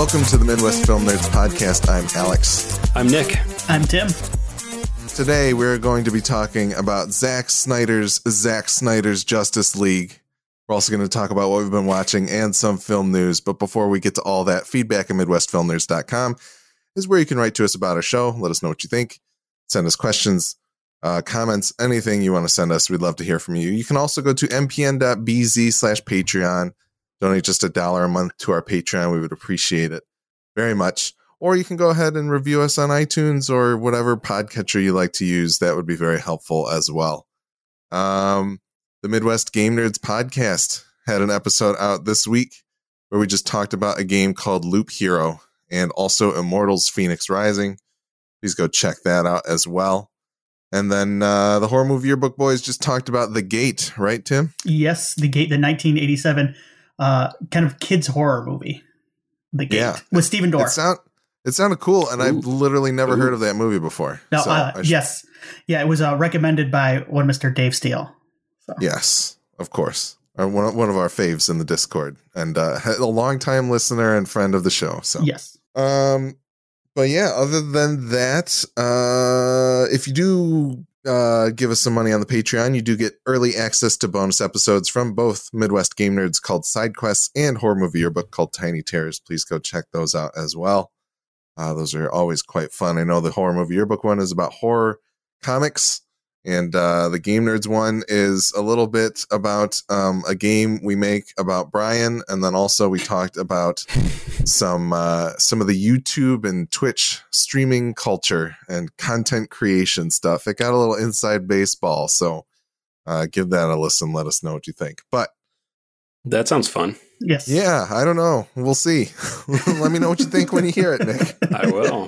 Welcome to the Midwest Film Nerds Podcast. I'm Alex. I'm Nick. I'm Tim. Today we're going to be talking about Zack Snyder's Zack Snyder's Justice League. We're also going to talk about what we've been watching and some film news. But before we get to all that, feedback at MidwestFilmNerds.com is where you can write to us about our show. Let us know what you think. Send us questions, uh, comments, anything you want to send us. We'd love to hear from you. You can also go to mpn.bz slash Patreon. Donate just a dollar a month to our Patreon. We would appreciate it very much. Or you can go ahead and review us on iTunes or whatever podcatcher you like to use. That would be very helpful as well. Um, the Midwest Game Nerds podcast had an episode out this week where we just talked about a game called Loop Hero and also Immortals Fenyx Rising. Please go check that out as well. And then uh, the horror movie yearbook boys just talked about The Gate, right, Tim? Yes, The Gate, the 1987 uh, kind of kids horror movie, The Gate, Yeah. with Stephen Dorff. It, sound, it sounded cool, and I've literally never heard of that movie before. no, So uh, should- yes, yeah, it was uh, recommended by one Mr. Dave Steele. So. Yes, of course. One, of- one of our faves in the Discord, and uh, a longtime listener and friend of the show. So, Yes, Um, but yeah, other than that, uh, if you do uh, give us some money on the Patreon, you do get early access to bonus episodes from both Midwest Game Nerds called Side Quests and Horror Movie Yearbook called Tiny Terrors. Please go check those out as well. Uh, those are always quite fun. I know the Horror Movie Yearbook one is about horror comics, and uh, the Game Nerds one is a little bit about um, a game we make about Brian, and then also we talked about some uh, some of the YouTube and Twitch streaming culture and content creation stuff. It got a little inside baseball, so uh, give that a listen. Let us know what you think. But That sounds fun. yes, yeah, I don't know. We'll see. Let me know what you think when you hear it, Nick. I will.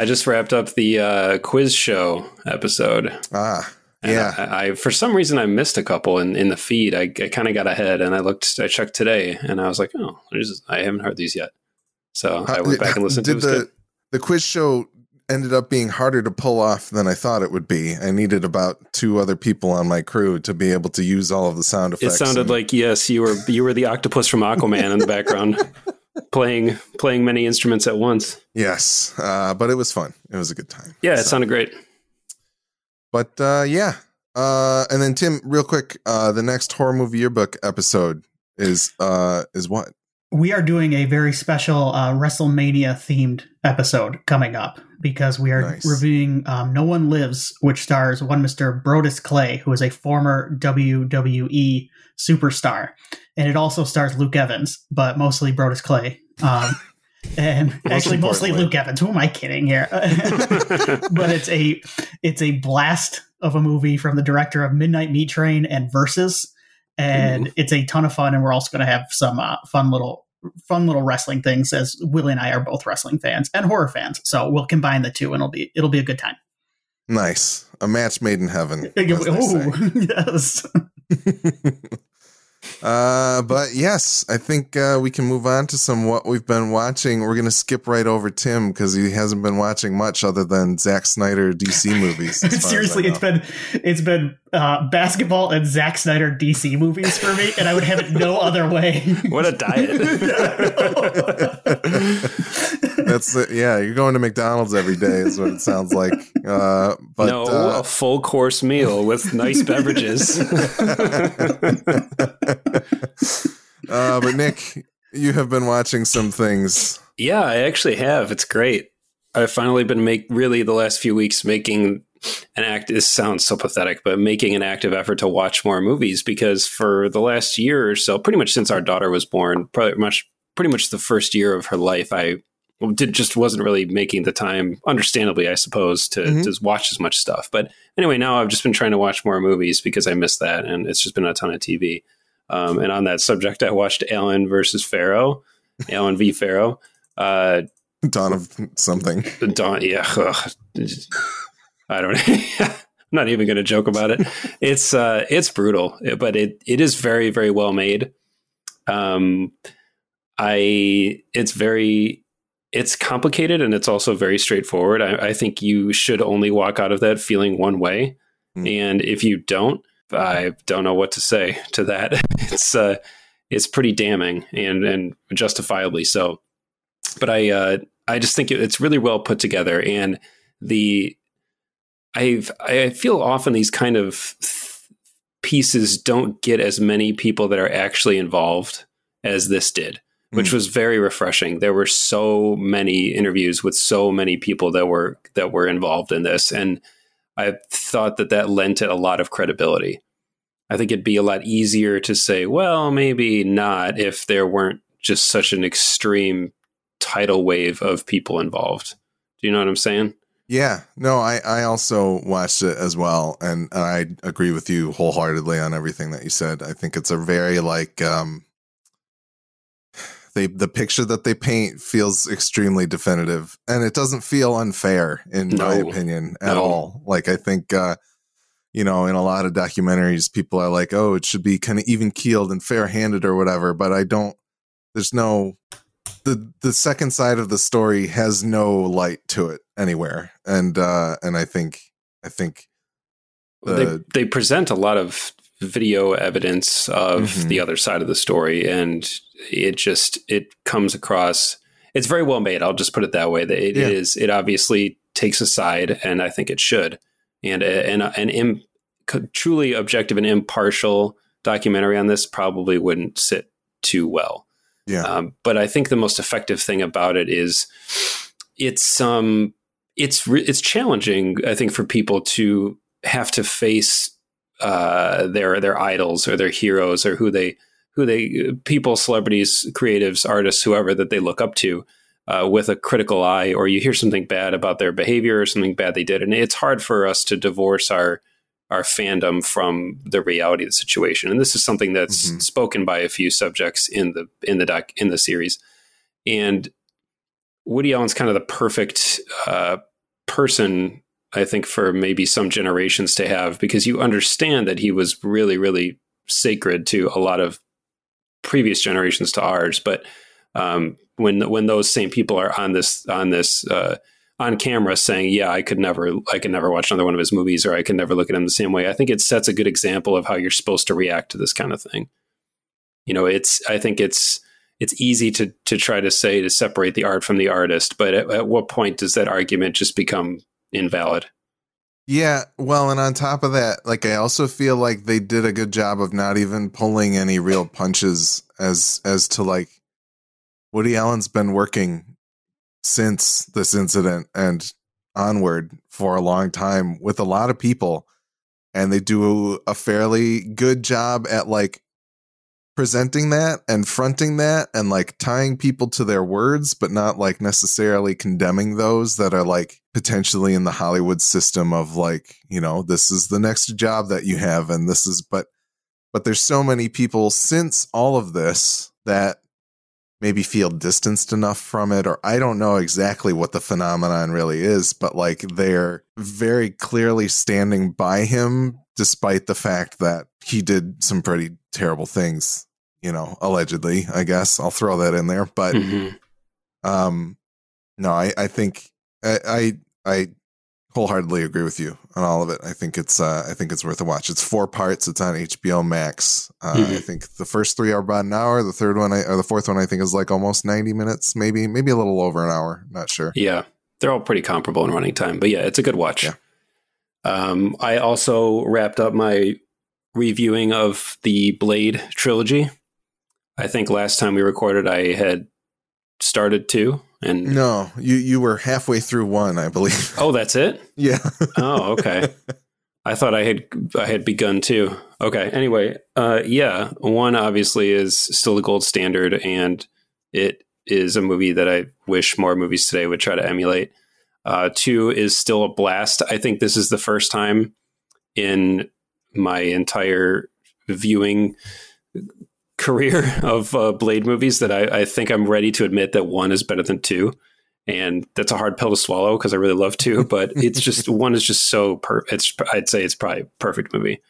I just wrapped up the uh, quiz show episode. Ah, yeah. I, I for some reason I missed a couple in, in the feed. I, I kind of got ahead and I looked. I checked today and I was like, oh, I haven't heard these yet. So I went back and listened to Did it. It the good. the quiz show ended up being harder to pull off than I thought it would be. I needed about two other people on my crew to be able to use all of the sound effects. It sounded and- like yes, you were you were the octopus from Aquaman in the background, playing playing many instruments at once. yes, uh, but it was fun. It was a good time. Yeah, it sounded great. But uh, yeah, uh, and then Tim, real quick, uh, the next horror movie yearbook episode is uh, is what? We are doing a very special uh, WrestleMania themed episode coming up because we are Nice. reviewing um, No One Lives, which stars one Mr. Brodus Clay, who is a former WWE superstar, and it also stars Luke Evans, but mostly Brodus Clay. Um, and actually, mostly. Luke Evans. Who am I kidding here? but it's a it's a blast of a movie from the director of Midnight Meat Train and Versus, and it's a ton of fun. And we're also going to have some uh, fun little fun little wrestling things, as Willie and I are both wrestling fans and horror fans. So we'll combine the two, and it'll be it'll be a good time. Nice, a match made in heaven. as they say. Ooh, yes. Uh, but yes, I think uh, we can move on to some what we've been watching. We're gonna skip right over Tim because he hasn't been watching much other than Zack Snyder DC movies. as far as I Seriously, it's been it's been uh, basketball and Zack Snyder DC movies for me, and I would have it no other way. what a diet! That's it. Yeah, you're going to McDonald's every day is what it sounds like. Uh, but no, uh, a full course meal with nice beverages. uh, but Nick, you have been watching some things. yeah, I actually have. It's great. I've finally been make really the last few weeks making an act. This sounds so pathetic, but making an active effort to watch more movies because for the last year or so, pretty much since our daughter was born, pretty much pretty much the first year of her life, I did just wasn't really making the time, understandably, I suppose, to Mhm. to watch as much stuff. But anyway, now I've just been trying to watch more movies because I missed that, and it's just been a ton of TV. Um, and on that subject, I watched Allen versus Farrow, Allen v. Farrow. Uh, Dawn of something. Dawn, yeah, ugh. I don't. I'm not even going to joke about it. It's uh, it's brutal, but it it is very very well made. Um, I it's very it's complicated and it's also very straightforward. I, I think you should only walk out of that feeling one way, Hmm. and if you don't, I don't know what to say to that. It's uh, it's pretty damning and and justifiably so. But I uh, I just think it's really well put together, and the I've I feel often these kind of pieces don't get as many people that are actually involved as this did, which mm. was very refreshing. There were so many interviews with so many people that were that were involved in this, and I thought that that lent it a lot of credibility. I think it'd be a lot easier to say, well, maybe not if there weren't just such an extreme tidal wave of people involved. Do you know what I'm saying? Yeah, no, I, I also watched it as well, and, and I agree with you wholeheartedly on everything that you said. I think it's a very like um, they the picture that they paint feels extremely definitive, and it doesn't feel unfair in no, my opinion at no. all. Like I think uh, you know, in a lot of documentaries, people are like, "Oh, it should be kind of even keeled and fair handed or whatever," but I don't. There's no the the second side of the story has no light to it anywhere, and uh, and I think I think the, they they present a lot of video evidence of mm-hmm. the other side of the story, and it just it comes across. It's very well made. I'll just put it that way. That it yeah. is. It obviously takes a side, and I think it should and an an Im, truly objective and impartial documentary on this probably wouldn't sit too well. Yeah. Um, but I think the most effective thing about it is it's um it's re- it's challenging I think for people to have to face uh, their their idols or their heroes or who they who they people celebrities creatives artists whoever that they look up to uh, with a critical eye, or you hear something bad about their behavior or something bad they did, and it's hard for us to divorce our our fandom from the reality of the situation. And this is something that's mm-hmm. spoken by a few subjects in the in the doc in the series. And Woody Allen's kind of the perfect uh, person, I think, for maybe some generations to have because you understand that he was really, really sacred to a lot of previous generations to ours, but um, when when those same people are on this on this uh, on camera saying, "Yeah, I could never I could never watch another one of his movies, or I could never look at him the same way," I think it sets a good example of how you're supposed to react to this kind of thing. You know, it's I think it's it's easy to to try to say to separate the art from the artist, but at, at what point does that argument just become invalid? Yeah, well, and on top of that, like I also feel like they did a good job of not even pulling any real punches as as to like Woody Allen's been working since this incident and onward for a long time with a lot of people and they do a fairly good job at like presenting that and fronting that and like tying people to their words but not like necessarily condemning those that are like potentially in the Hollywood system of like you know this is the next job that you have and this is but but there's so many people since all of this that maybe feel distanced enough from it or I don't know exactly what the phenomenon really is but like they're very clearly standing by him despite the fact that he did some pretty terrible things you know allegedly I guess I'll throw that in there but mm-hmm. um no I I think I I, I wholeheartedly agree with you on all of it. I think it's uh, I think it's worth a watch. It's four parts. It's on HBO Max. Uh, mm-hmm. I think the first three are about an hour. The third one, I, or the fourth one, I think is like almost ninety minutes, maybe maybe a little over an hour. Not sure. Yeah, they're all pretty comparable in running time, but yeah, it's a good watch. Yeah. Um, I also wrapped up my reviewing of the Blade trilogy. I think last time we recorded, I had started two and no, you you were halfway through one, I believe. Oh, that's it. yeah. oh, okay. I thought I had I had begun two. Okay. Anyway, uh, yeah, one obviously is still the gold standard, and it is a movie that I wish more movies today would try to emulate. Uh, two is still a blast. I think this is the first time in my entire viewing career of uh, Blade movies that I, I, think I'm ready to admit that one is better than two. And that's a hard pill to swallow because I really love two, but it's just one is just so per. It's I'd say it's probably perfect movie,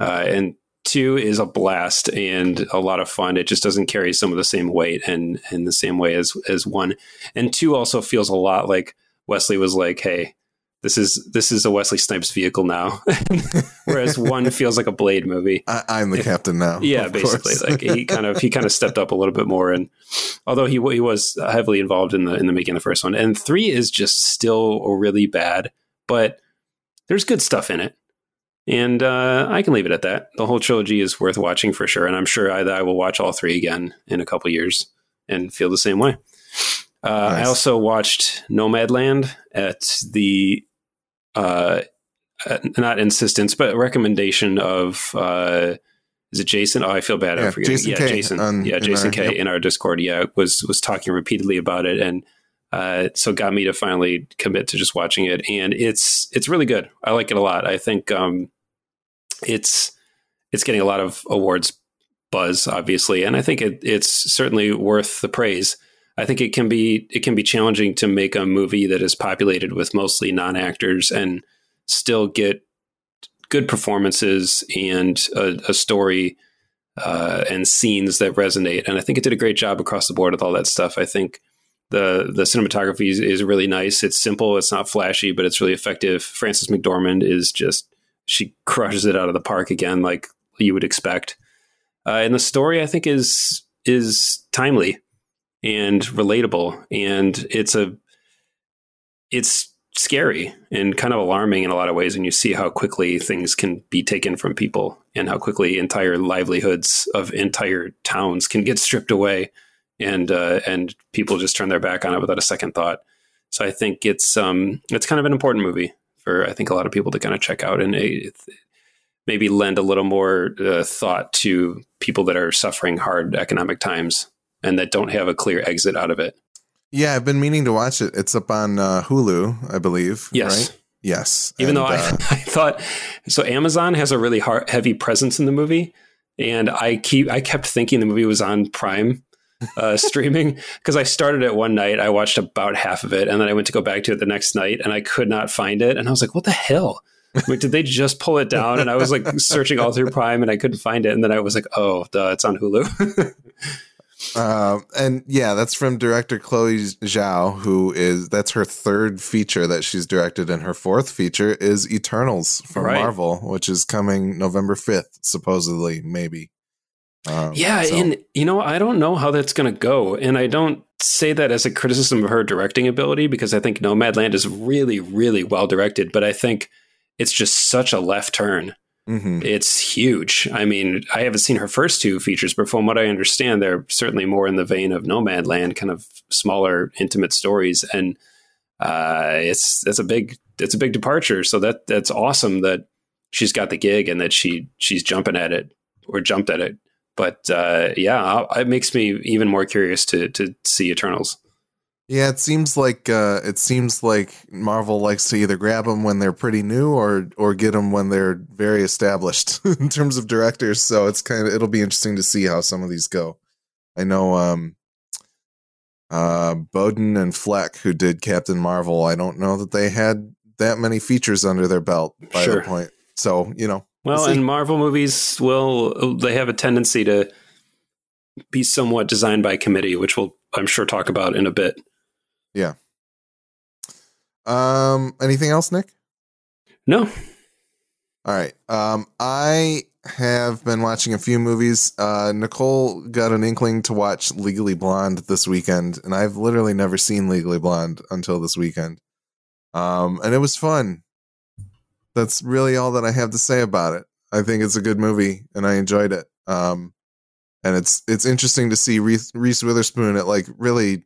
uh, and two is a blast and a lot of fun. It just doesn't carry some of the same weight and in the same way as as one. And two also feels a lot like Wesley was like, "Hey, this is this is a Wesley Snipes vehicle now, whereas one feels like a Blade movie. I, am the captain now. Yeah, basically, like he kind of he kind of stepped up a little bit more, and although he he was heavily involved in the in the making of the first one, and three is just still really bad, but there's good stuff in it, and uh, I can leave it at that. The whole trilogy is worth watching for sure, and I'm sure I, I will watch all three again in a couple years and feel the same way. Uh, nice. I also watched Nomadland at the uh, uh, not insistence, but recommendation of uh, is it Jason? Oh, I feel bad. Yeah, Jason yeah, K Jason. On, yeah, Jason our, K. Yep. In our Discord, yeah, was was talking repeatedly about it, and uh, so got me to finally commit to just watching it, and it's it's really good. I like it a lot. I think um, it's it's getting a lot of awards buzz, obviously, and I think it, it's certainly worth the praise. I think it can be it can be challenging to make a movie that is populated with mostly non actors and still get good performances and a, a story uh, and scenes that resonate. And I think it did a great job across the board with all that stuff. I think the the cinematography is, is really nice. It's simple. It's not flashy, but it's really effective. Frances McDormand is just she crushes it out of the park again, like you would expect. Uh, and the story, I think, is is timely and relatable. And it's a it's scary and kind of alarming in a lot of ways. And you see how quickly things can be taken from people and how quickly entire livelihoods of entire towns can get stripped away and uh, and people just turn their back on it without a second thought. So i think it's um it's kind of an important movie for i think a lot of people to kind of check out and it, maybe lend a little more uh, thought to people that are suffering hard economic times and that don't have a clear exit out of it. Yeah, I've been meaning to watch it. It's up on uh, Hulu, I believe. Yes. Right? Yes. Even and, though I, uh, I thought so, Amazon has a really hard, heavy presence in the movie, and I keep I kept thinking the movie was on Prime uh, streaming because I started it one night. I watched about half of it, and then I went to go back to it the next night, and I could not find it, and I was like, "What the hell?" Like, did they just pull it down? And I was like searching all through Prime, and I couldn't find it, and then I was like, "Oh, duh, it's on Hulu." Uh, and yeah, that's from director Chloe Zhao, who is that's her third feature that she's directed, and her fourth feature is Eternals from right. Marvel, which is coming November fifth, supposedly, maybe. Um, yeah, so. and you know, I don't know how that's going to go, and I don't say that as a criticism of her directing ability because I think Nomadland is really, really well directed, but I think it's just such a left turn Mm-hmm. It's huge. I mean, I haven't seen her first two features, but from what I understand, they're certainly more in the vein of Nomadland, kind of smaller, intimate stories, and uh, it's that's a big it's a big departure. So that that's awesome that she's got the gig and that she she's jumping at it or jumped at it. But uh, yeah, it makes me even more curious to to see Eternals. Yeah, it seems like uh, it seems like Marvel likes to either grab them when they're pretty new or or get them when they're very established in terms of directors. So it's kind of it'll be interesting to see how some of these go. I know um, uh, Boden and Fleck, who did Captain Marvel, I don't know that they had that many features under their belt by sure. the point. So you know, well, we'll and Marvel movies will they have a tendency to be somewhat designed by committee, which we'll I'm sure talk about in a bit. Yeah. Um. Anything else, Nick? No. All right. Um. I have been watching a few movies. Uh, Nicole got an inkling to watch Legally Blonde this weekend, and I've literally never seen Legally Blonde until this weekend. Um, and it was fun. That's really all that I have to say about it. I think it's a good movie, and I enjoyed it. Um, and it's it's interesting to see Reese, Reese Witherspoon at like really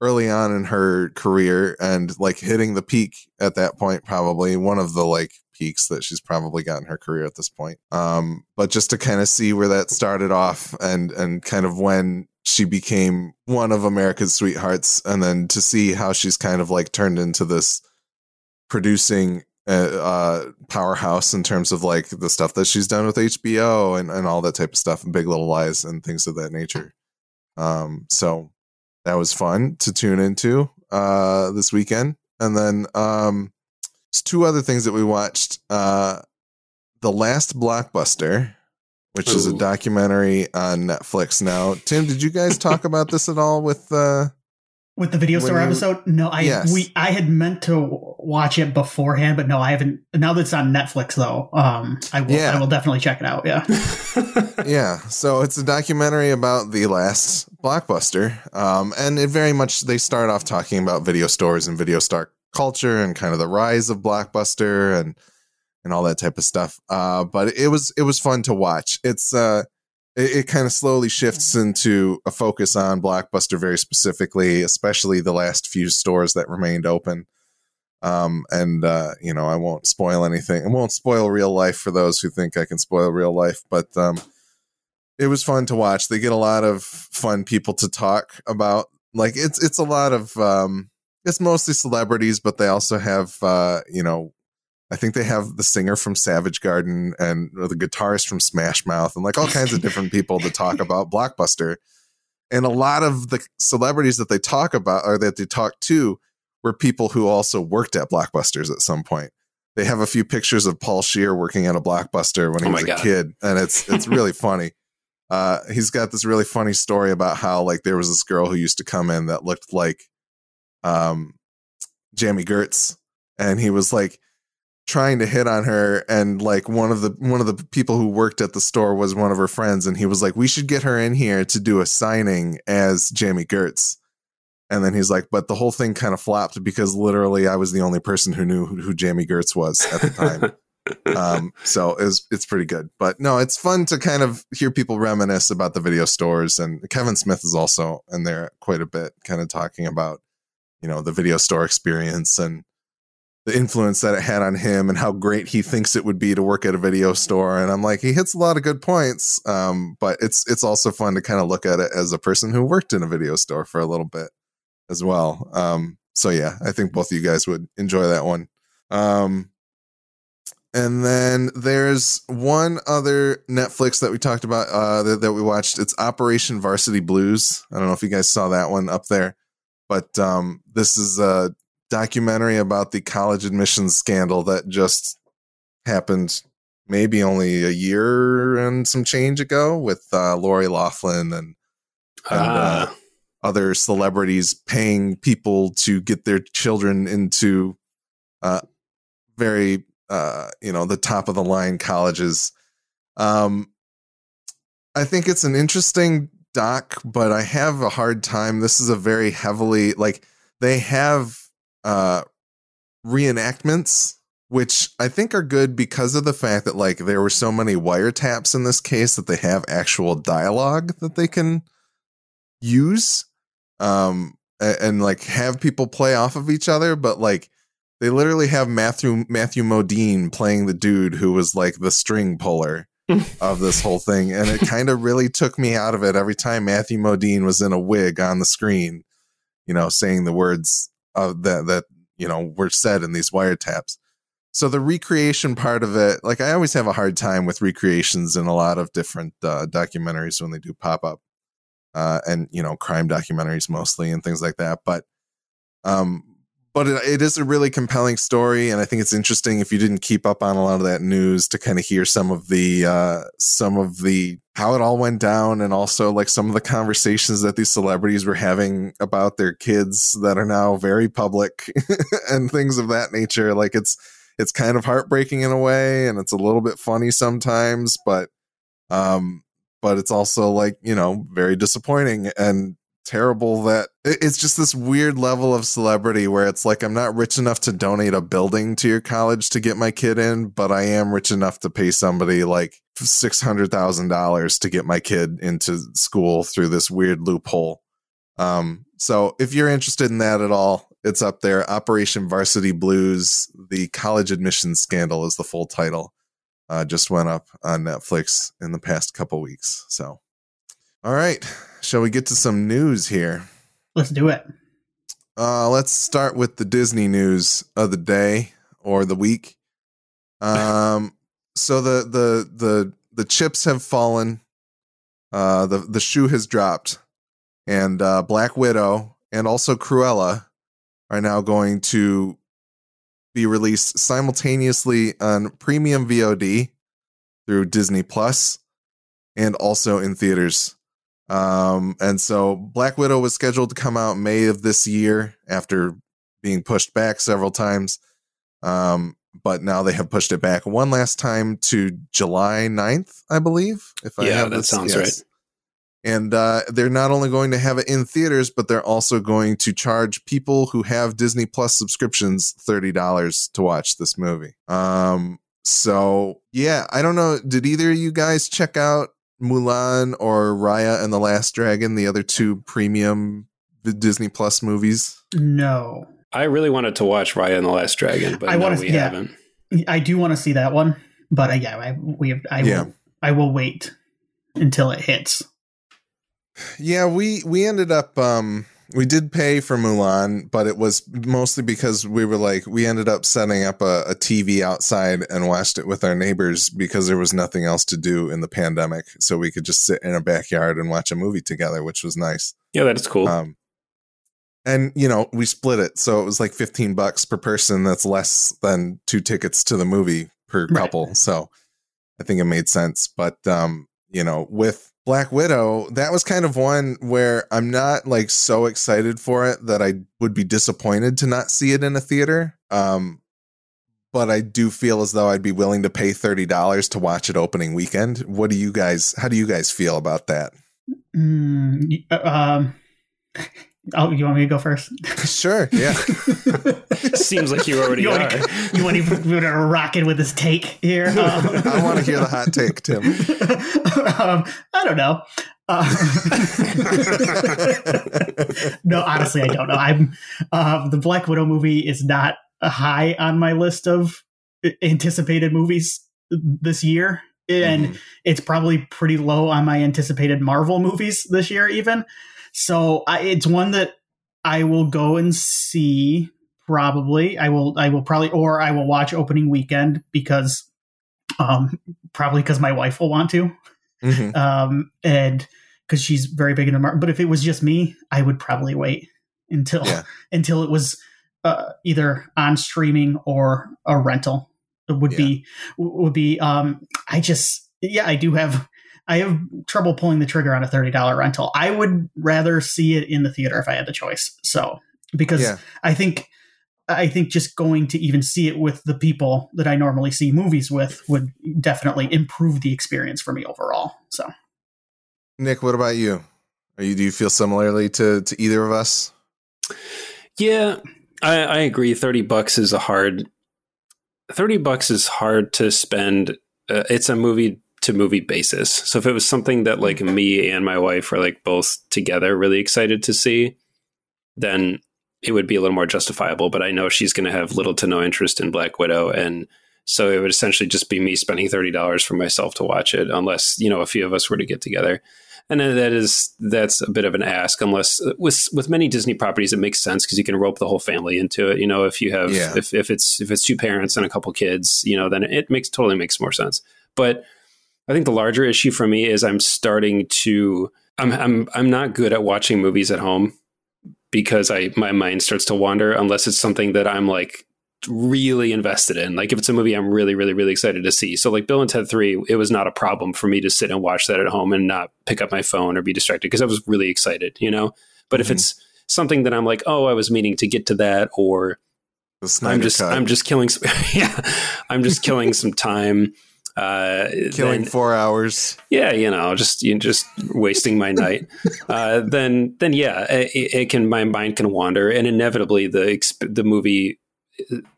early on in her career and like hitting the peak at that point probably one of the like peaks that she's probably got in her career at this point um but just to kind of see where that started off and and kind of when she became one of America's sweethearts and then to see how she's kind of like turned into this producing uh, uh, powerhouse in terms of like the stuff that she's done with HBO and, and all that type of stuff and Big Little Lies and things of that nature. Um, so that was fun to tune into uh, this weekend. And then um, two other things that we watched. Uh, the Last Blockbuster, which Ooh. is a documentary on Netflix now. Tim, did you guys talk about this at all with uh, with the video store you- episode. No, I Yes. we I had meant to watch it beforehand, but no, I haven't. Now that it's on Netflix, though, um, I will. Yeah. I will definitely check it out. Yeah. yeah so it's a documentary about the last blockbuster um, and it very much they start off talking about video stores and video star culture and kind of the rise of blockbuster and and all that type of stuff uh, but it was it was fun to watch. It's uh it, it kind of slowly shifts into a focus on blockbuster very specifically especially the last few stores that remained open um and uh you know i won't spoil anything. I won't spoil real life for those who think i can spoil real life but um it was fun to watch. They get a lot of fun people to talk about. Like it's it's a lot of um it's mostly celebrities, but they also have uh, you know, I think they have the singer from Savage Garden and or the guitarist from Smash Mouth and like all kinds of different people to talk about Blockbuster. And a lot of the celebrities that they talk about or that they talk to were people who also worked at Blockbusters at some point. They have a few pictures of Paul Scheer working at a Blockbuster when he Oh was a God. kid, and it's it's really funny uh, he's got this really funny story about how like there was this girl who used to come in that looked like um Jami Gertz and he was like trying to hit on her and like one of the one of the people who worked at the store was one of her friends and he was like we should get her in here to do a signing as Jami Gertz. And then he's like but the whole thing kind of flopped because literally I was the only person who knew who, who Jami Gertz was at the time um so it's it's pretty good. But no it's fun to kind of hear people reminisce about the video stores. And kevin smith is also in there quite a bit kind of talking about you know the video store experience and the influence that it had on him and how great he thinks it would be to work at a video store. And i'm like he hits a lot of good points. Um but it's it's also fun to kind of look at it as a person who worked in a video store for a little bit as well. Um so yeah i think both of you guys would enjoy that one. Um and then there's one other Netflix that we talked about uh, that, that we watched. It's Operation Varsity Blues. I don't know if you guys saw that one up there, but um, this is a documentary about the college admissions scandal that just happened maybe only a year and some change ago with uh, Lori Laughlin and, and uh, Ah, other celebrities paying people to get their children into uh, very uh, you know the top of the line colleges. Um i think it's an interesting doc but i have a hard time. This is a very heavily like they have uh reenactments which i think are good because of the fact that like there were so many wiretaps in this case that they have actual dialogue that they can use um a- and, like have people play off of each other but like they literally have Matthew Matthew Modine playing the dude who was like the string puller of this whole thing and it kind of really took me out of it every time Matthew Modine was in a wig on the screen you know saying the words of that that you know were said in these wiretaps. So the recreation part of it like I always have a hard time with recreations in a lot of different uh, documentaries when they do pop up uh, and you know crime documentaries mostly and things like that but um but it, is a really compelling story and i think it's interesting if you didn't keep up on a lot of that news to kind of hear some of the uh some of the how it all went down and also like some of the conversations that these celebrities were having about their kids that are now very public and things of that nature. Like it's it's kind of heartbreaking in a way and it's a little bit funny sometimes but um but it's also like you know very disappointing. And terrible that it's just this weird level of celebrity where it's like I'm not rich enough to donate a building to your college to get my kid in, but I am rich enough to pay somebody like six hundred thousand dollars to get my kid into school through this weird loophole. Um, so if you're interested in that at all, it's up there. Operation Varsity Blues: The College Admissions Scandal is the full title. Uh, just went up on Netflix in the past couple weeks. So, all right, shall we get to some news here? Let's do it. Uh, let's start with the Disney news of the day or the week. Um, so the the the the chips have fallen. Uh, the the shoe has dropped, and uh, Black Widow and also Cruella are now going to be released simultaneously on premium VOD through Disney Plus, and also in theaters Um, and so Black Widow was scheduled to come out May of this year after being pushed back several times. Um, but now they have pushed it back one last time to July 9th, I believe. If I Yeah, have that this, sounds right. And uh, they're not only going to have it in theaters, but they're also going to charge people who have Disney Plus subscriptions thirty dollars to watch this movie. Um, so yeah, I don't know. Did either of you guys check out Mulan or Raya and the Last Dragon, the other two premium Disney Plus movies? No, I really wanted to watch Raya and the Last Dragon, but I no, wanna- we yeah. haven't. I do want to see that one, but uh, yeah, I, we have, I Yeah. will I will wait until it hits. Yeah, we we ended up um we did pay for Mulan, but it was mostly because we were like we ended up setting up a, a TV outside and watched it with our neighbors because there was nothing else to do in the pandemic, so we could just sit in a backyard and watch a movie together, which was nice. Yeah, that's cool. Um, and you know we split it, so it was like fifteen bucks per person. That's less than two tickets to the movie per Right. couple. So I think it made sense. But um, you know, with Black Widow, that was kind of one where I'm not like so excited for it that I would be disappointed to not see it in a theater. Um, but I do feel as though I'd be willing to pay thirty dollars to watch it opening weekend. What do you guys? How do you guys feel about that? Mm, uh, um, oh, you want me to go first? Sure, yeah. Seems like you already you are. want to you want to rock it with this take here? Um, I want to hear the hot take, Tim. um, I don't know. Uh, no, honestly, I don't know. I'm uh, the Black Widow movie is not high on my list of anticipated movies this year, and Mhm. it's probably pretty low on my anticipated Marvel movies this year, even. So I, it's one that I will go and see. Probably, I will. I will probably, or I will watch opening weekend because, um, probably because my wife will want to Mhm. um, and because she's very big in the market. But if it was just me, I would probably wait until Yeah. until it was uh, either on streaming or a rental. It would be would be. Um, I just yeah, I do have. I have trouble pulling the trigger on a thirty dollar rental. I would rather see it in the theater if I had the choice. So because Yeah. I think I think just going to even see it with the people that I normally see movies with would definitely improve the experience for me overall. So Nick, what about you? Are you do you feel similarly to to either of us? Yeah, I, I agree. Thirty bucks is a hard. Thirty bucks is hard to spend. Uh, it's a movie to movie basis. So if it was something that like mm-hmm. me and my wife are like both together really excited to see, then it would be a little more justifiable. But I know she's going to have little to no interest in Black Widow, and so it would essentially just be me spending thirty dollars for myself to watch it, unless you know a few of us were to get together and that is that's a bit of an ask unless uh, with with many disney properties it makes sense because you can rope the whole family into it you know if you have Yeah. if, if it's if it's two parents and a couple kids you know then it makes totally makes more sense but i think the larger issue for me is i'm starting to i'm i'm i'm not good at watching movies at home because i my mind starts to wander unless it's something that i'm like really invested in. Like if it's a movie I'm really, really, really excited to see. So like Bill and Ted 3, it was not a problem for me to sit and watch that at home and not pick up my phone or be distracted because I was really excited, you know? But if Mhm. it's something that I'm like, oh, I was meaning to get to that or I'm just cut. I'm just killing yeah, I'm just killing some time uh killing then- four hours. yeah, you know, just you know, just wasting my night. Uh, then, then yeah, it, it can my mind can wander, and inevitably the exp- the movie,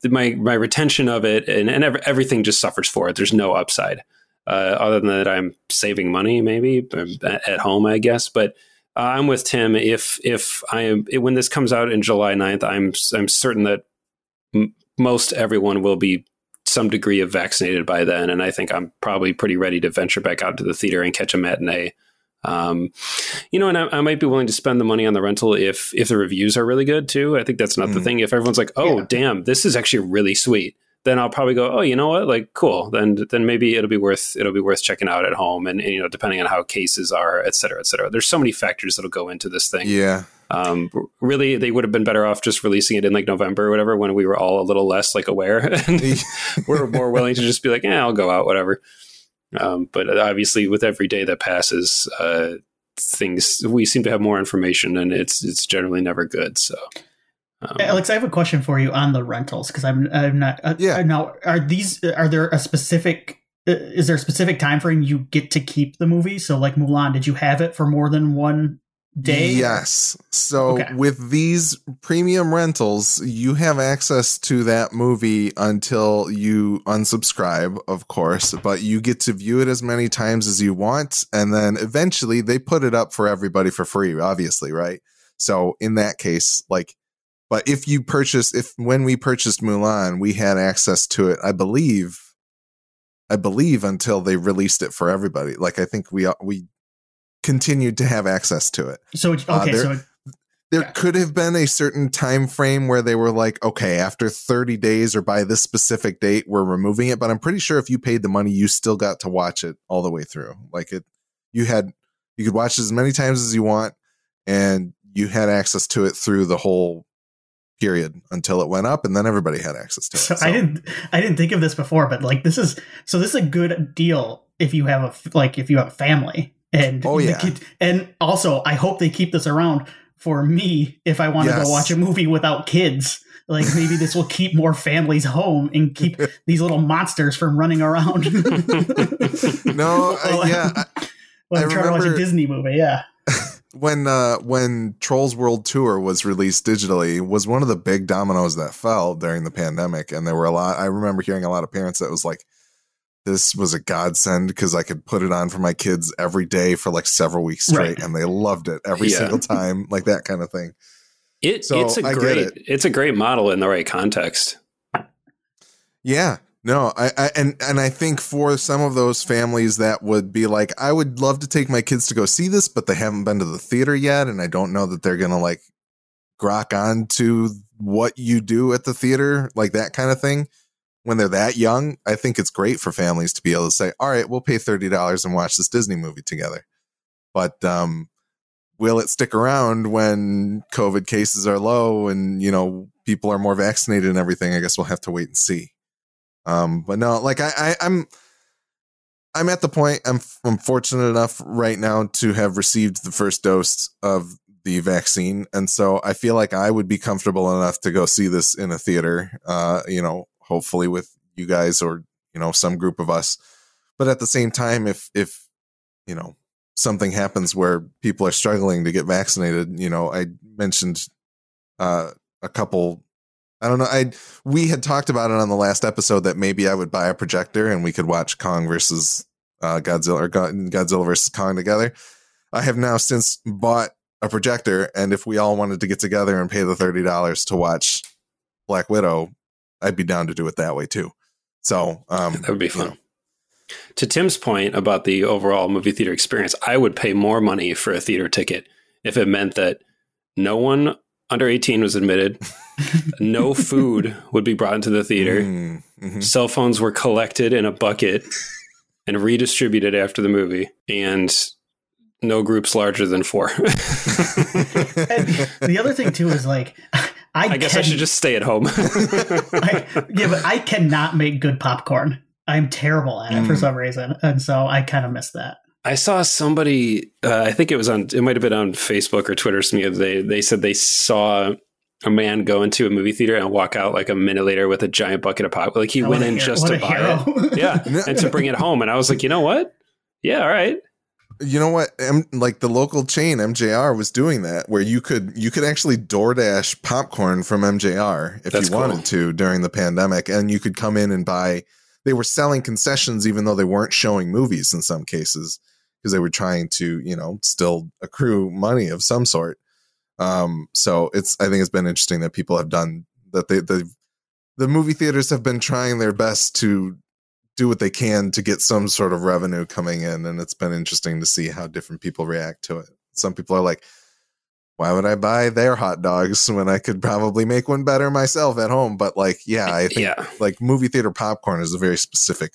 my my retention of it and and ev- everything just suffers for it. There's no upside, uh, other than that I'm saving money maybe um, at at home, I guess. But uh, I'm with Tim. If if I am when this comes out in July 9th, I'm I'm certain that m- most everyone will be some degree of vaccinated by then, and I think I'm probably pretty ready to venture back out to the theater and catch a matinee. Um, you know, and I, I might be willing to spend the money on the rental if if the reviews are really good too. I think that's not the Mm. thing. If everyone's like, "Oh, Yeah. damn, this is actually really sweet," then I'll probably go, "Oh, you know what? Like, cool. Then then maybe it'll be worth it'll be worth checking out at home." And, and you know, depending on how cases are, et cetera, et cetera. There's so many factors that'll go into this thing. Yeah. Um, really, they would have been better off just releasing it in like November or whatever when we were all a little less like aware and we're more willing to just be like, yeah, I'll go out, whatever. Um, but obviously, with every day that passes, uh, things we seem to have more information, and it's it's generally never good. So. Um, Alex, I have a question for you on the rentals because I'm I'm not uh, yeah. Now, are these are there a specific uh, is there a specific time frame you get to keep the movie? So, like Mulan, did you have it for more than one day? Yes. So okay. with these premium rentals, you have access to that movie until you unsubscribe, of course, but you get to view it as many times as you want. And then eventually they put it up for everybody for free, obviously, right? So in that case, like, but if you purchase, if when we purchased Mulan, we had access to it, I believe. I believe until they released it for everybody. Like I think we we continued to have access to it. So okay, uh, there, so it, there yeah. could have been a certain time frame where they were like, okay, after 30 days or by this specific date, we're removing it. But I'm pretty sure if you paid the money, you still got to watch it all the way through. Like it, you had, you could watch it as many times as you want, and you had access to it through the whole period until it went up and then everybody had access to it. So, so, I didn't I didn't think of this before, but like this is so this is a good deal if you have a like if you have a family and oh yeah, kid, and also I hope they keep this around for me if I want to go watch a movie without kids. Like maybe this will keep more families home and keep these little monsters from running around. no, uh, yeah, I, well, I'm trying to watch a Disney movie. Yeah. when uh when Trolls World Tour was released digitally was one of the big dominoes that fell during the pandemic and there were a lot I remember hearing a lot of parents that was like this was a godsend because I could put it on for my kids every day for like several weeks straight, right. and they loved it every yeah. single time, like that kind of thing. It, so it's a I great it. it's a great model in the right context. Yeah, no, I, I and and I think for some of those families that would be like, I would love to take my kids to go see this, but they haven't been to the theater yet, and I don't know that they're gonna like grok on to what you do at the theater, like that kind of thing when they're that young, I think it's great for families to be able to say, all right, we'll pay $30 and watch this Disney movie together. But um, will it stick around when COVID cases are low and, you know, people are more vaccinated and everything? I guess we'll have to wait and see. Um, but no, like I, I, I'm, I'm at the point. I'm I'm fortunate enough right now to have received the first dose of the vaccine, and so I feel like I would be comfortable enough to go see this in a theater. Uh, you know, hopefully with you guys or you know some group of us. But at the same time if if you know something happens where people are struggling to get vaccinated you know i mentioned uh a couple i don't know i we had talked about it on the last episode that maybe i would buy a projector and we could watch kong versus uh godzilla or godzilla versus kong together. I have now since bought a projector and if we all wanted to get together and pay the $30 to watch black widow I'd be down to do it that way too. So um, that would be fun. You know. To Tim's point about the overall movie theater experience, I would pay more money for a theater ticket if it meant that no one under 18 was admitted, no food would be brought into the theater, mm, mm-hmm. cell phones were collected in a bucket and redistributed after the movie, and no groups larger than four. the other thing too is like I, I guess can, I should just stay at home. I, yeah, but I cannot make good popcorn. I'm terrible at it mm. for some reason, and so I kind of miss that. I saw somebody. Uh, I think it was on. It might have been on Facebook or Twitter. Some the day. They said they saw a man go into a movie theater and walk out like a minute later with a giant bucket of pop. Like he went in hero. just to buy hero. it. Yeah, and to bring it home. And I was like, you know what? Yeah, all right you know what? M- like the local chain mjr was doing that where you could you could actually doordash popcorn from mjr if That's you wanted to during the pandemic and you could come in and buy they were selling concessions even though they weren't showing movies in some cases because they were trying to you know still accrue money of some sort. Um so it's i think it's been interesting that people have done that they the the movie theaters have been trying their best to do what they can to get some sort of revenue coming in and it's been interesting to see how different people react to it some people are like why would i buy their hot dogs when i could probably make one better myself at home but like yeah i think yeah. like movie theater popcorn is a very specific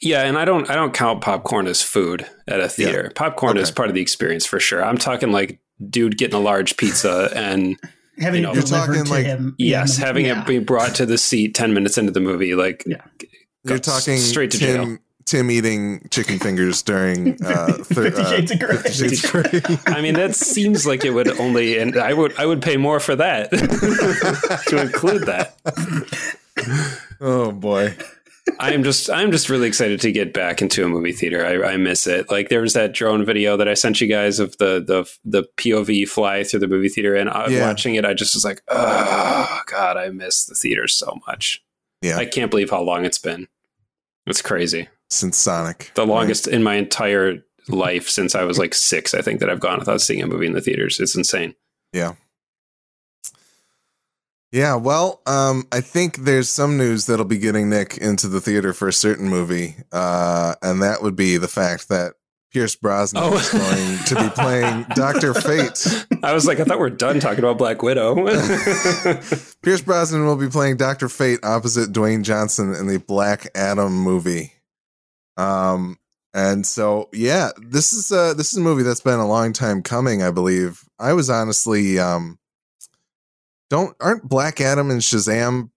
yeah and i don't i don't count popcorn as food at a theater yeah. popcorn okay. is part of the experience for sure i'm talking like dude getting a large pizza and having you know, it delivered to like, him yes having yeah. it be brought to the seat 10 minutes into the movie like yeah you're talking straight to Tim, jail. Tim eating chicken fingers during uh, thir- Fifty Shades of Grey. Fifty Shades of Grey. I mean, that seems like it would only, and I would, I would pay more for that to include that. oh boy. I'm just, I'm just really excited to get back into a movie theater. I, I miss it. Like there was that drone video that I sent you guys of the the the POV fly through the movie theater, and I, Yeah. watching it, I just was like, oh god, I miss the theater so much. Yeah. I can't believe how long it's been. It's crazy. Since Sonic. The right? longest in my entire life since I was like six, I think that I've gone without seeing a movie in the theaters. It's insane. Yeah. Yeah, well, um, I think there's some news that'll be getting Nick into the theater for a certain movie, uh, and that would be the fact that Pierce Brosnan Oh. is going to be playing Doctor Fate. I was like, I thought we are done talking about Black Widow. Pierce Brosnan will be playing Doctor Fate opposite Dwayne Johnson in the Black Adam movie. Um, and so yeah, this is uh this is a movie that's been a long time coming. I believe I was honestly um don't aren't Black Adam and Shazam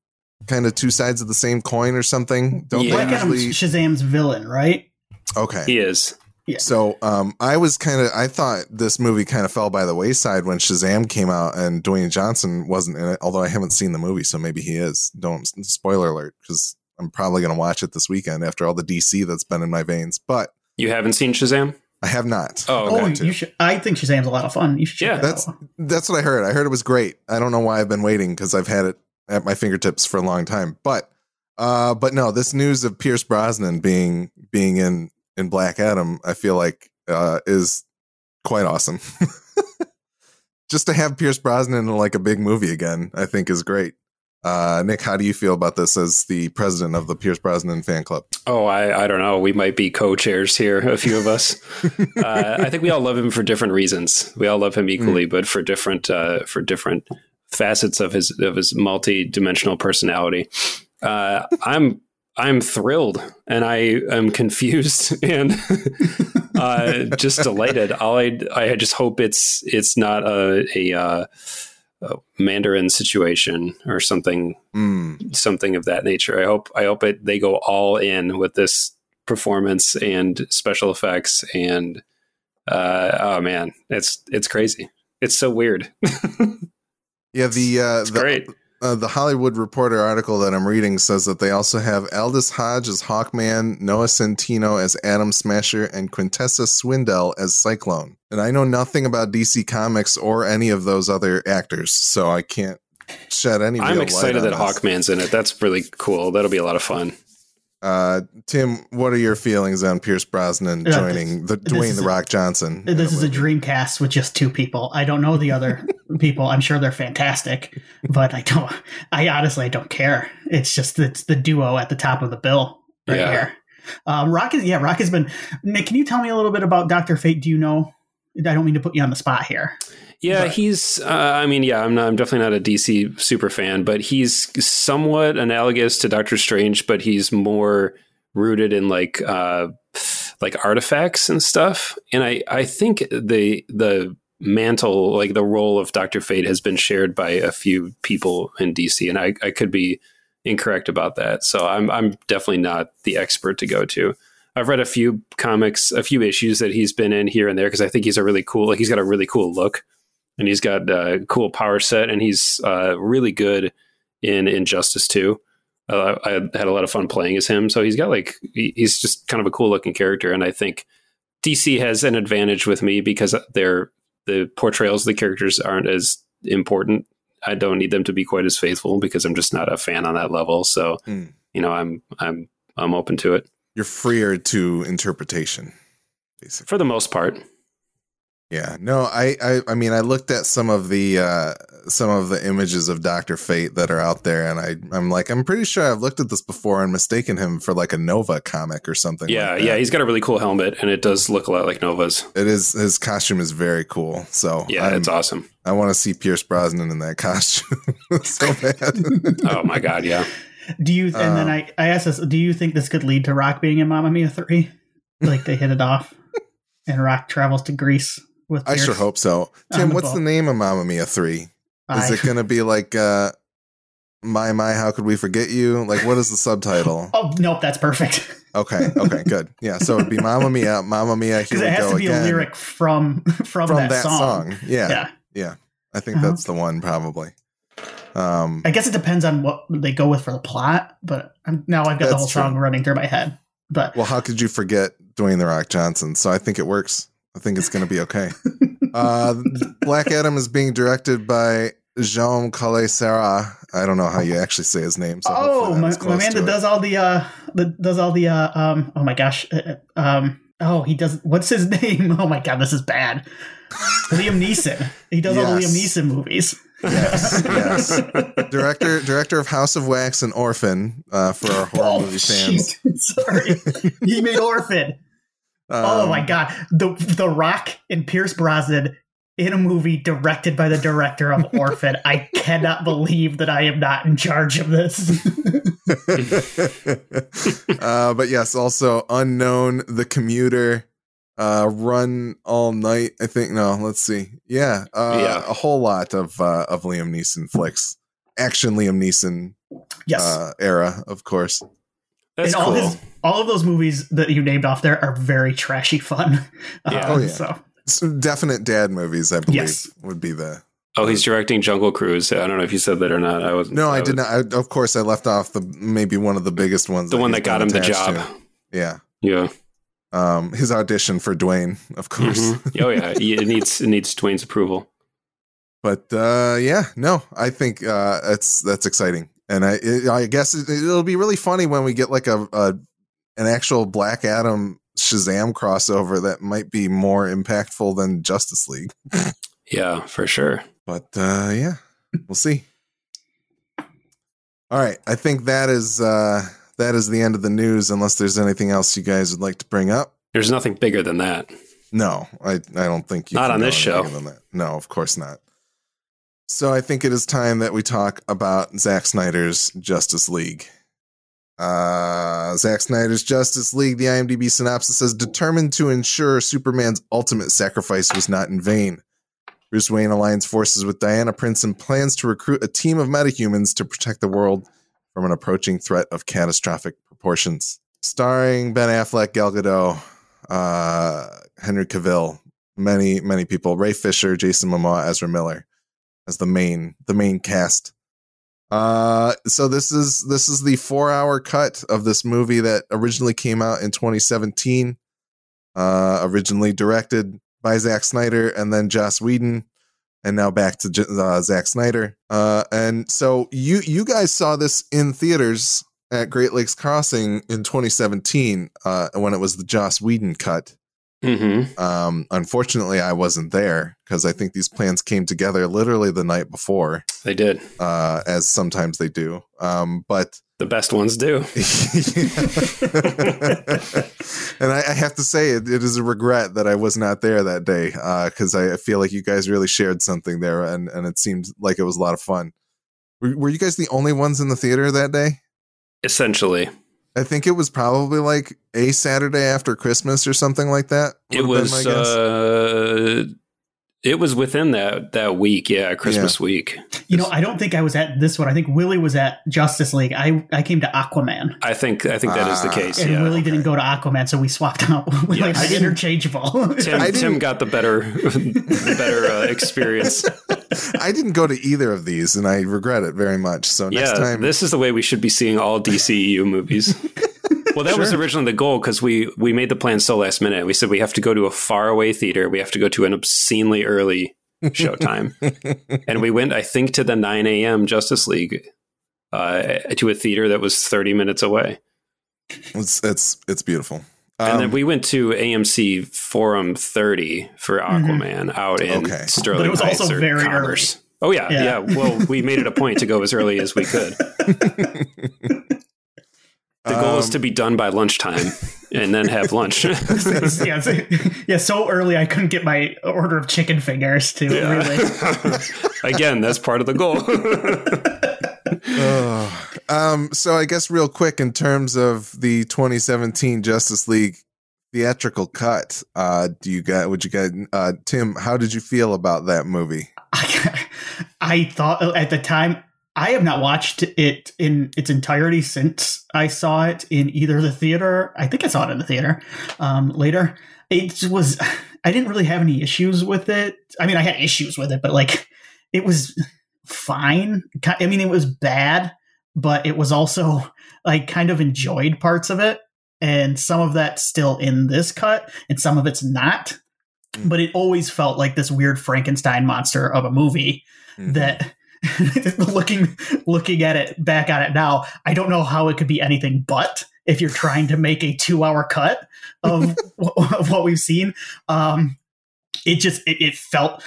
kind of two sides of the same coin or something? Don't Yeah. Black they Adam's? Shazam's villain, right? Okay, he is. So um, I was kind of I thought this movie kind of fell by the wayside when Shazam came out and Dwayne Johnson wasn't in it. Although I haven't seen the movie, so maybe he is. Don't spoiler alert because I'm probably going to watch it this weekend after all the DC that's been in my veins. But You haven't seen Shazam? I have not. Oh, I okay. Oh, you should. I think Shazam's a lot of fun. You should. Check Yeah, that's out. that's what I heard. I heard it was great. I don't know why I've been waiting because I've had it at my fingertips for a long time. But uh, but no, this news of Pierce Brosnan being being in in Black Adam, I feel like uh, is quite awesome. Just to have Pierce Brosnan in like a big movie again, I think is great. Uh, Nick, how do you feel about this as the president of the Pierce Brosnan fan club? Oh, I, I don't know. We might be co-chairs here, a few of us. uh, I think we all love him for different reasons. We all love him equally, but for different uh, for different facets of his of his multi-dimensional personality. Uh, I'm I'm thrilled and I am confused and uh, just delighted. All I I just hope it's it's not a a, uh, a Mandarin situation or something Mm, something of that nature. I hope I hope it they go all in with this performance and special effects and uh, oh man, it's it's crazy. It's so weird. yeah, the uh, the, great. Uh, the Hollywood Reporter article that I'm reading says that they also have Aldis Hodge as Hawkman, Noah Centineo as Atom Smasher, and Quintessa Swindell as Cyclone. And I know nothing about DC Comics or any of those other actors, so I can't shed any. I'm real excited light that this. Hawkman's in it. That's really cool. That'll be a lot of fun. Uh, Tim, what are your feelings on Pierce Brosnan Yeah, joining the this Dwayne is the a- Rock Johnson? in This is a movie? Dreamcast with just two people. I don't know the other people. I'm sure they're fantastic, but I don't. I honestly I don't care. It's just it's the duo at the top of the bill right Yeah. here. Um, Rock is yeah. Rock has been. Nick, can you tell me a little bit about Doctor Fate? Do you know? I don't mean to put you on the spot here. Yeah, But- he's. Uh, I mean, yeah, I'm not. I'm definitely not a DC super fan, but he's somewhat analogous to Doctor Strange, but he's more rooted in like uh, like artifacts and stuff. And I I think the the mantle, like the role of Doctor Fate, has been shared by a few people in DC, and I I could be incorrect about that. So I'm I'm definitely not the expert to go to. I've read a few comics, a few issues that he's been in here and there because I think he's a really cool, like he's got a really cool look and he's got a cool power set and he's uh, really good in Injustice too. Uh, I had a lot of fun playing as him. So he's got like, he's just kind of a cool looking character. And I think DC has an advantage with me because they're, the portrayals of the characters aren't as important. I don't need them to be quite as faithful because I'm just not a fan on that level. So, Mm. you know, I'm, I'm, I'm open to it You're freer to interpretation, basically. for the most part. Yeah, no, I, I, I mean, I looked at some of the, uh, some of the images of Doctor Fate that are out there, and I, I'm like, I'm pretty sure I've looked at this before and mistaken him for like a Nova comic or something. Yeah, like that. yeah, he's got a really cool helmet, and it does look a lot like Nova's. it is. His costume is very cool. So Yeah, I'm- it's awesome. I want to see Pierce Brosnan in that costume so bad. Oh my god, yeah. Do you? And then Um, I I asked this. Do you think this could lead to Rock being in Mamma Mia three? Like they hit it off, and Rock travels to Greece with. I sure hope so. Tim, the what's the name of Mamma Mia three? Is I- it going to be like uh, "My My How Could We Forget You"? Like, what is the subtitle? Oh nope, that's perfect. Okay, okay, good. Yeah, so it'd be Mamma Mia, Mamma Mia. Here Because it has to be again a lyric from from, from that, that, song. song. Yeah, Yeah. I think Uh-huh. that's the one probably. Um, I guess it depends on what they go with for the plot, but I'm, now I've got the whole song true. running through my head. But well, how could you forget Dwayne the Rock Johnson? So I think it works. I think it's going to be okay. uh, Black Adam is being directed by Jaume Collet-Serra. I don't know how you actually say his name. So oh, my, my man that does all the uh, that does all the uh, um. Oh my gosh, uh, uh, um. Oh, he does. What's his name? Oh my god, this is bad. Liam Neeson. He does all the Liam Neeson movies. Yes, yes. director director of House of Wax and Orphan uh, for our horror Oh, movie fans. Sorry, he made Orphan. Oh Um, my god, the The Rock and Pierce Brosnan in a movie directed by the director of Orphan. I cannot believe that I am not in charge of this. uh, but yes, also unknown, the commuter, uh, run all night. I think no, let's see, yeah, uh, Yeah. a whole lot of uh, of Liam Neeson flicks, action Liam Neeson yes, uh, era, of course. That's and all cool. his all of those movies that you named off there are very trashy fun. Yeah. Um, Oh, yeah. So Some definite dad movies, I believe, Yes. would be the. oh, he's directing Jungle Cruise. I don't know if you said that or not. I was No, I was- did not. I, of course, I left off the maybe one of the biggest ones. The one that got him the job. to. Yeah, Yeah. um, his audition for Dwayne, of course. Mhm. Oh yeah. It needs it needs Dwayne's approval. but uh yeah no i think uh that's that's exciting and i it, i guess it, it'll be really funny when we get like a, a an actual black adam shazam crossover that might be more impactful than justice league Yeah, for sure. but uh yeah we'll see all right i think that is uh that is the end of the news unless there's anything else you guys would like to bring up There's nothing bigger than that. No, I, I don't think you Not on this show. Than that. No, of course not. So I think it is time that we talk about Zack Snyder's Justice League. Uh, Zack Snyder's Justice League, the IMDb synopsis says, determined to ensure Superman's ultimate sacrifice was not in vain. Bruce Wayne aligns forces with Diana Prince and plans to recruit a team of metahumans to protect the world from an approaching threat of catastrophic proportions. Starring Ben Affleck, Gal Gadot, uh, Henry Cavill, many many people, Ray Fisher, Jason Momoa, Ezra Miller, as the main the main cast. Uh, so this is this is the four hour cut of this movie that originally came out in 2017. Uh, originally directed by Zack Snyder and then Joss Whedon, and now back to uh, Zack Snyder. Uh, and so you you guys saw this in theaters at Great Lakes Crossing in 2017 uh, when it was the Joss Whedon cut. Mm-hmm. Um, unfortunately, I wasn't there because I think these plans came together literally the night before, They did. uh, as sometimes they do. Um, but The best ones do. and I, I have to say, it, it is a regret that I was not there that day because I feel like you guys really shared something there, and and it seemed like it was a lot of fun. Were, were you guys the only ones in the theater that day? Essentially. I think it was probably like a Saturday after Christmas or something like that. It was been uh it was within that that week, yeah, Christmas week. You know, I don't think I was at this one. I think Willie was at Justice League. I I came to Aquaman, I think I think that is the Ah. case. and yeah. Willie didn't go to Aquaman, so we swapped out. we like Yes. I had didn't- interchangeable. Tim, Tim got the better the better uh, experience. I didn't go to either of these, and I regret it very much. So next yeah, time, this is the way we should be seeing all DCEU movies. Well, that was originally the goal because we we made the plan so last minute. We said we have to go to a faraway theater. We have to go to an obscenely early showtime, and we went. I think to the nine a.m. Justice League uh, to a theater that was thirty minutes away, it's it's it's beautiful. and Um, then we went to AMC Forum thirty for Aquaman out in Okay. Sterling But it was Heights also or very Commerce. Oh yeah, Yeah. yeah, Well, we made it a point to go as early as we could. The goal is um, to be done by lunchtime and then have lunch. yeah, so, yeah, so early I couldn't get my order of chicken fingers to really. Again, that's part of the goal. Oh. um, so I guess real quick in terms of the 2017 Justice League theatrical cut, uh, do you guys? Would you guys? Uh, Tim, how did you feel about that movie? I thought at the time I have not watched it in its entirety since I saw it in either the theater. I think I saw it in the theater um, later. It was. I didn't really have any issues with it. I mean, I had issues with it, but like, it was fine. I mean, it was bad, but it was also I kind of enjoyed parts of it, and some of that's still in this cut, and some of it's not. Mm. But it always felt like this weird Frankenstein monster of a movie mm-hmm. that looking looking at it back at it now, I don't know how it could be anything but if you're trying to make a two hour cut of, of what we've seen. Um, it just it, it, felt.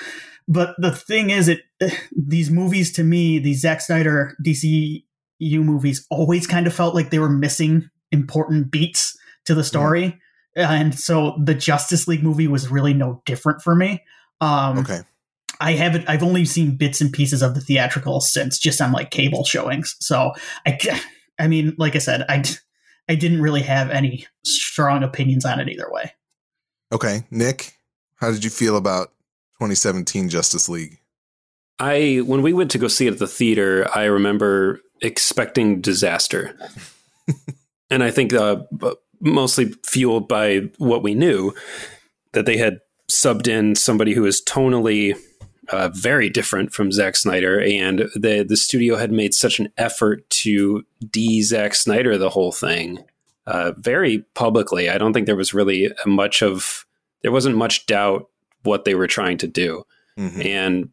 But the thing is, it these movies to me, these Zack Snyder DCU movies, always kind of felt like they were missing important beats to the story. Yeah. And so the Justice League movie was really no different for me. Um, okay. I haven't. I've only seen bits and pieces of the theatrical since, just on like cable showings. So I, I mean, like I said, I, I didn't really have any strong opinions on it either way. Okay, Nick, how did you feel about 2017 Justice League? I when we went to go see it at the theater, I remember expecting disaster, and I think uh, mostly fueled by what we knew that they had subbed in somebody who is tonally uh, very different from Zack Snyder, and the the studio had made such an effort to de Zack Snyder the whole thing uh, very publicly. I don't think there was really much of there wasn't much doubt what they were trying to do, mm-hmm. and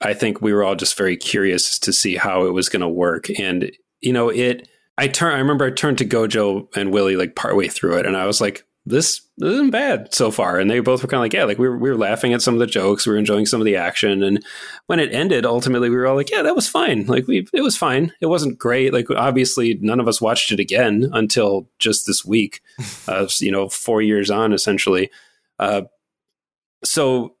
I think we were all just very curious to see how it was going to work. And you know, it. I turn. I remember I turned to Gojo and Willie like partway through it, and I was like, this, this isn't bad so far. And they both were kind of like, yeah, like we were, we were laughing at some of the jokes, we were enjoying some of the action. And when it ended, ultimately, we were all like, yeah, that was fine. Like we, it was fine. It wasn't great. Like obviously, none of us watched it again until just this week. uh, you know, four years on, essentially. Uh, so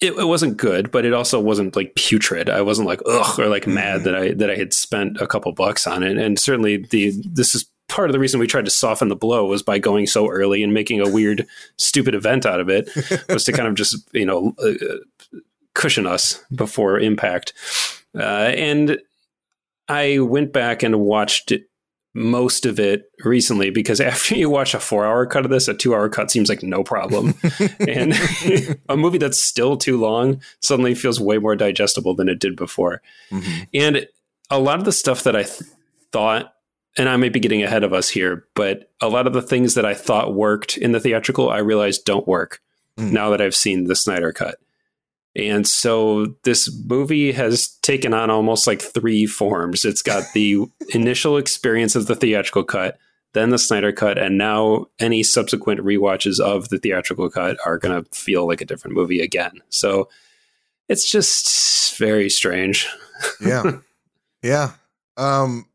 it, it, wasn't good, but it also wasn't like putrid. I wasn't like ugh or like mad mm-hmm. that I that I had spent a couple bucks on it. And certainly the this is part of the reason we tried to soften the blow was by going so early and making a weird, stupid event out of it was to kind of just you know uh, cushion us before impact. Uh, and I went back and watched it, most of it recently because after you watch a four hour cut of this, a two hour cut seems like no problem. and a movie that's still too long suddenly feels way more digestible than it did before. Mm-hmm. And a lot of the stuff that I th- thought and I may be getting ahead of us here, but a lot of the things that I thought worked in the theatrical, I realized don't work mm. now that I've seen the Snyder cut. And so this movie has taken on almost like three forms. It's got the initial experience of the theatrical cut, then the Snyder cut, and now any subsequent re-watches of the theatrical cut are going to feel like a different movie again. So it's just very strange. yeah. Yeah. Um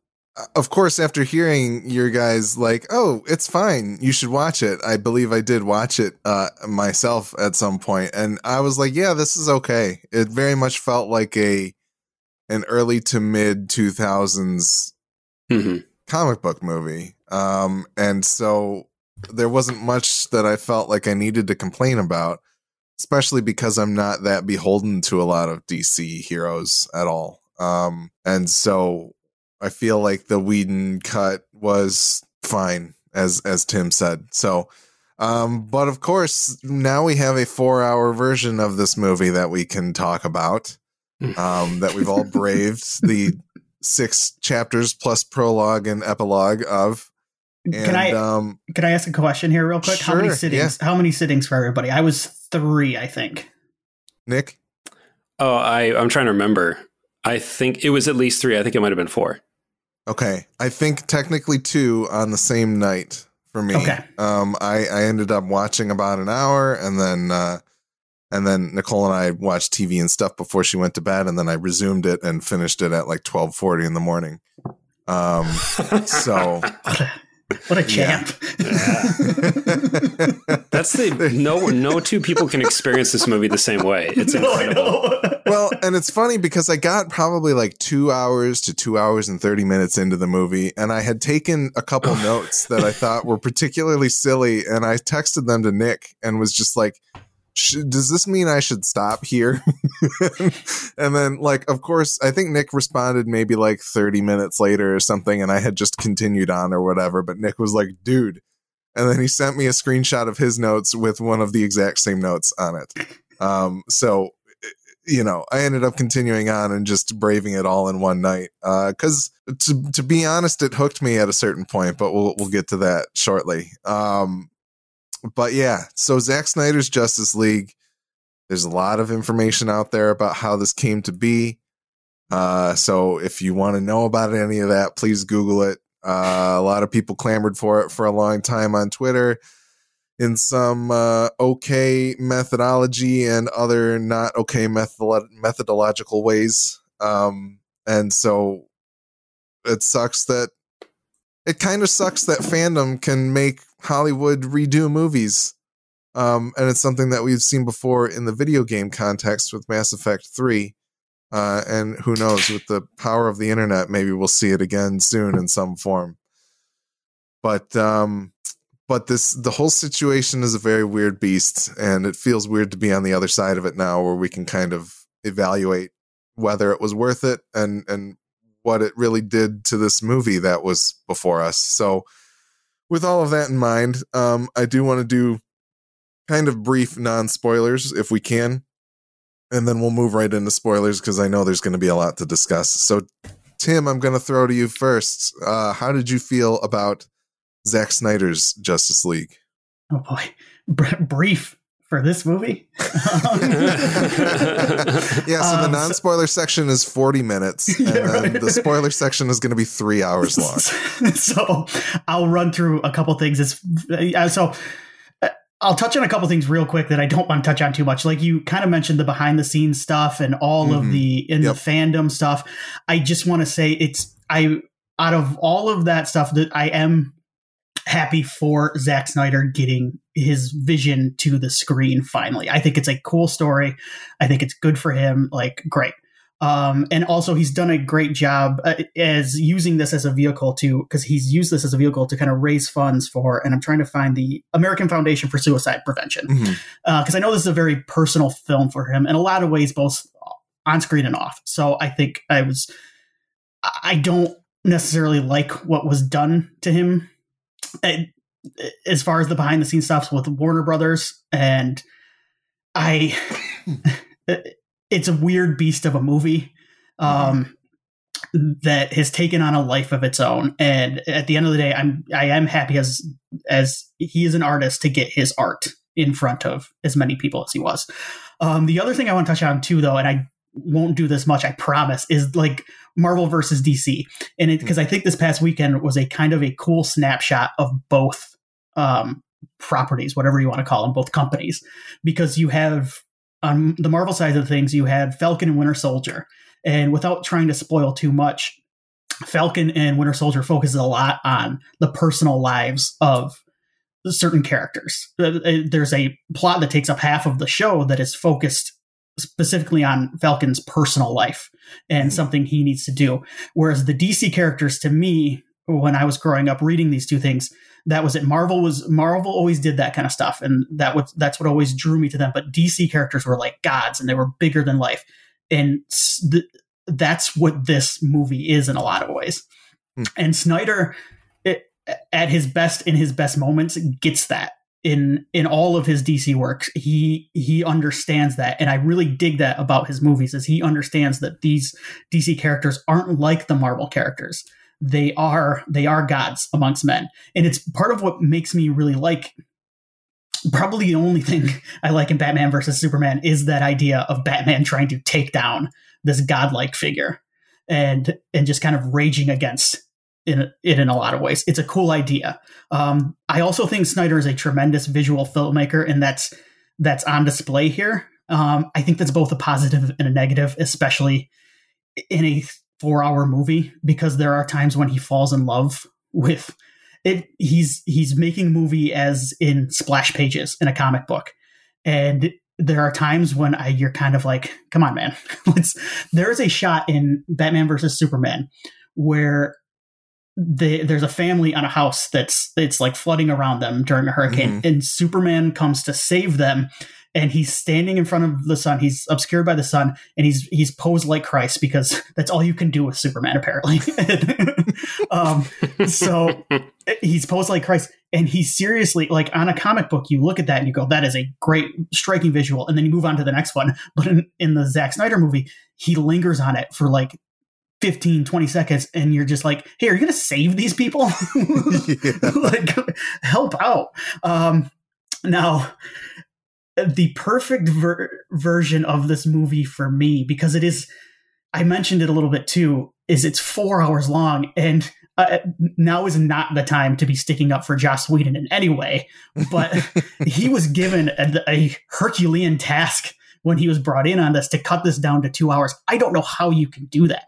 of course, after hearing your guys like, oh, it's fine, you should watch it. I believe I did watch it uh, myself at some point, and I was like, yeah, this is okay. It very much felt like a an early to mid two thousands mm-hmm. comic book movie, um, and so there wasn't much that I felt like I needed to complain about, especially because I'm not that beholden to a lot of DC heroes at all. Um, and so I feel like the Whedon cut was fine, as as Tim said. So, um, but of course, now we have a four hour version of this movie that we can talk about. Um, that we've all braved the six chapters plus prologue and epilogue of. And, can I um, can I ask a question here real quick? Sure, how many sittings? Yeah. How many sittings for everybody? I was three, I think. Nick. Oh, I I'm trying to remember. I think it was at least three. I think it might have been four. Okay, I think technically two on the same night for me. Okay. Um, I I ended up watching about an hour, and then uh, and then Nicole and I watched TV and stuff before she went to bed, and then I resumed it and finished it at like twelve forty in the morning. Um, so what a champ! Yeah. That's the no no two people can experience this movie the same way. It's no, incredible. well, and it's funny because I got probably like two hours to two hours and thirty minutes into the movie, and I had taken a couple notes that I thought were particularly silly, and I texted them to Nick and was just like, does this mean I should stop here? and then, like, of course, I think Nick responded maybe like 30 minutes later or something, and I had just continued on or whatever. But Nick was like, dude. And then he sent me a screenshot of his notes with one of the exact same notes on it. Um, so, you know, I ended up continuing on and just braving it all in one night. Because uh, to to be honest, it hooked me at a certain point, but we'll we'll get to that shortly. Um, but yeah, so Zack Snyder's Justice League. There's a lot of information out there about how this came to be. Uh, so if you want to know about any of that, please Google it. Uh, a lot of people clamored for it for a long time on Twitter in some uh, okay methodology and other not okay method- methodological ways. Um, and so it sucks that it kind of sucks that fandom can make Hollywood redo movies. Um, and it's something that we've seen before in the video game context with Mass Effect 3. Uh, and who knows, with the power of the internet, maybe we'll see it again soon in some form. But um, but this the whole situation is a very weird beast, and it feels weird to be on the other side of it now, where we can kind of evaluate whether it was worth it and and what it really did to this movie that was before us. So with all of that in mind, um, I do want to do kind of brief non spoilers if we can. And then we'll move right into spoilers because I know there's going to be a lot to discuss. So, Tim, I'm going to throw to you first. Uh, how did you feel about Zack Snyder's Justice League? Oh boy, Br- brief for this movie. yeah, so the um, non spoiler so, section is 40 minutes, and yeah, right. the spoiler section is going to be three hours long. so I'll run through a couple things. It's uh, so. Uh, I'll touch on a couple things real quick that I don't want to touch on too much. Like you kind of mentioned the behind the scenes stuff and all mm-hmm. of the in yep. the fandom stuff. I just want to say it's I out of all of that stuff that I am happy for Zack Snyder getting his vision to the screen finally. I think it's a cool story. I think it's good for him. Like, great. Um, and also, he's done a great job uh, as using this as a vehicle to, because he's used this as a vehicle to kind of raise funds for, and I'm trying to find the American Foundation for Suicide Prevention. Because mm-hmm. uh, I know this is a very personal film for him in a lot of ways, both on screen and off. So I think I was, I don't necessarily like what was done to him as far as the behind the scenes stuff with Warner Brothers, and I, it's a weird beast of a movie um, mm-hmm. that has taken on a life of its own. And at the end of the day, I'm I am happy as as he is an artist to get his art in front of as many people as he was. Um, the other thing I want to touch on too, though, and I won't do this much, I promise, is like Marvel versus DC. And it because I think this past weekend was a kind of a cool snapshot of both um, properties, whatever you want to call them, both companies, because you have on the Marvel side of things, you had Falcon and Winter Soldier. And without trying to spoil too much, Falcon and Winter Soldier focuses a lot on the personal lives of certain characters. Uh, uh, there's a plot that takes up half of the show that is focused specifically on Falcon's personal life and mm-hmm. something he needs to do. Whereas the DC characters, to me, when I was growing up reading these two things, that was it. Marvel was Marvel always did that kind of stuff, and that was that's what always drew me to them. But DC characters were like gods, and they were bigger than life, and th- that's what this movie is in a lot of ways. Mm. And Snyder, it, at his best in his best moments, gets that in in all of his DC works. He he understands that, and I really dig that about his movies. Is he understands that these DC characters aren't like the Marvel characters. They are they are gods amongst men, and it's part of what makes me really like. Probably the only thing I like in Batman versus Superman is that idea of Batman trying to take down this godlike figure and and just kind of raging against in it in a lot of ways. It's a cool idea. Um, I also think Snyder is a tremendous visual filmmaker, and that's that's on display here. Um, I think that's both a positive and a negative, especially in a four-hour movie, because there are times when he falls in love with it. He's he's making movie as in splash pages in a comic book, and there are times when I, you're kind of like, "Come on, man!" there is a shot in Batman versus Superman where they, there's a family on a house that's it's like flooding around them during a hurricane, mm-hmm. and Superman comes to save them, and he's standing in front of the sun. He's obscured by the sun, and he's he's posed like Christ because that's all you can do with Superman, apparently. um, so he's posed like Christ, and he's seriously like on a comic book. You look at that and you go, "That is a great, striking visual," and then you move on to the next one. But in, in the Zack Snyder movie, he lingers on it for like 15 20 seconds and you're just like hey are you gonna save these people like help out um now the perfect ver- version of this movie for me because it is i mentioned it a little bit too is it's four hours long and uh, now is not the time to be sticking up for Joss Whedon in any way, but he was given a, a Herculean task when he was brought in on this to cut this down to two hours. I don't know how you can do that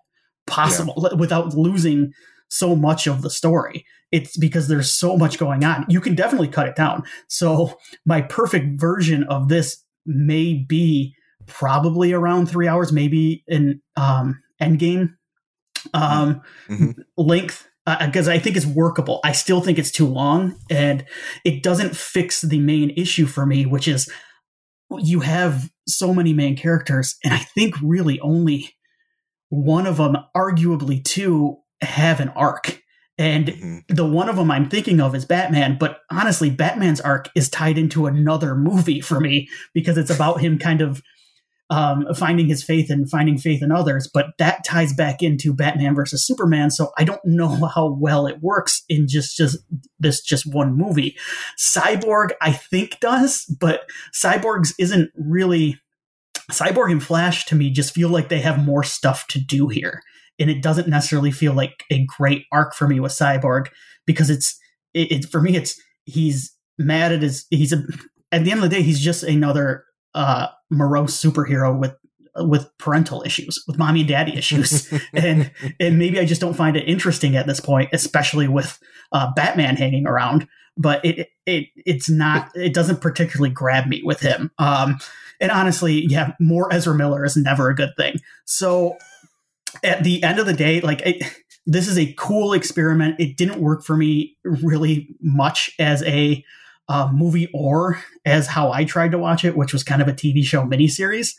possible yeah. without losing so much of the story. It's because there's so much going on. You can definitely cut it down. So my perfect version of this may be probably around three hours, maybe an um, Endgame um, mm-hmm. length because uh, I think it's workable. I still think it's too long, and it doesn't fix the main issue for me, which is you have so many main characters, and I think really only one of them, arguably two, have an arc. And mm-hmm. the one of them I'm thinking of is Batman, but honestly, Batman's arc is tied into another movie for me because it's about him kind of um, finding his faith and finding faith in others. But that ties back into Batman versus Superman, so I don't know how well it works in just just this just one movie. Cyborg, I think does, but Cyborg's isn't really Cyborg and Flash to me just feel like they have more stuff to do here. And it doesn't necessarily feel like a great arc for me with Cyborg because it's it, it for me it's he's mad at his he's a at the end of the day he's just another uh morose superhero with with parental issues, with mommy and daddy issues, and and maybe I just don't find it interesting at this point, especially with uh, Batman hanging around. But it it it's not it doesn't particularly grab me with him. Um, and honestly, yeah, more Ezra Miller is never a good thing. So at the end of the day, like it, this is a cool experiment. It didn't work for me really much as a uh, movie or as how I tried to watch it, which was kind of a TV show miniseries.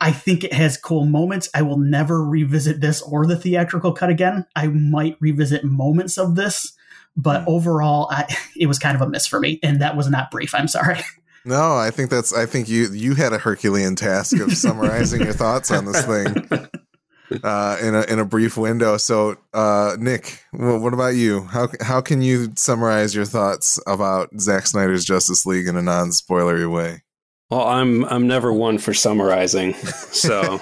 I think it has cool moments. I will never revisit this or the theatrical cut again. I might revisit moments of this, but mm. overall, I, it was kind of a miss for me. And that was not brief. I'm sorry. No, I think that's. I think you you had a Herculean task of summarizing your thoughts on this thing uh, in a in a brief window. So, uh, Nick, what about you? How how can you summarize your thoughts about Zack Snyder's Justice League in a non spoilery way? Well, I'm I'm never one for summarizing. So,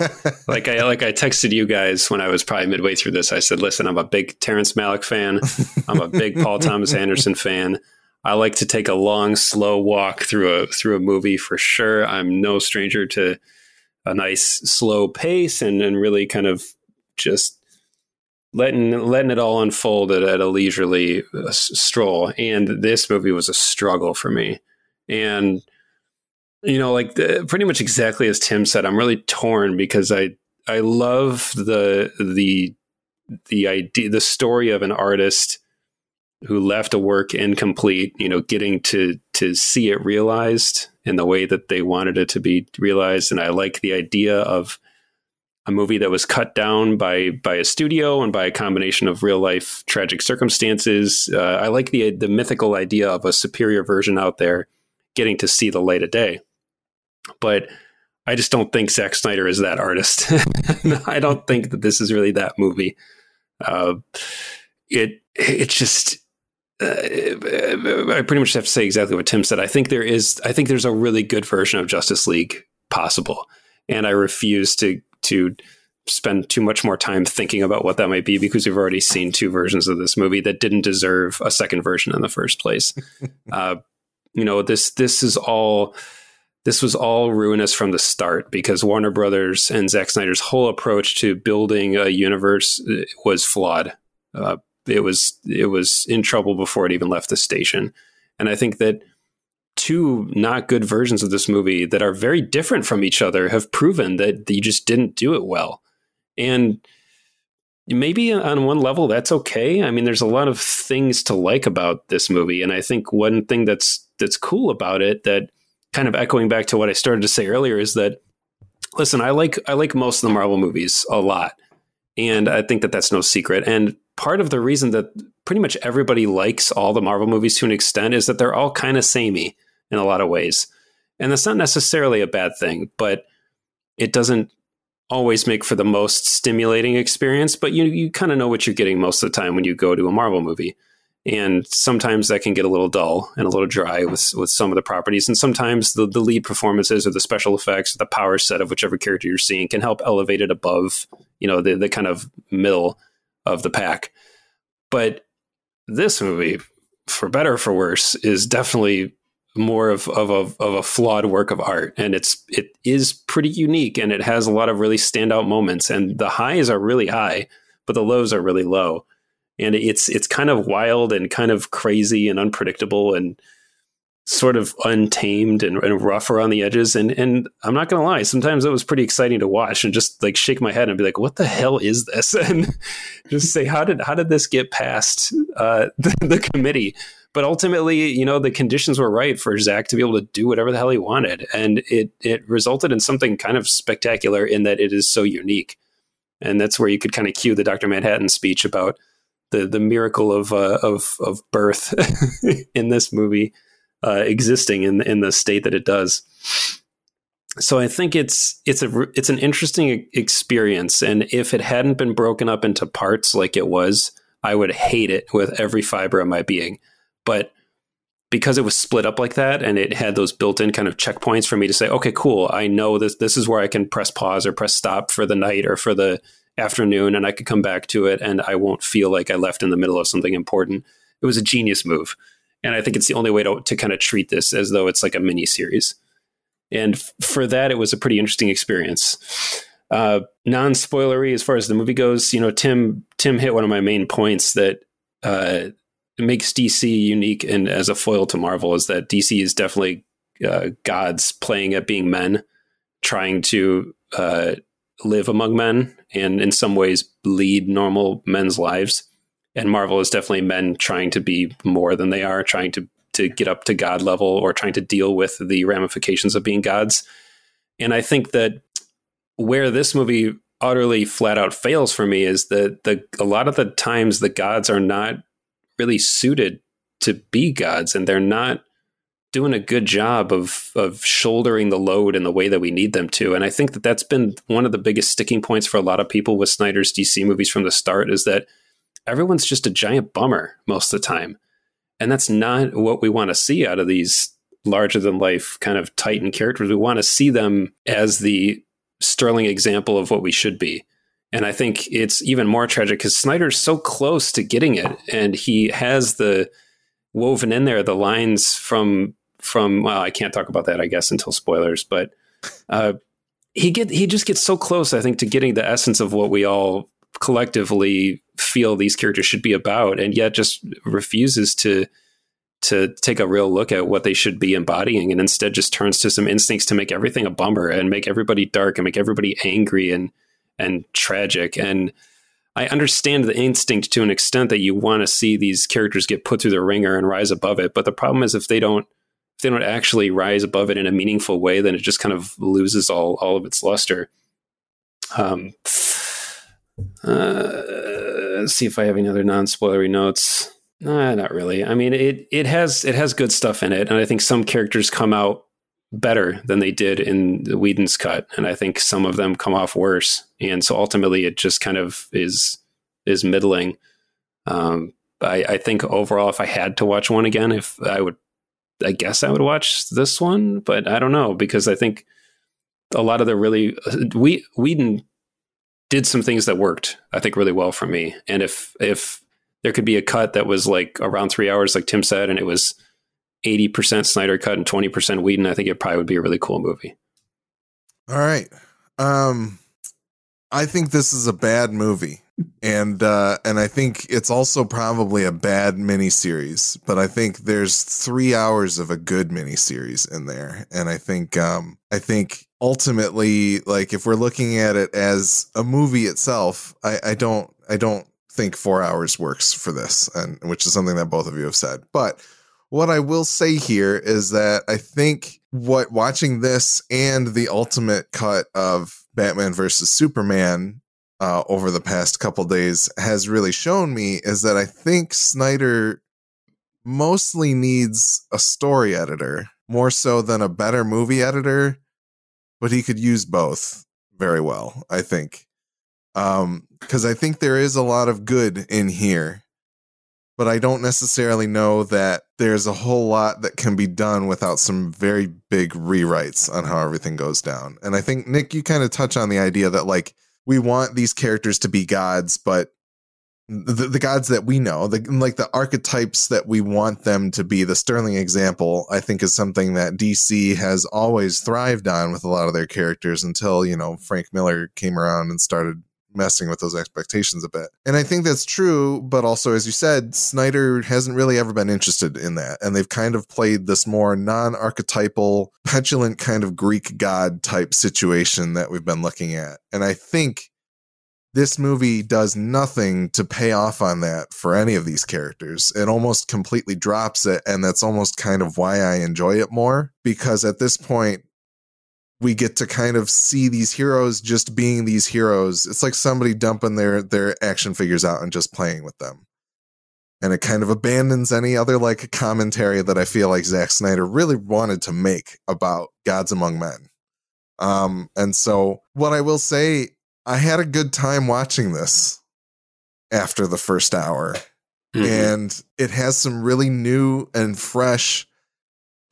like I like I texted you guys when I was probably midway through this. I said, "Listen, I'm a big Terrence Malick fan. I'm a big Paul Thomas Anderson fan. I like to take a long, slow walk through a through a movie for sure. I'm no stranger to a nice slow pace and, and really kind of just letting letting it all unfold at, at a leisurely uh, stroll. And this movie was a struggle for me. And you know, like the, pretty much exactly as Tim said, I'm really torn because I I love the the the idea the story of an artist who left a work incomplete, you know, getting to to see it realized in the way that they wanted it to be realized. And I like the idea of a movie that was cut down by by a studio and by a combination of real life tragic circumstances. Uh, I like the the mythical idea of a superior version out there getting to see the light of day. But I just don't think Zack Snyder is that artist. I don't think that this is really that movie. Uh, it just I pretty much have to say exactly what Tim said. I think there is, I think there's a really good version of Justice League possible, and I refuse to to spend too much more time thinking about what that might be because we've already seen two versions of this movie that didn't deserve a second version in the first place. uh, you know, this this is all this was all ruinous from the start because Warner Brothers and Zack Snyder's whole approach to building a universe uh, was flawed. Uh, it was it was in trouble before it even left the station. And I think that two not good versions of this movie that are very different from each other have proven that you just didn't do it well. And maybe on one level that's okay. I mean, there's a lot of things to like about this movie, and I think one thing that's that's cool about it that kind of echoing back to what I started to say earlier is that listen, I like I like most of the Marvel movies a lot, and I think that that's no secret. And part of the reason that pretty much everybody likes all the Marvel movies to an extent is that they're all kind of samey in a lot of ways, and that's not necessarily a bad thing, but it doesn't always make for the most stimulating experience. But you you kind of know what you're getting most of the time when you go to a Marvel movie and sometimes that can get a little dull and a little dry with with some of the properties and sometimes the, the lead performances or the special effects or the power set of whichever character you're seeing can help elevate it above you know the, the kind of middle of the pack. But this movie for better or for worse is definitely more of, of, a, of a flawed work of art. And it's it is pretty unique and it has a lot of really standout moments. And the highs are really high but the lows are really low. And it's it's kind of wild and kind of crazy and unpredictable and sort of untamed and, and rough around the edges. And and I'm not gonna lie, sometimes it was pretty exciting to watch and just like shake my head and be like, "What the hell is this?" and just say, "How did how did this get past uh, the, the committee?" But ultimately, you know, the conditions were right for Zack to be able to do whatever the hell he wanted, and it it resulted in something kind of spectacular in that it is so unique. And that's where you could kind of cue the Doctor Manhattan speech about the the miracle of uh, of of birth in this movie uh, existing in in the state that it does. So I think it's it's a it's an interesting experience, and if it hadn't been broken up into parts like it was, I would hate it with every fiber of my being. But because it was split up like that, and it had those built-in kind of checkpoints for me to say, okay, cool, I know this this is where I can press pause or press stop for the night or for the afternoon and I could come back to it and I won't feel like I left in the middle of something important. It was a genius move. And I think it's the only way to, to kind of treat this as though it's like a mini series. And f- for that, it was a pretty interesting experience. Uh, non spoilery as far as the movie goes, you know, Tim Tim hit one of my main points that uh, makes DC unique and as a foil to Marvel is that DC is definitely uh, gods playing at being men, trying to uh, live among men and in some ways lead normal men's lives. And Marvel is definitely men trying to be more than they are, trying to to get up to God level or trying to deal with the ramifications of being gods. And I think that where this movie utterly flat out fails for me is that the a lot of the times the gods are not really suited to be gods and they're not doing a good job of of shouldering the load in the way that we need them to. And I think that that's been one of the biggest sticking points for a lot of people with Snyder's DC movies from the start is that everyone's just a giant bummer most of the time. And that's not what we want to see out of these larger than life kind of titan characters. We want to see them as the sterling example of what we should be. And I think it's even more tragic because Snyder's so close to getting it, and he has the woven in there the lines from from well, I can't talk about that, I guess, until spoilers, but uh, he get he just gets so close, I think, to getting the essence of what we all collectively feel these characters should be about, and yet just refuses to to take a real look at what they should be embodying, and instead just turns to some instincts to make everything a bummer and make everybody dark and make everybody angry and and tragic and. I understand the instinct to an extent that you want to see these characters get put through the ringer and rise above it. But the problem is if they don't if they don't actually rise above it in a meaningful way, then it just kind of loses all all of its luster. Um, uh, let's see if I have any other non spoilery notes. Nah, not really. I mean, it it has it has good stuff in it, and I think some characters come out better than they did in the Whedon's cut, and I think some of them come off worse. And so ultimately, it just kind of is is middling. Um, I, I think overall, if I had to watch one again, if I would I guess I would watch this one, but I don't know because I think a lot of the really we Whedon did some things that worked I think really well for me. And if if there could be a cut that was like around three hours, like Tim said, and it was eighty percent Snyder cut and twenty percent Whedon, I think it probably would be a really cool movie. All right. Um I think this is a bad movie and uh, and I think it's also probably a bad miniseries, but I think there's three hours of a good miniseries in there, and I think um, I think ultimately, like if we're looking at it as a movie itself, I, I don't I don't think four hours works for this, and which is something that both of you have said. But what I will say here is that I think what watching this and the ultimate cut of Batman versus Superman uh, over the past couple days has really shown me is that I think Snyder mostly needs a story editor more so than a better movie editor, but he could use both very well, I think. Um, because I think there is a lot of good in here, but I don't necessarily know that there's a whole lot that can be done without some very big rewrites on how everything goes down. And I think Nick, you kind of touch on the idea that like we want these characters to be gods, but the, the gods that we know, the like the archetypes that we want them to be. The Sterling example, I think, is something that DC has always thrived on with a lot of their characters until you know Frank Miller came around and started messing with those expectations a bit. And I think that's true, but also, as you said, Snyder hasn't really ever been interested in that. And they've kind of played this more non archetypal, petulant kind of Greek god type situation that we've been looking at. And I think this movie does nothing to pay off on that for any of these characters. It almost completely drops it. And that's almost kind of why I enjoy it more because at this point, we get to kind of see these heroes just being these heroes. It's like somebody dumping their their action figures out and just playing with them. And it kind of abandons any other like commentary that I feel like Zack Snyder really wanted to make about gods among men. Um, and so what I will say I had a good time watching this after the first hour. Mm-hmm. And it has some really new and fresh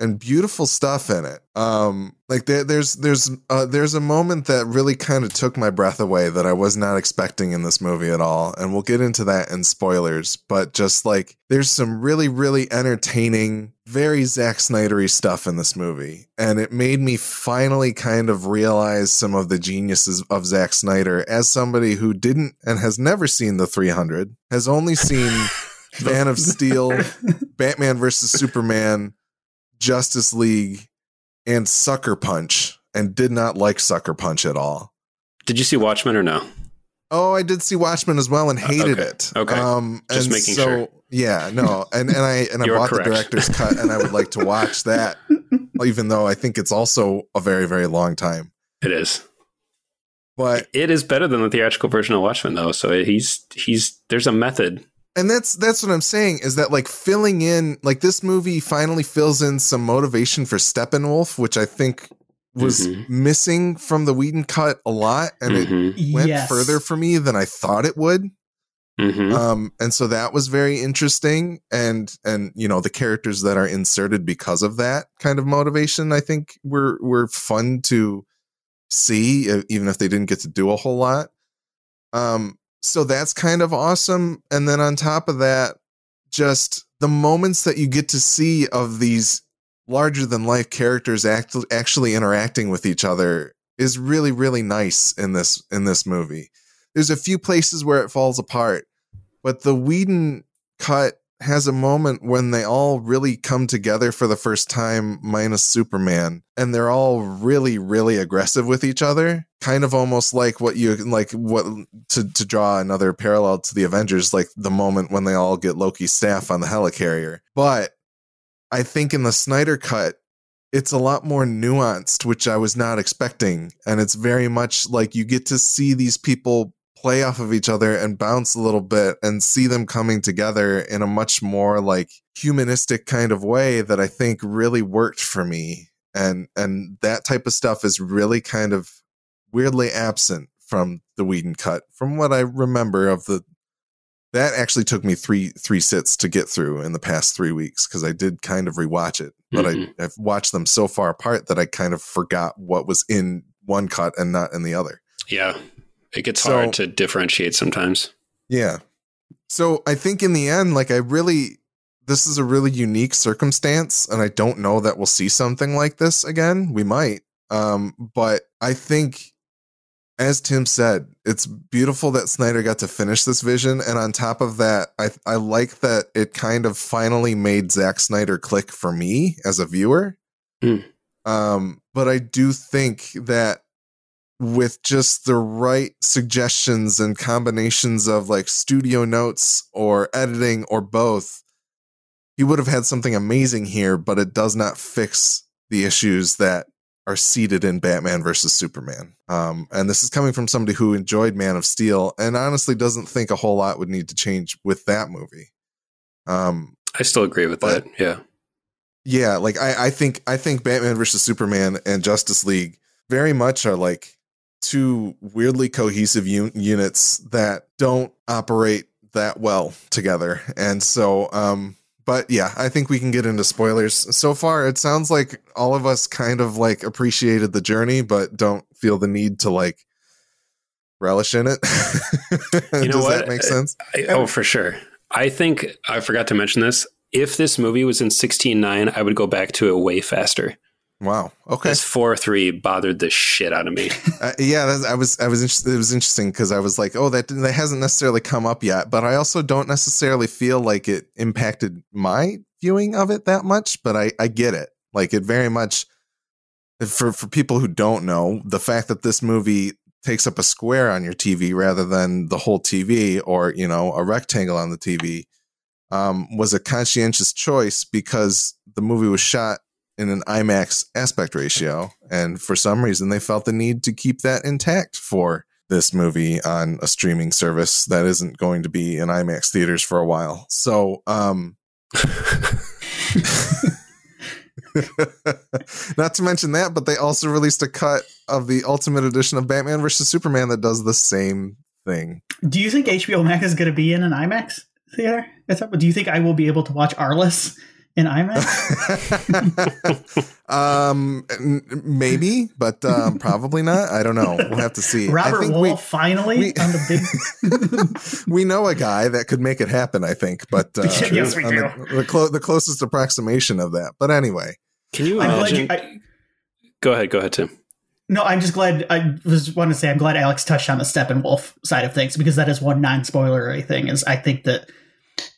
and beautiful stuff in it. Um, like there, there's there's uh, there's a moment that really kind of took my breath away that I was not expecting in this movie at all, and we'll get into that in spoilers. But just like there's some really really entertaining, very Zack Snydery stuff in this movie, and it made me finally kind of realize some of the geniuses of Zack Snyder as somebody who didn't and has never seen the 300, has only seen Man of Steel, Batman versus Superman Justice League, and Sucker Punch, and did not like Sucker Punch at all. Did you see Watchmen or no? Oh, I did see Watchmen as well and uh, hated okay. it. Okay, um, just making so, sure. Yeah, no, and and I and I bought correct. the director's cut, and I would like to watch that, even though I think it's also a very very long time. It is, but it is better than the theatrical version of Watchmen, though. So he's he's there's a method and that's that's what I'm saying is that like filling in like this movie finally fills in some motivation for Steppenwolf, which I think was mm-hmm. missing from the Whedon cut a lot, and mm-hmm. it went yes. further for me than I thought it would. Mm-hmm. Um, and so that was very interesting, and and you know the characters that are inserted because of that kind of motivation, I think were were fun to see, even if they didn't get to do a whole lot. Um, so that's kind of awesome. And then on top of that, just the moments that you get to see of these larger than life characters act- actually interacting with each other is really really nice in this in this movie. There's a few places where it falls apart, but the Whedon cut has a moment when they all really come together for the first time, minus Superman, and they're all really, really aggressive with each other. Kind of almost like what you like what to to draw another parallel to the Avengers, like the moment when they all get Loki's staff on the helicarrier. But I think in the Snyder cut, it's a lot more nuanced, which I was not expecting. And it's very much like you get to see these people play off of each other and bounce a little bit and see them coming together in a much more like humanistic kind of way that I think really worked for me. And and that type of stuff is really kind of weirdly absent from the Whedon cut, from what I remember of the that actually took me three three sits to get through in the past three weeks because I did kind of rewatch it, but mm-hmm. I, I've watched them so far apart that I kind of forgot what was in one cut and not in the other. Yeah, it gets so, hard to differentiate sometimes. Yeah. So I think in the end, like I really, this is a really unique circumstance, and I don't know that we'll see something like this again. We might, um, but I think, as Tim said, it's beautiful that Snyder got to finish this vision, and on top of that, I I like that it kind of finally made Zack Snyder click for me as a viewer. Mm. Um, but I do think that with just the right suggestions and combinations of like studio notes or editing or both, he would have had something amazing here, but it does not fix the issues that are seated in Batman versus Superman. Um, and this is coming from somebody who enjoyed Man of Steel and honestly doesn't think a whole lot would need to change with that movie. Um, I still agree with But- that. Yeah. yeah, like I, I think I think Batman versus Superman and Justice League very much are like two weirdly cohesive un- units that don't operate that well together. And so um but yeah, I think we can get into spoilers. So far it sounds like all of us kind of like appreciated the journey but don't feel the need to like relish in it. You know Does what? that make sense? I, oh, for sure. I think I forgot to mention this. If this movie was in 16.9, I would go back to it way faster. Wow. Okay. This 4 3 bothered the shit out of me. Uh, yeah, I was I was interested. It was interesting because I was like, oh, that that hasn't necessarily come up yet, but I also don't necessarily feel like it impacted my viewing of it that much. But I I get it. Like it very much for for people who don't know the fact that this movie takes up a square on your TV rather than the whole TV or you know a rectangle on the TV um, was a conscientious choice because the movie was shot in an IMAX aspect ratio. And for some reason, they felt the need to keep that intact for this movie on a streaming service that isn't going to be in IMAX theaters for a while. So, um, not to mention that, but they also released a cut of the Ultimate Edition of Batman vs. Superman that does the same thing. Do you think HBO Max is going to be in an IMAX theater? Is that, do you think I will be able to watch Arliss in IMAX? um, maybe, but um, probably not. I don't know. We'll have to see. I Robert think Wuhl we- finally we- on the big. we know a guy that could make it happen. I think, but uh, Yes, we on the, the, clo- the closest approximation of that. But anyway, Can you imagine? you, I, go ahead, go ahead, Tim. no, I'm just glad. I was want to say I'm glad Alex touched on the Steppenwolf side of things because that is one non-spoilery thing. Is I think that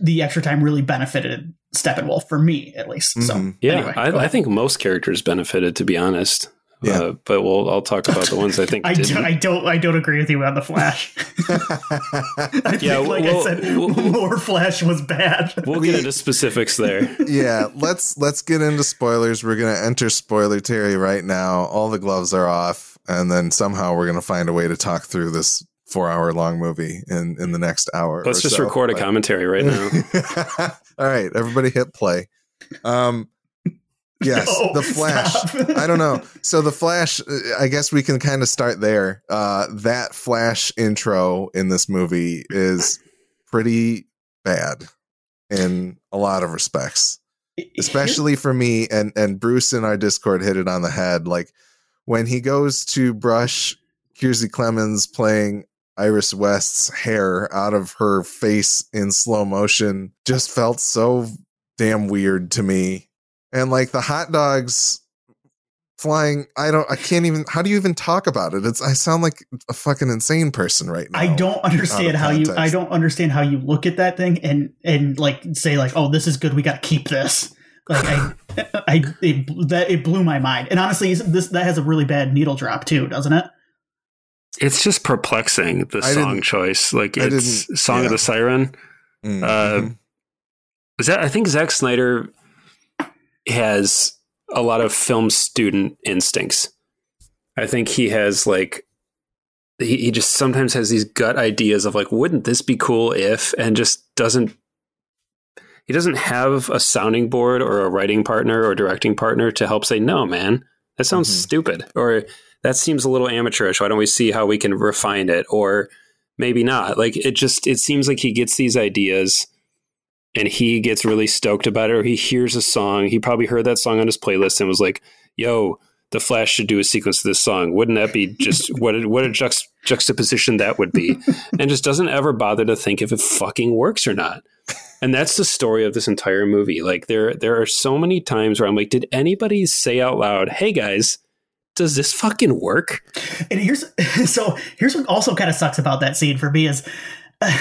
the extra time really benefited Steppenwolf for me at least. So Mhm. Yeah, anyway, I, I think most characters benefited, to be honest. Yeah. Uh, but we'll I'll talk about the ones I think I didn't. don't, I don't. I don't agree with you on the Flash. I Yeah, think, like well, I said, well- more Flash was bad. we'll get into specifics there. yeah, let's let's get into spoilers. We're gonna enter spoiler Terry right now. All the gloves are off, and then somehow we're gonna find a way to talk through this four hour long movie in in the next hour. Let's or just so. record a commentary right now. All right, everybody hit play. Um, yes, No, the Flash. I don't know. So the Flash, uh, I guess we can kind of start there. Uh, that Flash intro in this movie is pretty bad in a lot of respects, especially for me. And and Bruce in our Discord hit it on the head. Like when he goes to brush Kiersey Clemons playing Iris West's hair out of her face in slow motion, just felt so damn weird to me. And like the hot dogs flying i don't i can't even how do you even talk about it it's i sound like a fucking insane person right now I don't understand how you. I don't understand how you look at that thing and and like say like, oh, this is good. We got to keep this. Like I, I it, that it blew my mind. And honestly, this that has a really bad needle drop too, doesn't it? It's just perplexing the I song choice. Like I it's "Song yeah. of the Siren." Mm, Uh. Is that I think Zack Snyder has a lot of film student instincts. I think he has like he, he just sometimes has these gut ideas of like, wouldn't this be cool if and just doesn't he doesn't have a sounding board or a writing partner or directing partner to help say, no, man, that sounds Mhm. stupid. Or that seems a little amateurish. Why don't we see how we can refine it? Or maybe not. Like it just it seems like he gets these ideas and he gets really stoked about it, or he hears a song. He probably heard that song on his playlist and was like, "Yo, the Flash should do a sequence to this song. Wouldn't that be just what a, what a juxt- juxtaposition that would be?" and just doesn't ever bother to think if it fucking works or not. And that's the story of this entire movie. Like there there are so many times where I'm like, "Did anybody say out loud, "Hey guys, does this fucking work?" And here's so here's what also kind of sucks about that scene for me is uh,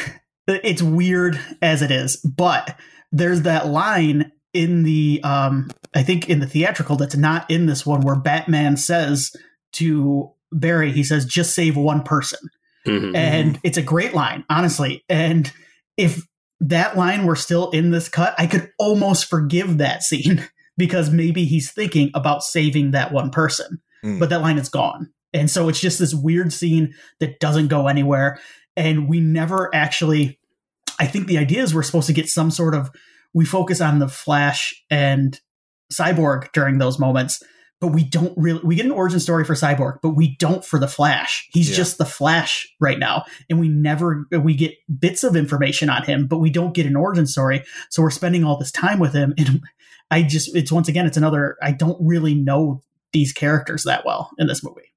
it's weird as it is, but there's that line in the um I think in the theatrical that's not in this one where Batman says to Barry, he says, just save one person. Mhm. And it's a great line, honestly. And if that line were still in this cut, I could almost forgive that scene because maybe he's thinking about saving that one person, Mm. but that line is gone. And so it's just this weird scene that doesn't go anywhere. And we never actually, I think the idea is we're supposed to get some sort of, we focus on the Flash and Cyborg during those moments, but we don't really, we get an origin story for Cyborg, but we don't for the Flash. He's Yeah. just the Flash right now. And we never, we get bits of information on him, but we don't get an origin story. So we're spending all this time with him. And I just, it's once again, it's another, I don't really know these characters that well in this movie.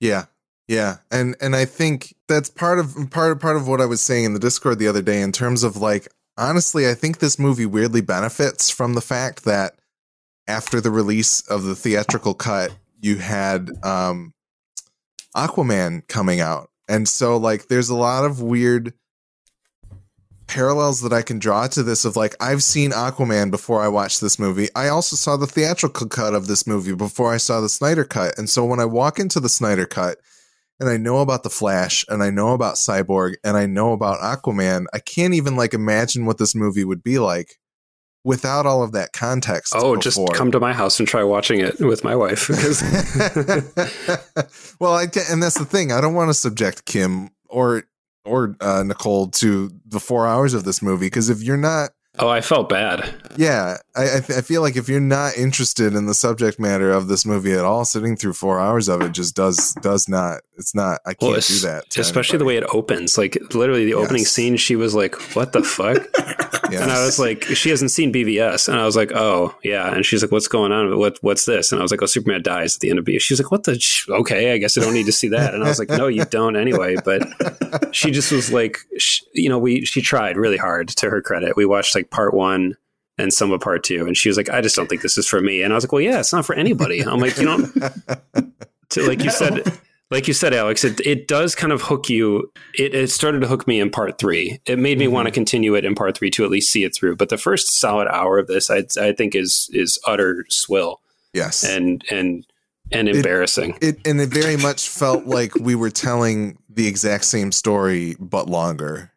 Yeah. Yeah. And and I think that's part of part of part of what I was saying in the Discord the other day in terms of like honestly, I think this movie weirdly benefits from the fact that after the release of the theatrical cut, you had um Aquaman coming out. And so like there's a lot of weird parallels that I can draw to this of like I've seen Aquaman before I watched this movie. I also saw the theatrical cut of this movie before I saw the Snyder cut. And so when I walk into the Snyder cut and I know about the Flash and I know about Cyborg and I know about Aquaman, I can't even like imagine what this movie would be like without all of that context. Oh, just come to my house and try watching it with my wife. well, I and that's the thing. I don't want to subject Kim or or uh, Nicole to the four hours of this movie because if you're not, oh, I felt bad. yeah, I I, th- I feel like if you're not interested in the subject matter of this movie at all, sitting through four hours of it just does does not. It's not. I can't Well, do that. especially the way it opens. Like literally, the opening Yes. scene, she was like, "What the fuck?" Yes. And I was like, "She hasn't seen BVS," and I was like, "Oh yeah." And she's like, "What's going on? What What's this?" And I was like, "Oh, Superman dies at the end of BVS." She's like, "What the? Sh- okay, I guess I don't need to see that." And I was like, "No, you don't anyway." But she just was like, sh- you know, we she tried really hard. To her credit, we watched like part one and some of part two, and she was like, "I just don't think this is for me." And I was like, "Well, yeah, it's not for anybody." I'm like, you don't to, like you said like you said alex it, it does kind of hook you. It, it started to hook me in part three. It made me Mhm. want to continue it in part three to at least see it through. But the first solid hour of this i, I think is is utter swill yes, and and and It- embarrassing. it and it very much felt like we were telling the exact same story but longer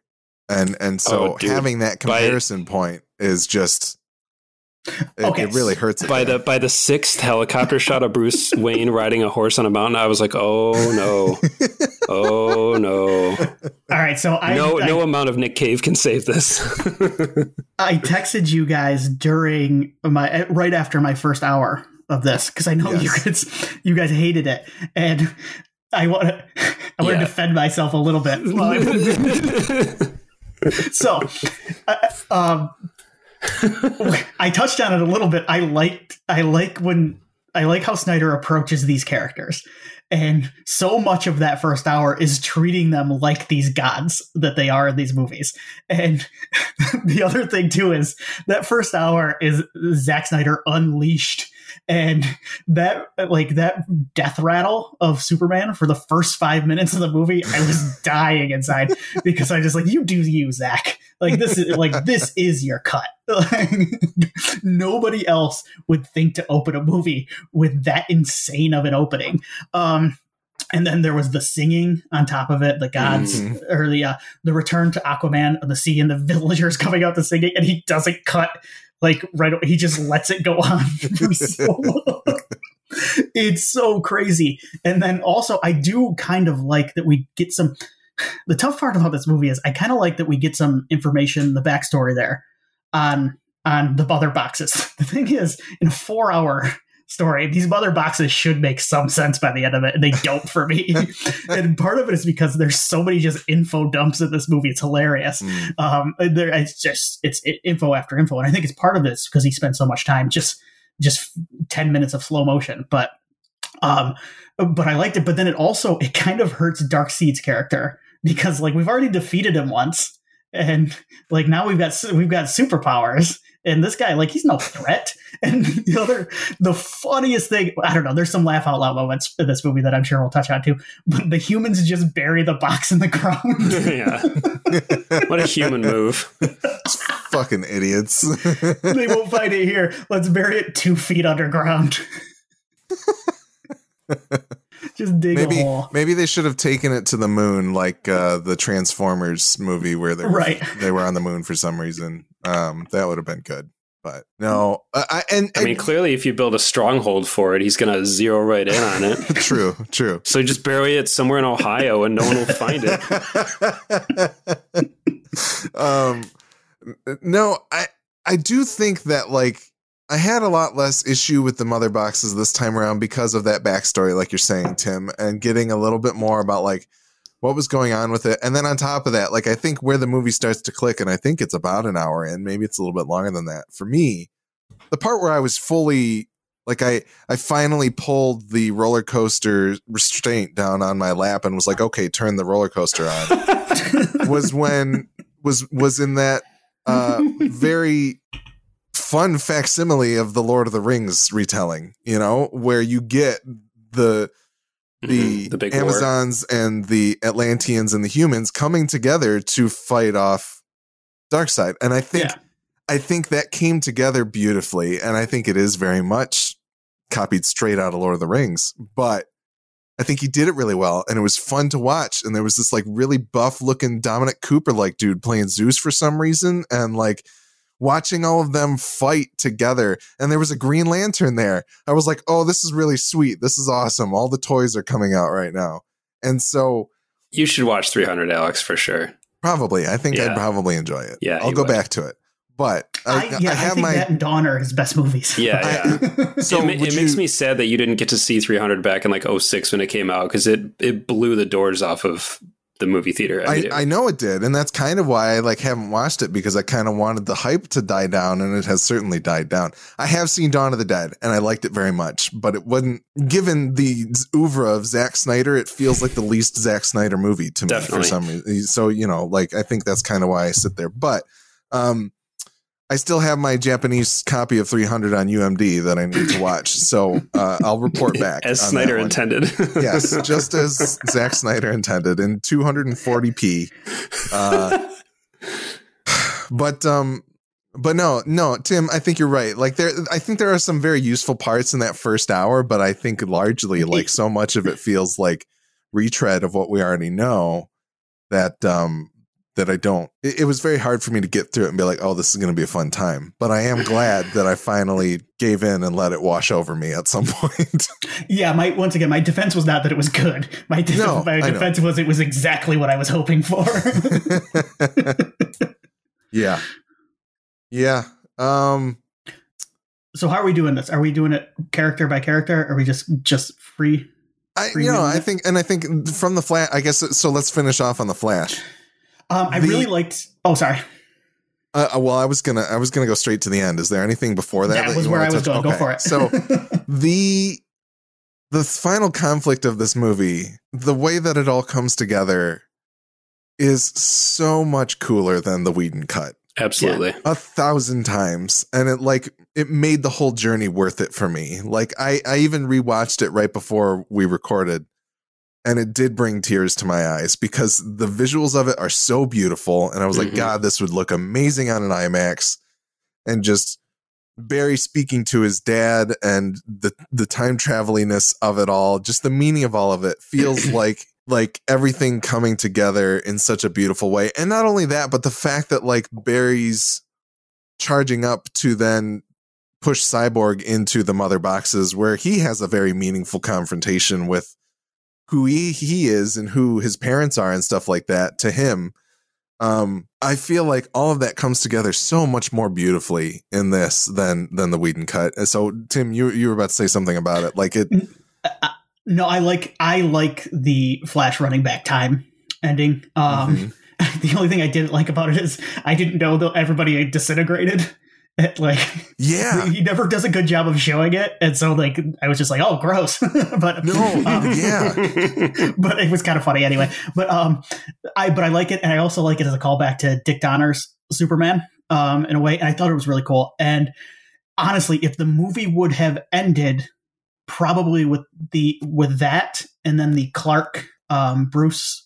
and and so Oh, having that By- comparison point is just it, Okay. it really hurts it by the by the sixth helicopter shot of bruce wayne riding a horse on a mountain i was like oh no. Oh no. All right, so I no I, no amount of nick cave can save this. I texted you guys during my uh, right after my first hour of this because I know you guys you guys hated it, and I want to I want to Yeah. defend myself a little bit. So, uh, um, I touched on it a little bit. I liked I like when I like how Snyder approaches these characters. And so much of that first hour is treating them like these gods that they are in these movies. And the other thing too is that first hour is Zack Snyder unleashed. And that like that death rattle of Superman for the first five minutes of the movie, I was dying inside because I just like you do you, Zack. Like this is like this is your cut. Nobody else would think to open a movie with that insane of an opening. Um, and then there was the singing on top of it, the gods Mhm. or the uh, the return to Aquaman of the sea and the villagers coming out to singing, and he doesn't cut like right. away. He just lets it go on so. It's so crazy. And then also, I do kind of like that we get some. The tough part about this movie is I kind of like that we get some information, the backstory there on on the other boxes. The thing is, in a four hour story, these mother boxes should make some sense by the end of it, and they don't for me. and part of it is because there's so many just info dumps in this movie. It's hilarious. Mm. Um, there, it's just it's it, info after info, and I think it's part of this because he spent so much time just just ten minutes of slow motion. But um, but I liked it. But then it also it kind of hurts Darkseid's character because like we've already defeated him once, and like now we've got we've got superpowers. And this guy, like, he's no threat. And the other, the funniest thing, I don't know, there's some laugh out loud moments in this movie that I'm sure we'll touch on too. But the humans just bury the box in the ground. yeah what a human move Fucking idiots. they won't find it here. Let's bury it two feet underground. Just dig maybe a hole. maybe they should have taken it to the moon like uh, the Transformers movie where they were, Right. they were on the moon for some reason. Um, that would have been good. But no, I, and I mean, clearly, if you build a stronghold for it, he's going to zero right in on it. true, true. So just bury it somewhere in Ohio, and no one will find it. um, no, I I do think that like I had a lot less issue with the mother boxes this time around because of that backstory, like you're saying, Tim, and getting a little bit more about like what was going on with it. And then on top of that, like I think where the movie starts to click, and I think it's about an hour in, maybe it's a little bit longer than that. For me, the part where I was fully like I I finally pulled the roller coaster restraint down on my lap and was like, okay, turn the roller coaster on. was when was was in that uh very fun facsimile of the Lord of the Rings retelling, you know, where you get the the, mm-hmm. the big Amazons war. and the Atlanteans and the humans coming together to fight off Darkseid. And I think Yeah. I think that came together beautifully, and I think it is very much copied straight out of Lord of the Rings. But I think he did it really well, and it was fun to watch. And there was this like really buff looking Dominic Cooper like dude playing Zeus for some reason, and like watching all of them fight together. And there was a Green Lantern there. I was like, oh, this is really sweet. This is awesome. All the toys are coming out right now, and so You should watch 300, Alex, for sure. probably I think I'd probably enjoy it. Yeah, I'll go would. back to it. But I, I, yeah, I I, have think my that and Dawn are his best movies. Yeah, yeah. so it, ma- would it makes me sad that you didn't get to see 300 back in like 06 when it came out because it, it blew the doors off of the movie theater. I, I know it did, and that's kind of why I like haven't watched it because I kind of wanted the hype to die down, and it has certainly died down. I have seen Dawn of the Dead, and I liked it very much, but it wasn't given the oeuvre of Zack Snyder. It feels like the least Zack Snyder movie to me Definitely. for some reason. So you know, like I think that's kind of why I sit there. But um, I still have my Japanese copy of 300 on UMD that I need to watch, so uh, I'll report back as Snyder intended. yes, just as Zack Snyder intended in 240p. Uh, but um, but no, no, Tim, I think you're right. Like there, I think there are some very useful parts in that first hour, but I think largely, like so much of it feels like retread of what we already know. That um, that I don't. It, it was very hard for me to get through it and be like, oh, this is going to be a fun time. But I am glad that I finally gave in and let it wash over me at some point. Yeah, my once again, my defense was not that it was good. My, def- No, my defense was it was exactly what I was hoping for. yeah. Yeah. Um so how are we doing this? Are we doing it character by character? Or are we just just free? I you know. I think and I think from the flash I guess so let's finish off on the flash. Um, I The- really liked. Oh, sorry. Uh, uh, well, I was gonna, I was gonna go straight to the end. Is there anything before that? That was where wanna I was touch- going. Go for it. So the the final conflict of this movie, the way that it all comes together, is so much cooler than the Whedon cut. Absolutely. a thousand times and it like it made the whole journey worth it for me like i i even rewatched it right before we recorded and it did bring tears to my eyes because the visuals of it are so beautiful. And i was like Mhm. god this would look amazing on an imax. And just barry speaking to his dad and the the time traveliness of it all just the meaning of all of it feels like like everything coming together in such a beautiful way. And not only that but the fact that like barry's charging up to then push cyborg into the mother boxes where he has a very meaningful confrontation with who he, he is and who his parents are and stuff like that to him um i feel like all of that comes together so much more beautifully in this than than the Whedon cut so tim you you were about to say something about it like it no, I like I like the Flash running back time ending. Um, Mhm. the only thing I didn't like about it is I didn't know that everybody disintegrated. It, like yeah he never does a good job of showing it, and so like I was just like, oh, gross. but No, um, yeah. but it was kind of funny anyway. But um, I but I like it, and I also like it as a callback to Dick Donner's Superman, um, in a way. And I thought it was really cool. And honestly, if the movie would have ended probably with the with that, and then the Clark um, Bruce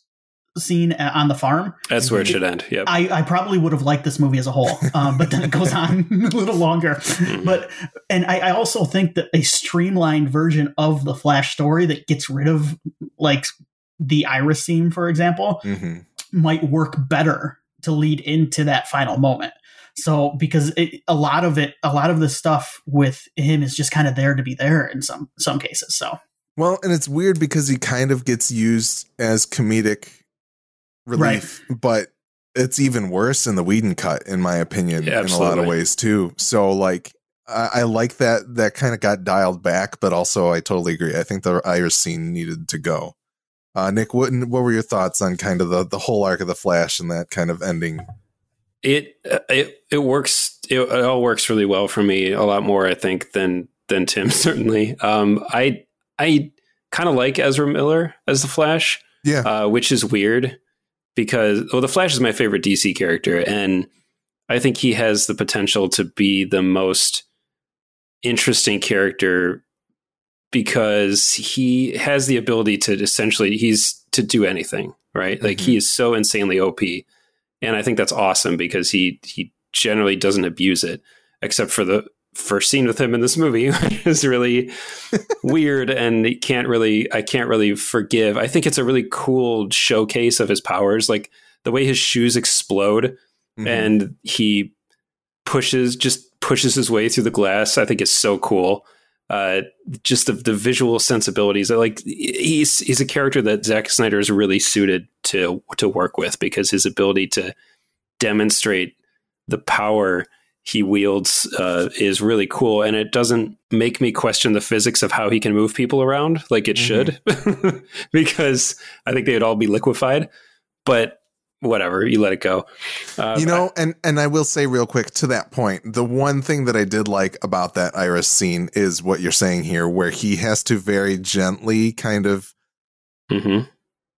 scene uh, on the farm, That's where it should end. Yep. I, I probably would have liked this movie as a whole. Um, but then it goes on a little longer. Mhm. But and I, I also think that a streamlined version of the Flash story that gets rid of like the Iris scene, for example, hmm might work better to lead into that final moment. So because it, a lot of it, a lot of the stuff with him is just kind of there to be there in some some cases. So well, and it's weird because he kind of gets used as comedic relief, right. but it's even worse in the Whedon cut, in my opinion, yeah, in a lot of ways too. So like I, I like that that kind of got dialed back, but also I totally agree. I think the Iris scene needed to go. Uh, Nick, what what were your thoughts on kind of the the whole arc of the Flash and that kind of ending? It uh, it it works. It, it, all works really well for me. A lot more, I think, than than Tim. Certainly, um, I I kind of like Ezra Miller as the Flash. Yeah, uh, which is weird because well, the Flash is my favorite DC character, and I think he has the potential to be the most interesting character because he has the ability to essentially he's to do anything right like mm-hmm. he is so insanely op and i think that's awesome because he he generally doesn't abuse it except for the first scene with him in this movie which is really weird and can't really i can't really forgive i think it's a really cool showcase of his powers like the way his shoes explode mm-hmm. and he pushes just pushes his way through the glass. I think is so cool. Uh, just the, the visual sensibilities. Like he's he's a character that Zack Snyder is really suited to to work with because his ability to demonstrate the power he wields uh, is really cool, and it doesn't make me question the physics of how he can move people around like it mm-hmm. should, because I think they would all be liquefied. But whatever you let it go uh, you know and and i will say real quick to that point the one thing that i did like about that iris scene is what you're saying here where he has to very gently kind of mm-hmm.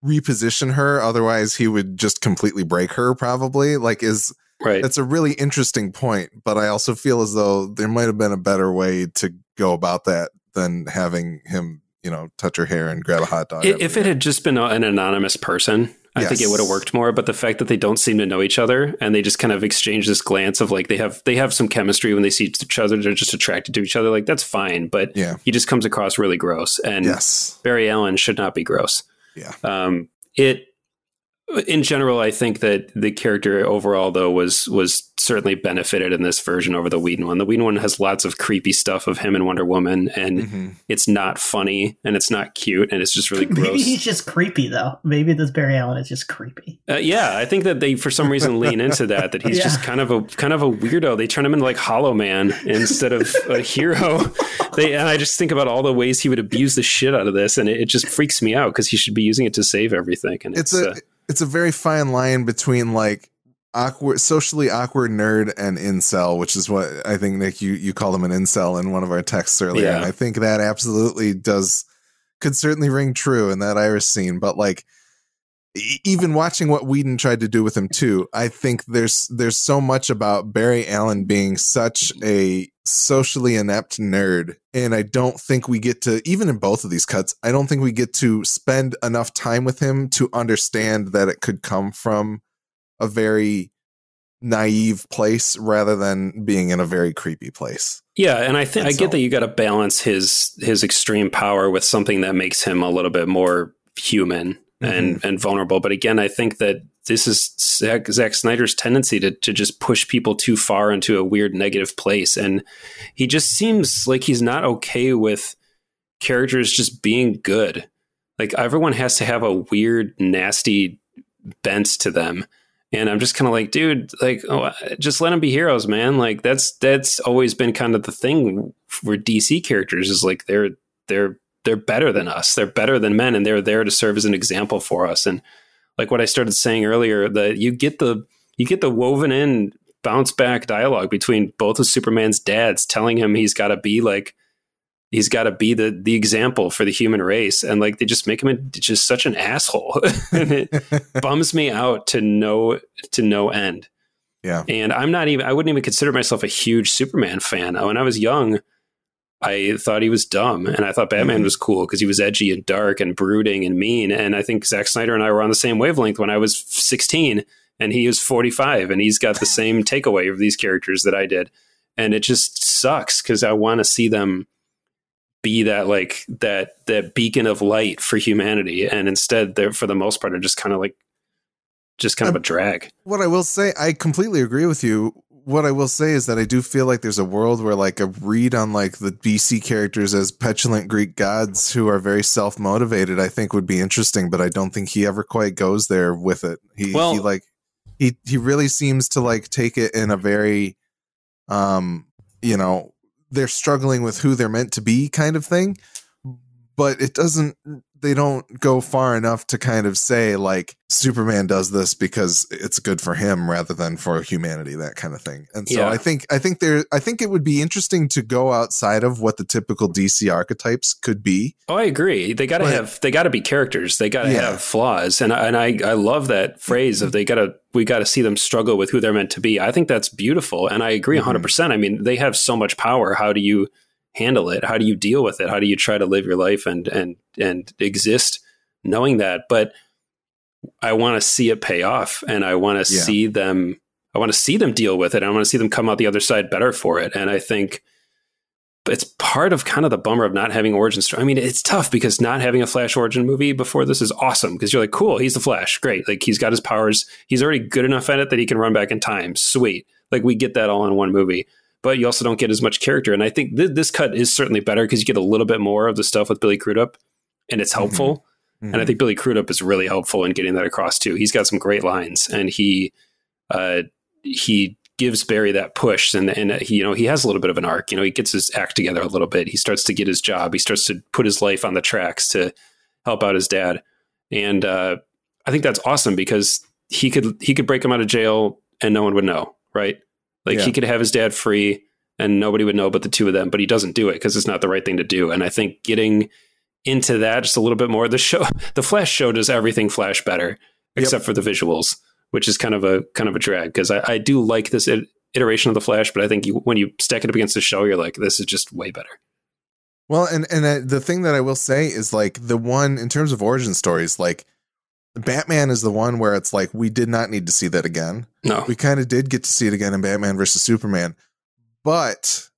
reposition her otherwise he would just completely break her probably like is right that's a really interesting point but i also feel as though there might have been a better way to go about that than having him you know touch her hair and grab a hot dog if it had just been an anonymous person I yes. think it would have worked more. But the fact that they don't seem to know each other and they just kind of exchange this glance of like they have they have some chemistry when they see each other, they're just attracted to each other. Like that's fine. But yeah. he just comes across really gross. And yes. Barry Allen should not be gross. Yeah. Um, it in general, I think that the character overall, though, was was certainly benefited in this version over the Whedon one. The Whedon one has lots of creepy stuff of him and Wonder Woman, and mm-hmm. it's not funny and it's not cute and it's just really gross. Maybe he's just creepy, though. Maybe this Barry Allen is just creepy. Uh, yeah, I think that they, for some reason, lean into that. That he's yeah. just kind of a kind of a weirdo. They turn him into like Hollow Man instead of a hero. They and I just think about all the ways he would abuse the shit out of this, and it, it just freaks me out because he should be using it to save everything. And it's, it's a. Uh, it's a very fine line between like awkward socially awkward nerd and incel which is what i think nick you you call him an incel in one of our texts earlier yeah. and i think that absolutely does could certainly ring true in that iris scene but like even watching what Whedon tried to do with him too, I think there's there's so much about Barry Allen being such a socially inept nerd, and I don't think we get to even in both of these cuts. I don't think we get to spend enough time with him to understand that it could come from a very naive place rather than being in a very creepy place. Yeah, and I think I get that you got to balance his his extreme power with something that makes him a little bit more human mm-hmm. and vulnerable. But again, I think that this is Zack, Zack, Snyder's tendency to to just push people too far into a weird negative place, and he just seems like he's not okay with characters just being good. Like everyone has to have a weird, nasty bent to them. And I'm just kind of like, dude, like, oh, just let them be heroes, man. Like that's that's always been kind of the thing for DC characters is like they're they're they're better than us. They're better than men, and they're there to serve as an example for us. And like what I started saying earlier, that you get the you get the woven in bounce back dialogue between both of Superman's dads, telling him he's got to be like he's got to be the the example for the human race, and like they just make him a, just such an asshole, and it bums me out to no to no end. Yeah, and I'm not even I wouldn't even consider myself a huge Superman fan. When I was young. I thought he was dumb, and I thought Batman mm-hmm. was cool because he was edgy and dark and brooding and mean. And I think Zack Snyder and I were on the same wavelength when I was 16, and he was 45, and he's got the same takeaway of these characters that I did. And it just sucks because I want to see them be that like that that beacon of light for humanity, and instead, they're for the most part are just kind of like just kind of a drag. What I will say, I completely agree with you. What I will say is that I do feel like there's a world where like a read on like the DC characters as petulant Greek gods who are very self motivated, I think would be interesting, but I don't think he ever quite goes there with it. He, Well- he like he he really seems to like take it in a very um you know they're struggling with who they're meant to be kind of thing but it doesn't they don't go far enough to kind of say like superman does this because it's good for him rather than for humanity that kind of thing and so Yeah. i think i think there i think it would be interesting to go outside of what the typical dc archetypes could be Oh, I agree. They got to But- have they got to be characters. They got to Yeah. have flaws, and I- and I I love that phrase of they got to we got to see them struggle with who they're meant to be. I think that's beautiful, and I agree Mhm. 100. percent I mean, they have so much power. How do you handle it? How do you deal with it? How do you try to live your life and and and exist knowing that? But I want to see it pay off, and I want to Yeah. see them. I want to see them deal with it. I want to see them come out the other side better for it. And I think it's part of kind of the bummer of not having origin story. I mean, it's tough because not having a Flash origin movie before this is awesome because you're like, cool, he's the Flash, great. Like he's got his powers. He's already good enough at it that he can run back in time. Sweet. Like we get that all in one movie. But you also don't get as much character, and I think th- this cut is certainly better because you get a little bit more of the stuff with Billy Crudup, and it's helpful. And I think Billy Crudup is really helpful in getting that across too. He's got some great lines, and he uh, he gives Barry that push, and and he, you know he has a little bit of an arc. You know, he gets his act together a little bit. He starts to get his job. He starts to put his life on the tracks to help out his dad, and uh, I think that's awesome because he could he could break him out of jail and no one would know, right? Like Yeah. he could have his dad free and nobody would know but the two of them, but he doesn't do it because it's not the right thing to do. And I think getting into that just a little bit more, the show, the Flash show does everything Flash better except for the visuals, which is kind of a kind of a drag because I, I do like this iteration of the Flash, but I think you, when you stack it up against the show, you're like, this is just way better. Well, and and uh, the thing that I will say is like the one in terms of origin stories, like Batman is the one where it's like we did not need to see that again. No, We kind of did get to see it again in Batman versus Superman, but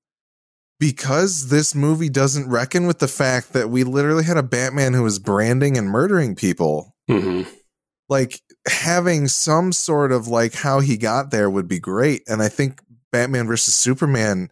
because this movie doesn't reckon with the fact that we literally had a Batman who was branding and murdering people, hmm like having some sort of like how he got there would be great. And I think Batman versus Superman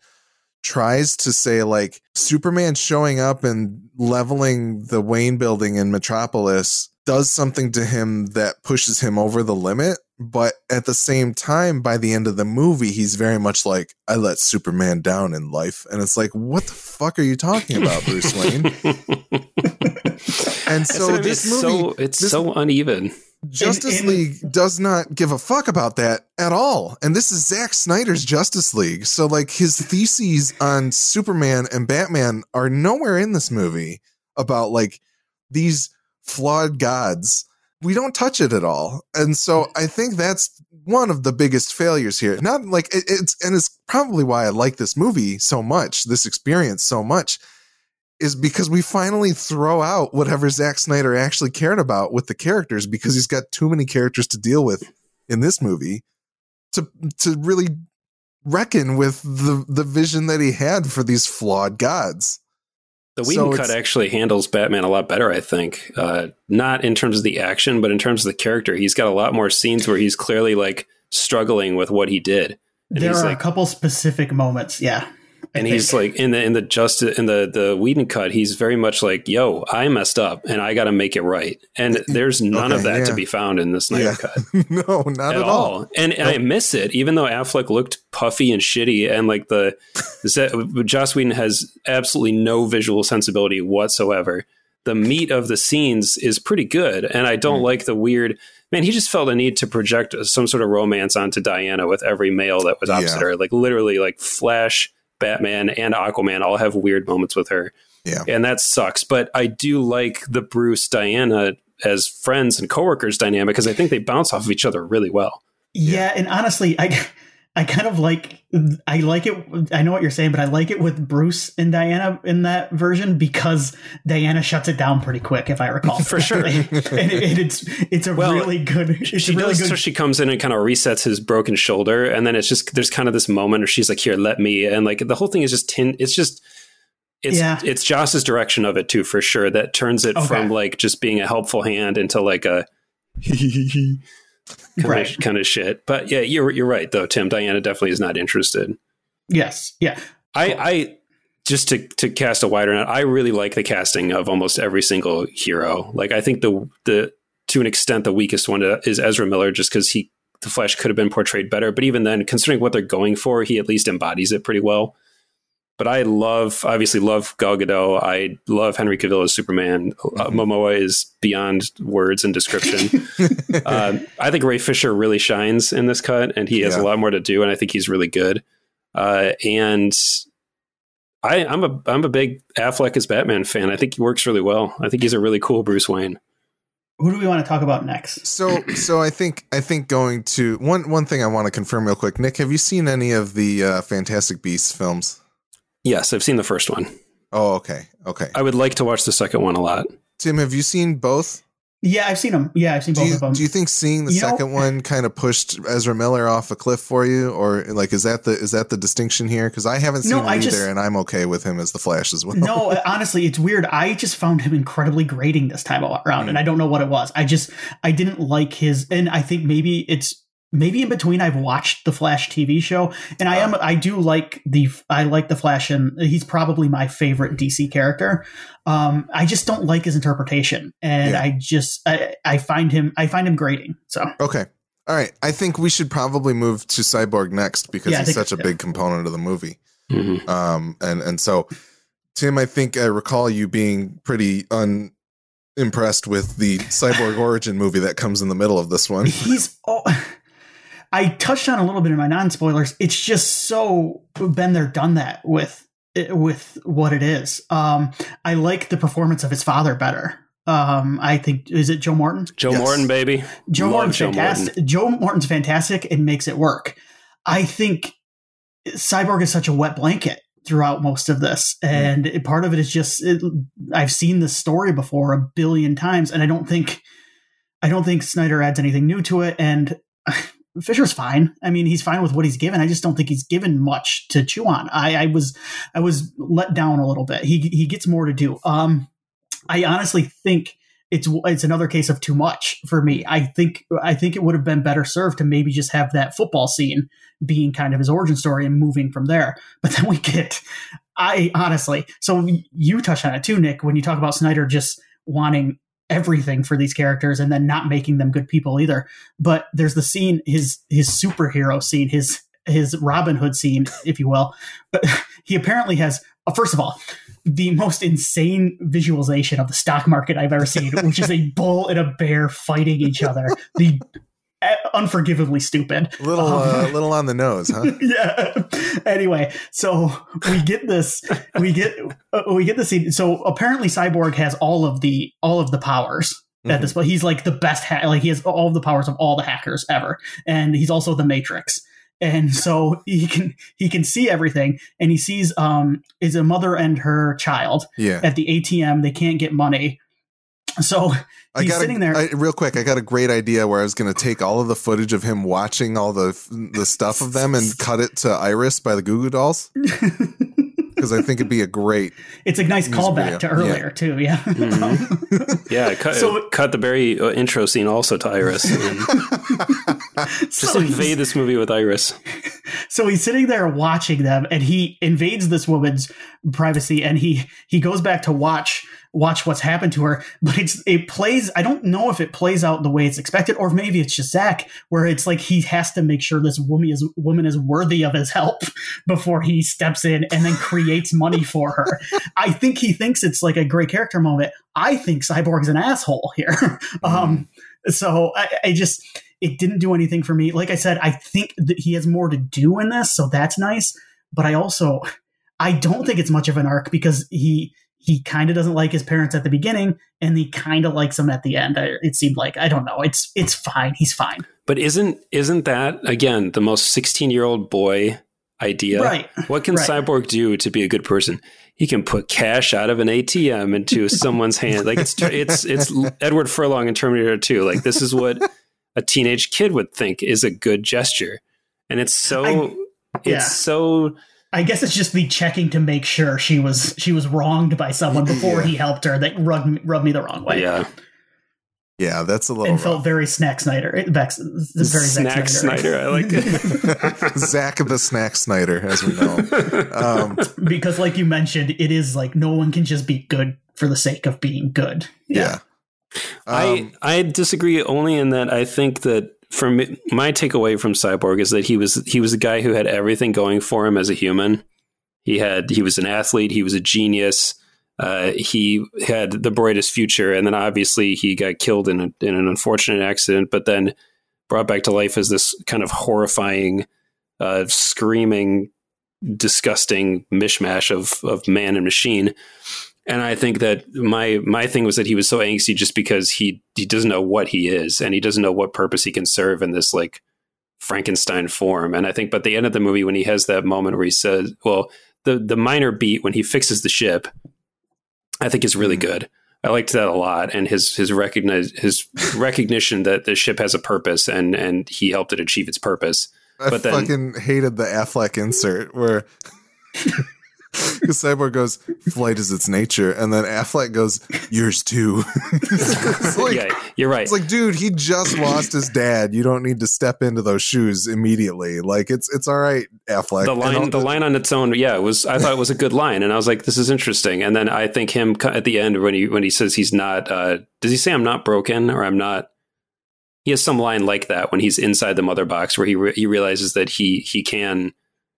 tries to say like Superman showing up and leveling the Wayne building in Metropolis does something to him that pushes him over the limit. But at the same time, by the end of the movie, he's very much like, I let Superman down in life. And it's like, what the fuck are you talking about, Bruce Wayne? And so so this it's movie, so it's this- so uneven. Justice in- League does not give a fuck about that at all. And this is Zack Snyder's Justice League. So, like, his theses on Superman and Batman are nowhere in this movie about, like, these flawed gods. We don't touch it at all. And so mm. I think that's one of the biggest failures here. Not like it, it's, and it's probably why I like this movie so much, this experience so much, is because we finally throw out whatever Zack Snyder actually cared about with the characters because he's got too many characters to deal with in this movie to to really reckon with the the vision that he had for these flawed gods. The So cut actually handles Batman a lot better, I think. Uh, not in terms of the action, but in terms of the character. He's got a lot more scenes where he's clearly like struggling with what he did, And there are like- a couple specific moments. Yeah. I and he's think. like in the in the just in the the Whedon cut. He's very much like, "Yo, I messed up, and I got to make it right." And there's none of Okay, that to be found in the Snyder Yeah. cut. no, not at, at, all. And I miss it, even though Affleck looked puffy and shitty, and like the, the Joss Whedon has absolutely no visual sensibility whatsoever. The meat of the scenes is pretty good, and I don't Mm. like the weird. Man, he just felt a need to project some sort of romance onto Diana with every male that was opposite Yeah. her. Like literally, like Flash, Batman, and Aquaman all have weird moments with her. Yeah. and that sucks. But I do like the Bruce Diana as friends and coworkers dynamic because I think they bounce off of each other really well. Yeah, and honestly, I I kind of like I like it. I know what you're saying, but I like it with Bruce and Diana in that version because Diana shuts it down pretty quick, if I recall. For sure. and, it, it's it's a Well, really good. She really does good. so she comes in and kind of resets his broken shoulder and then it's just there's kind of this moment where she's like here let me and like the whole thing is just tin it's just it's Yeah. it's Joss's direction of it too for sure that turns it Okay. from like just being a helpful hand into like a kind Right. of kind of shit. But yeah, you're you're right though, Tim. Diana definitely is not interested. Yes. Yeah. I, I just to to cast a wider net. I really like the casting of almost every single hero. Like I think the the to an extent the weakest one uh, is Ezra Miller, just because he the Flash could have been portrayed better. But even then, considering what they're going for, he at least embodies it pretty well. But I love, obviously, love Gal Gadot. I love Henry Cavill as Superman. Uh, Momoa is beyond words and description. um, I think Ray Fisher really shines in this cut, and he has Yeah. a lot more to do, and I think he's really good. Uh, and I, I'm a I'm a big Affleck as Batman fan. I think he works really well. I think he's a really cool Bruce Wayne. Who do we want to talk about next? So, so I think I think going to one one thing I want to confirm real quick. Nick, have you seen any of the uh, Fantastic Beasts films? Yes, I've seen the first one. Oh, okay, okay. I would like to watch the second one a lot. Tim, have you seen both? Yeah, I've seen them. Yeah, I've seen Do both you, of them. do you think seeing the You know- second one kind of pushed Ezra Miller off a cliff for you, or like is that the is that the distinction here? Because I haven't seen No, him I either, just- and I'm okay with him as the Flash as well. no, honestly, it's weird. I just found him incredibly grating this time around, and mm. I don't know what it was. I just I didn't like his, and I think maybe it's maybe in between. I've watched the Flash TV show, and I am I do like the I like the Flash, and he's probably my favorite DC character. Um, I just don't like his interpretation, and Yeah. I just I, I find him I find him grating. So Okay. All right. I think we should probably move to Cyborg next because Yeah, he's such a yeah. big component of the movie. Mhm. Um, and and so, Tim, I think I recall you being pretty unimpressed with the Cyborg origin movie that comes in the middle of this one. he's oh, I touched on a little bit in my non spoilers. It's just so been there, done that with with what it is. Um, I like the performance of his father better. Um, I think is it Joe Morton? Joe Yes. Morton, baby. Joe Love Morton's Joe fantastic. Morton. Joe Morton's fantastic and makes it work. I think Cyborg is such a wet blanket throughout most of this, and it- part of it is just it, I've seen this story before a billion times, and I don't think I don't think Snyder adds anything new to it. And Fisher's fine. I mean, he's fine with what he's given. I just don't think he's given much to chew on. I, I was I was let down a little bit. He he gets more to do. Um, I honestly think it's it's another case of too much for me. I think I think it would have been better served to maybe just have that football scene being kind of his origin story and moving from there. But then we get I honestly, so you touched on it too, Nick, when you talk about Snyder just wanting everything for these characters and then not making them good people either. But there's the scene, his his superhero scene, his his Robin Hood scene, if you will. But he apparently has uh, first of all, the most insane visualization of the stock market I've ever seen, which is a bull and a bear fighting each other. The unforgivably stupid. little Um, uh, little on the nose, huh? yeah. Anyway, so we get this. We get uh, we get this. scene. So apparently, Cyborg has all of the all of the powers at this point. He's like the best. Ha- like he has all of the powers of all the hackers ever, and he's also the Matrix. And so he can he can see everything, and he sees um is a mother and her child Yeah. at the ATM. They can't get money, so I he's got sitting there. I, real quick. I got a great idea where I was going to take all of the footage of him watching all the the stuff of them and cut it to Iris by the Goo Goo Dolls because I think it'd be a great. it's a nice Music video. callback to earlier too. Yeah. Mhm. Yeah, cut, So- cut the very uh, intro scene also to Iris. Just So invade this movie with Iris. so he's sitting there watching them and he invades this woman's privacy and he he goes back to watch watch what's happened to her but it's it plays i don't know if it plays out the way it's expected or maybe it's just Zack where it's like he has to make sure this woman is woman is worthy of his help before he steps in and then creates money for her i think he thinks it's like a great character moment i think cyborg's an asshole here um so I, I just it didn't do anything for me. Like I said, I think that he has more to do in this, so that's nice. But I also I don't think it's much of an arc because he he kind of doesn't like his parents at the beginning, and he kind of likes them at the end. It seemed like I don't know. It's it's fine. He's fine. But isn't isn't that again the most sixteen year old boy idea? Right. What can Right. Cyborg do to be a good person? He can put cash out of an ATM into someone's hand. Like it's it's it's Edward Furlong in Terminator 2. Like this is what a teenage kid would think is a good gesture. And it's so I- it's so I guess it's just the checking to make sure she was she was wronged by someone before Yeah. he helped her that rubbed me, rubbed me the wrong way. yeah. Yeah, that's a little and felt very Snack Snyder. It- Vex, this very Snack Zack Snyder. Snyder. I like it. Zack the Snack Snyder, as we know. Um, because, like you mentioned, it is like no one can just be good for the sake of being good. yeah. I Um, I disagree only in that I think that from my takeaway from Cyborg is that he was he was a guy who had everything going for him as a human. He had he was an athlete. He was a genius. Uh, he had the brightest future, and then obviously he got killed in, a, in an unfortunate accident. But then brought back to life as this kind of horrifying, uh, screaming, disgusting mishmash of of man and machine. And I think that my my thing was that he was so angsty just because he he doesn't know what he is and he doesn't know what purpose he can serve in this like Frankenstein form. And I think, but the end of the movie when he has that moment where he says, "Well, the the minor beat when he fixes the ship," I think is really Mhm. good. I liked that a lot, and his his recognize his recognition that the ship has a purpose and and he helped it achieve its purpose. I but then- fucking hated the Affleck insert where because Cyborg goes, "Flight is its nature," and then Affleck goes, "Yours too." like, yeah, you're right. it's like, dude, he just lost his dad. You don't need to step into those shoes immediately. Like, it's it's all right, Affleck. the line, all the line on its own, yeah, it was. I thought it was a good line, and I was like, "This is interesting." And then I think him at the end when he when he says he's not. Uh, does he say I'm not broken or I'm not? He has some line like that when he's inside the mother box where he re- he realizes that he he can.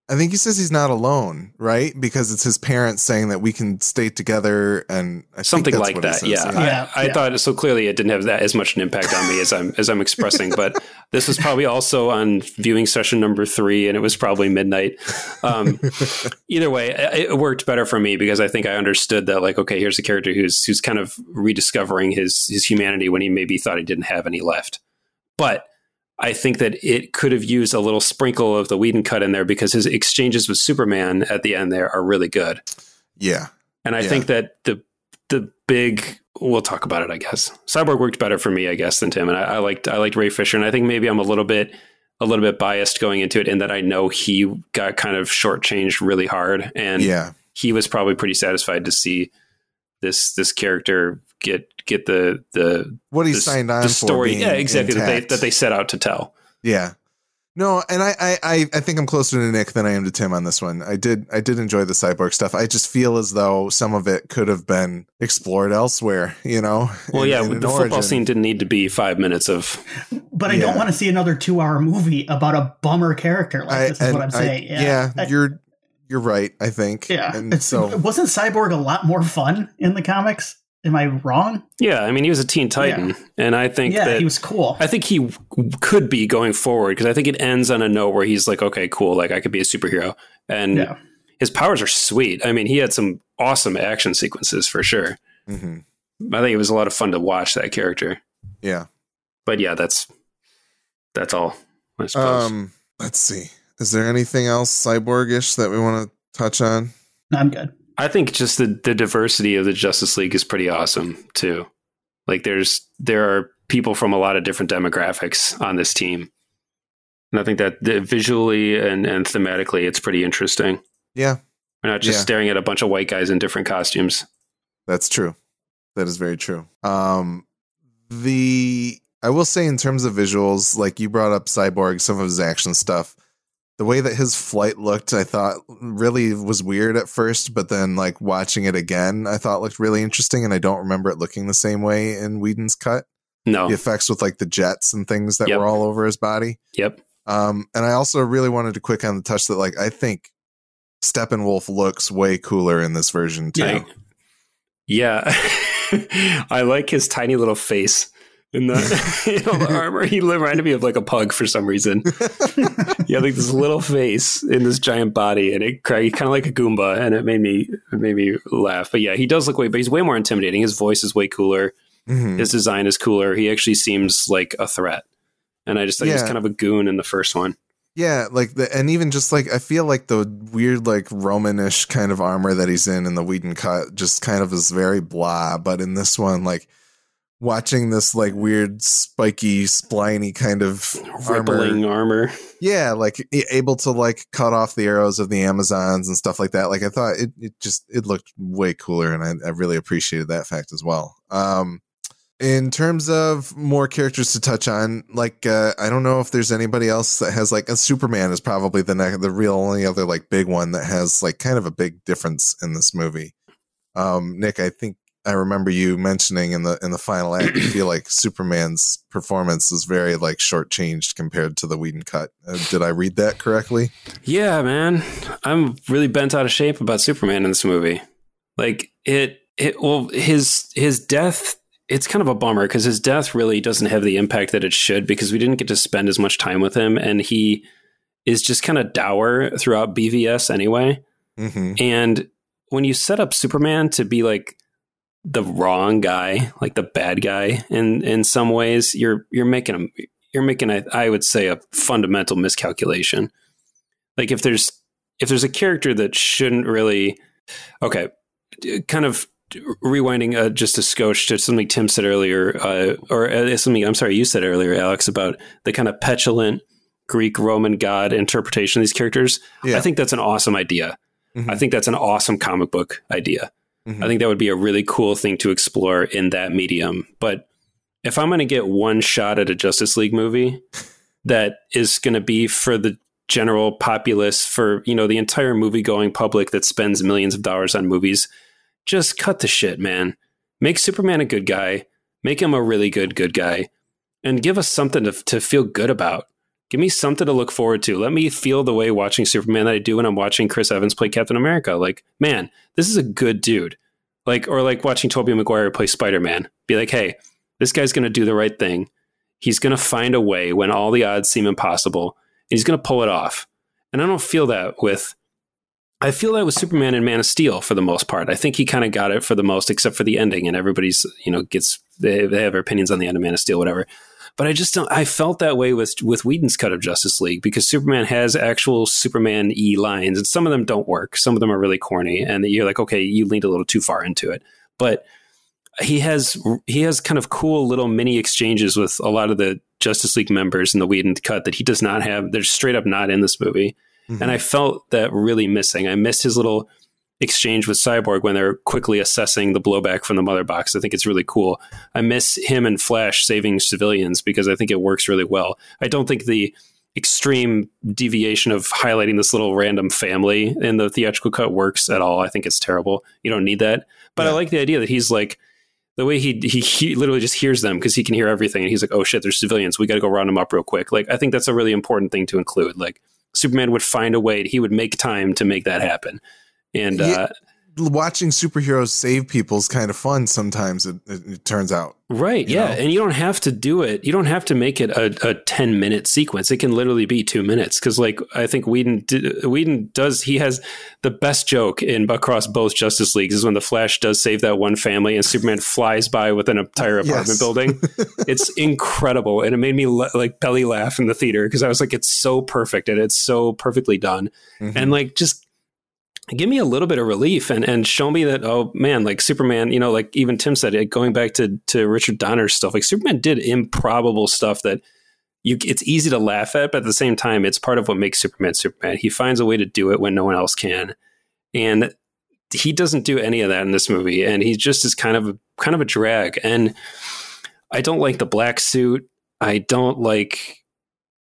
I think he says he's not alone, right? Because it's his parents saying that we can stay together, and I think Something that's like what he that, says, yeah. Yeah, I, I yeah. thought so. Clearly, it didn't have that as much an impact on me as I'm as I'm expressing. but this was probably also on viewing session number three, and it was probably midnight. Um, either way, it it worked better for me because I think I understood that. Like, okay, here's a character who's who's kind of rediscovering his his humanity when he maybe thought he didn't have any left. But I think that it could have used a little sprinkle of the Whedon cut in there because his exchanges with Superman at the end there are really good. yeah, And I Yeah. think that the the big we'll talk about it, I guess. Cyborg worked better for me, I guess, than Tim. And I, I liked I liked Ray Fisher. And I think maybe I'm a little bit a little bit biased going into it in that I know he got kind of shortchanged really hard. And yeah, he was probably pretty satisfied to see this this character get get the the what he the, signed on the story being yeah exactly that they, that they set out to tell Yeah. No, and I, I, I I think I'm closer to Nick than I am to Tim on this one. I did I did enjoy the cyborg stuff. I just feel as though some of it could have been explored elsewhere, you know? well in- yeah in the an football origin. scene didn't need to be five minutes of But I Yeah. don't want to see another two-hour movie about a bummer character. Like I- this is and what I'm I- saying. Yeah, I- you're you're right, I think. yeah. And It's, so wasn't Cyborg a lot more fun in the comics? Am I wrong? yeah i mean he was a teen titan and i think Yeah, that he was cool. I think he w- could be going forward because I think it ends on a note where he's like, okay, cool, like I could be a superhero, and yeah. his powers are sweet. I mean, he had some awesome action sequences for sure. mhm. I think it was a lot of fun to watch that character. yeah. But yeah, that's that's all. I suppose. Um let's see. Is there anything else cyborgish that we want to touch on? No, I'm good. I think just the the diversity of the Justice League is pretty awesome too. Like there's there are people from a lot of different demographics on this team. And I think that the, visually and, and thematically, it's pretty interesting. Yeah, We're not just Yeah. staring at a bunch of white guys in different costumes. that's true. That is very true. Um the I will say in terms of visuals, like you brought up Cyborg, some of his action stuff. The way that his flight looked, I thought really was weird at first, but then like watching it again, I thought looked really interesting, and I don't remember it looking the same way in Whedon's cut. No. The effects with like the jets and things that Yep. were all over his body. Yep. Um, and I also really wanted to quick on the touch that like I think Steppenwolf looks way cooler in this version too. Yeah. Yeah. I like his tiny little face in the, you know, the armor. He reminded me of like a pug for some reason. he had like this little face in this giant body, and it kind of like a Goomba, and it made me it made me laugh. But yeah, he does look way, but he's way more intimidating. His voice is way cooler. Mhm. His design is cooler. He actually seems like a threat. And I just thought he was kind of a goon in the first one. Yeah, like the and even just like I feel like the weird like Romanish kind of armor that he's in in the Whedon cut just kind of is very blah, but in this one like watching this like weird spiky spliny kind of Rippling armor armor. yeah like able to like cut off the arrows of the amazons and stuff like that like i thought it, it just it looked way cooler and I, I really appreciated that fact as well um in terms of more characters to touch on, like uh, I don't know if there's anybody else that has like a Superman is probably the ne- the real only other like big one that has like kind of a big difference in this movie. Um, Nick, I think I remember you mentioning in the in the final act, you feel like Superman's performance is very like shortchanged compared to the Whedon cut. Uh, did I read that correctly? Yeah, man. I'm really bent out of shape about Superman in this movie. Like it it well his his death it's kind of a bummer because his death really doesn't have the impact that it should because we didn't get to spend as much time with him and he is just kind of dour throughout BVS anyway. Mm-hmm. And when you set up Superman to be like the wrong guy, like the bad guy in in some ways, you're you're making a you're making a I would say a fundamental miscalculation. Like if there's if there's a character that shouldn't really okay, kind of rewinding uh, just a skosh to something Tim said earlier, uh, or uh, something I'm sorry you said earlier, Alex, about the kind of petulant Greek Roman god interpretation of these characters. Yeah. I think that's an awesome idea. Mhm. I think that's an awesome comic book idea. Mhm. I think that would be a really cool thing to explore in that medium. But if I'm going to get one shot at a Justice League movie that is going to be for the general populace, for you know the entire movie going public that spends millions of dollars on movies, just cut the shit, man. Make Superman a good guy. Make him a really good good guy, and give us something to to feel good about. Give me something to look forward to. Let me feel the way watching Superman that I do when I'm watching Chris Evans play Captain America. Like, man, this is a good dude. Like, or like watching Tobey Maguire play Spider Man. Be like, hey, this guy's going to do the right thing. He's going to find a way when all the odds seem impossible. And he's going to pull it off. And I don't feel that with. I feel that with Superman and Man of Steel for the most part. I think he kind of got it for the most, except for the ending, and everybody's you know gets they, they have their opinions on the end of Man of Steel, whatever. But I just don't. I felt that way with with Whedon's cut of Justice League because Superman has actual Superman e lines, and some of them don't work. Some of them are really corny, and you're like, okay, you leaned a little too far into it. But he has he has kind of cool little mini exchanges with a lot of the Justice League members in the Whedon cut that he does not have. They're straight up not in this movie, Mhm. and I felt that really missing. I missed his little exchange with Cyborg when they're quickly assessing the blowback from the mother box. I think it's really cool. I miss him and Flash saving civilians because I think it works really well. I don't think the extreme deviation of highlighting this little random family in the theatrical cut works at all. I think it's terrible. You don't need that. But I like the idea that he's like the way he he, he literally just hears them because he can hear everything and he's like, "Oh shit, there's civilians. We got to go round them up real quick." Like I think that's a really important thing to include. Like Superman would find a way. He would make time to make that happen. And Yeah. uh, Watching superheroes save people is kind of fun sometimes. It, it, turns out. Right. Yeah. know? And you don't have to do it. You don't have to make it a, a 10 minute sequence. It can literally be two minutes. Cause like, I think Whedon, did, Whedon does, he has the best joke in across both Justice Leagues is when the Flash does save that one family and Superman flies by with an entire apartment Yes. building. It's incredible. And it made me like belly laugh in the theater because I was like, it's so perfect and it's so perfectly done. Mhm. And like, just, give me a little bit of relief and, and show me that oh man like superman you know like even tim said it going back to to richard donner's stuff like superman did improbable stuff that you it's easy to laugh at but at the same time it's part of what makes superman superman. He finds a way to do it when no one else can. And he doesn't do any of that in this movie and he just is kind of kind of a drag. And i don't like the black suit. I don't like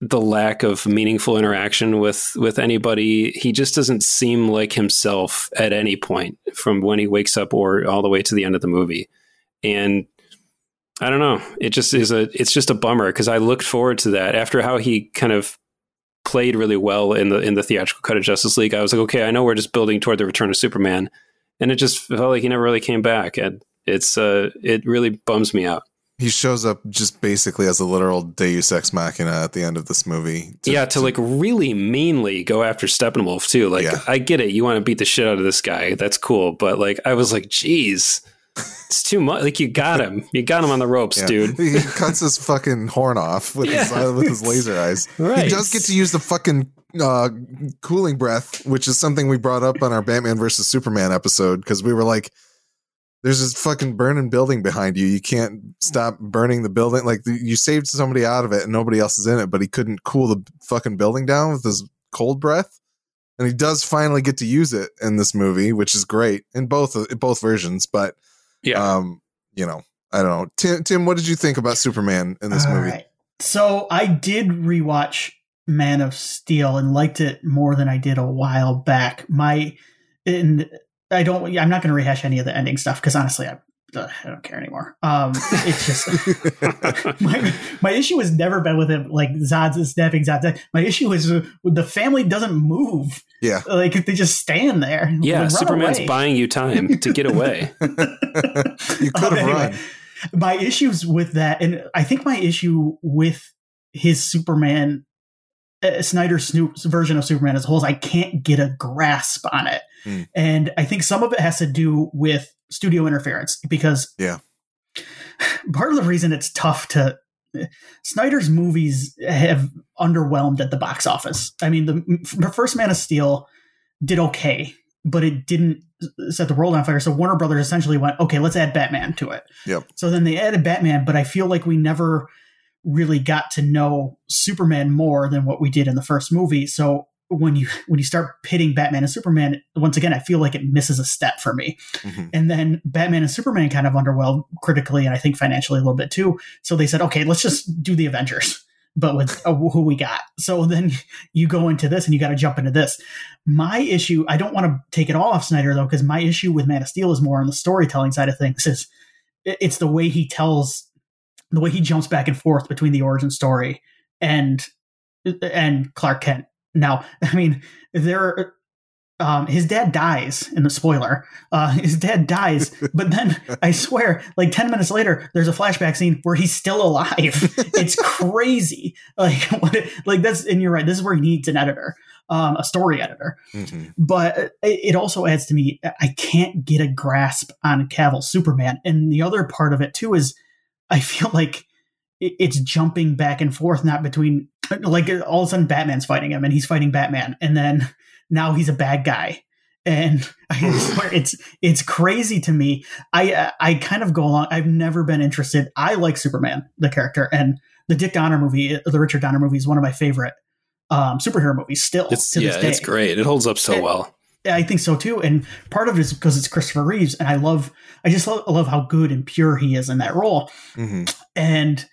the lack of meaningful interaction with with anybody. He just doesn't seem like himself at any point from when he wakes up or all the way to the end of the movie. And I don't know. It just is a it's just a bummer because I looked forward to that after how he kind of played really well in the in the theatrical cut of Justice League. I was like, okay, I know we're just building toward the return of Superman, and it just felt like he never really came back. And it's uh, it really bums me out. He shows up just basically as a literal Deus Ex Machina at the end of this movie. yeah, to like really meanly go after Steppenwolf too. Like, Yeah. I get it, you want to beat the shit out of this guy. That's cool, but like, I was like, geez, it's too much. Like, you got him, you got him on the ropes, Yeah. dude. He cuts his fucking horn off with his Yeah. uh, with his laser eyes. Right. He does get to use the fucking uh, cooling breath, which is something we brought up on our Batman versus Superman episode because we were like, "There's this fucking burning building behind you. You can't stop burning the building. Like you saved somebody out of it, and nobody else is in it, but he couldn't cool the fucking building down with his cold breath." And he does finally get to use it in this movie, which is great in both in both versions. But Yeah, um, you know, I don't know. Tim, Tim, what did you think about Superman in this All movie? right. So I did rewatch Man of Steel and liked it more than I did a while back. My and I don't. I'm not going to rehash any of the ending stuff because honestly, I, uh, I don't care anymore. Um, it's just my my issue has never been with him like Zod's snapping Zod's. My issue is uh, the family doesn't move. Yeah. like they just stand there. Yeah, Like, Superman's away. buying you time to get away. you could Um, anyway, run. my issues with that, and I think my issue with his Superman, uh, Snyder's Snoop's version of Superman as a whole is I can't get a grasp on it. Hmm. And I think some of it has to do with studio interference because Yeah. part of the reason it's tough to Snyder's movies have underwhelmed at the box office. I mean, the, the first Man of Steel did okay, but it didn't set the world on fire. So Warner Brothers essentially went, okay, let's add Batman to it. Yep. So then they added Batman, but I feel like we never really got to know Superman more than what we did in the first movie. So when you when you start pitting Batman and Superman, once again, I feel like it misses a step for me. Mhm. And then Batman and Superman kind of underwhelmed critically and I think financially a little bit too. So they said, okay, let's just do the Avengers, but with uh, who we got. So then you go into this and you got to jump into this. My issue, I don't want to take it all off Snyder though, because my issue with Man of Steel is more on the storytelling side of things. Is it's the way he tells, the way he jumps back and forth between the origin story and and Clark Kent. Now, I mean, there um, his dad dies in the spoiler. Uh, his dad dies, but then I swear, like ten minutes later, there's a flashback scene where he's still alive. it's crazy. Like, what it, like that's and you're right. This is where he needs an editor, um, a story editor. Mhm. But it, it also adds to me. I can't get a grasp on Cavill's Superman, and the other part of it too is I feel like it's jumping back and forth, not between like all of a sudden Batman's fighting him and he's fighting Batman, and then now he's a bad guy. And I swear it's it's crazy to me. I I kind of go along. I've never been interested. I like Superman, the character, and the Dick Donner movie, the Richard Donner movie, is one of my favorite um, superhero movies. Still, It's to yeah, this day. it's great. It holds up so It- well. I think so too. And part of it is because it's Christopher Reeves, and I love, I just love, love how good and pure he is in that role. Mhm. And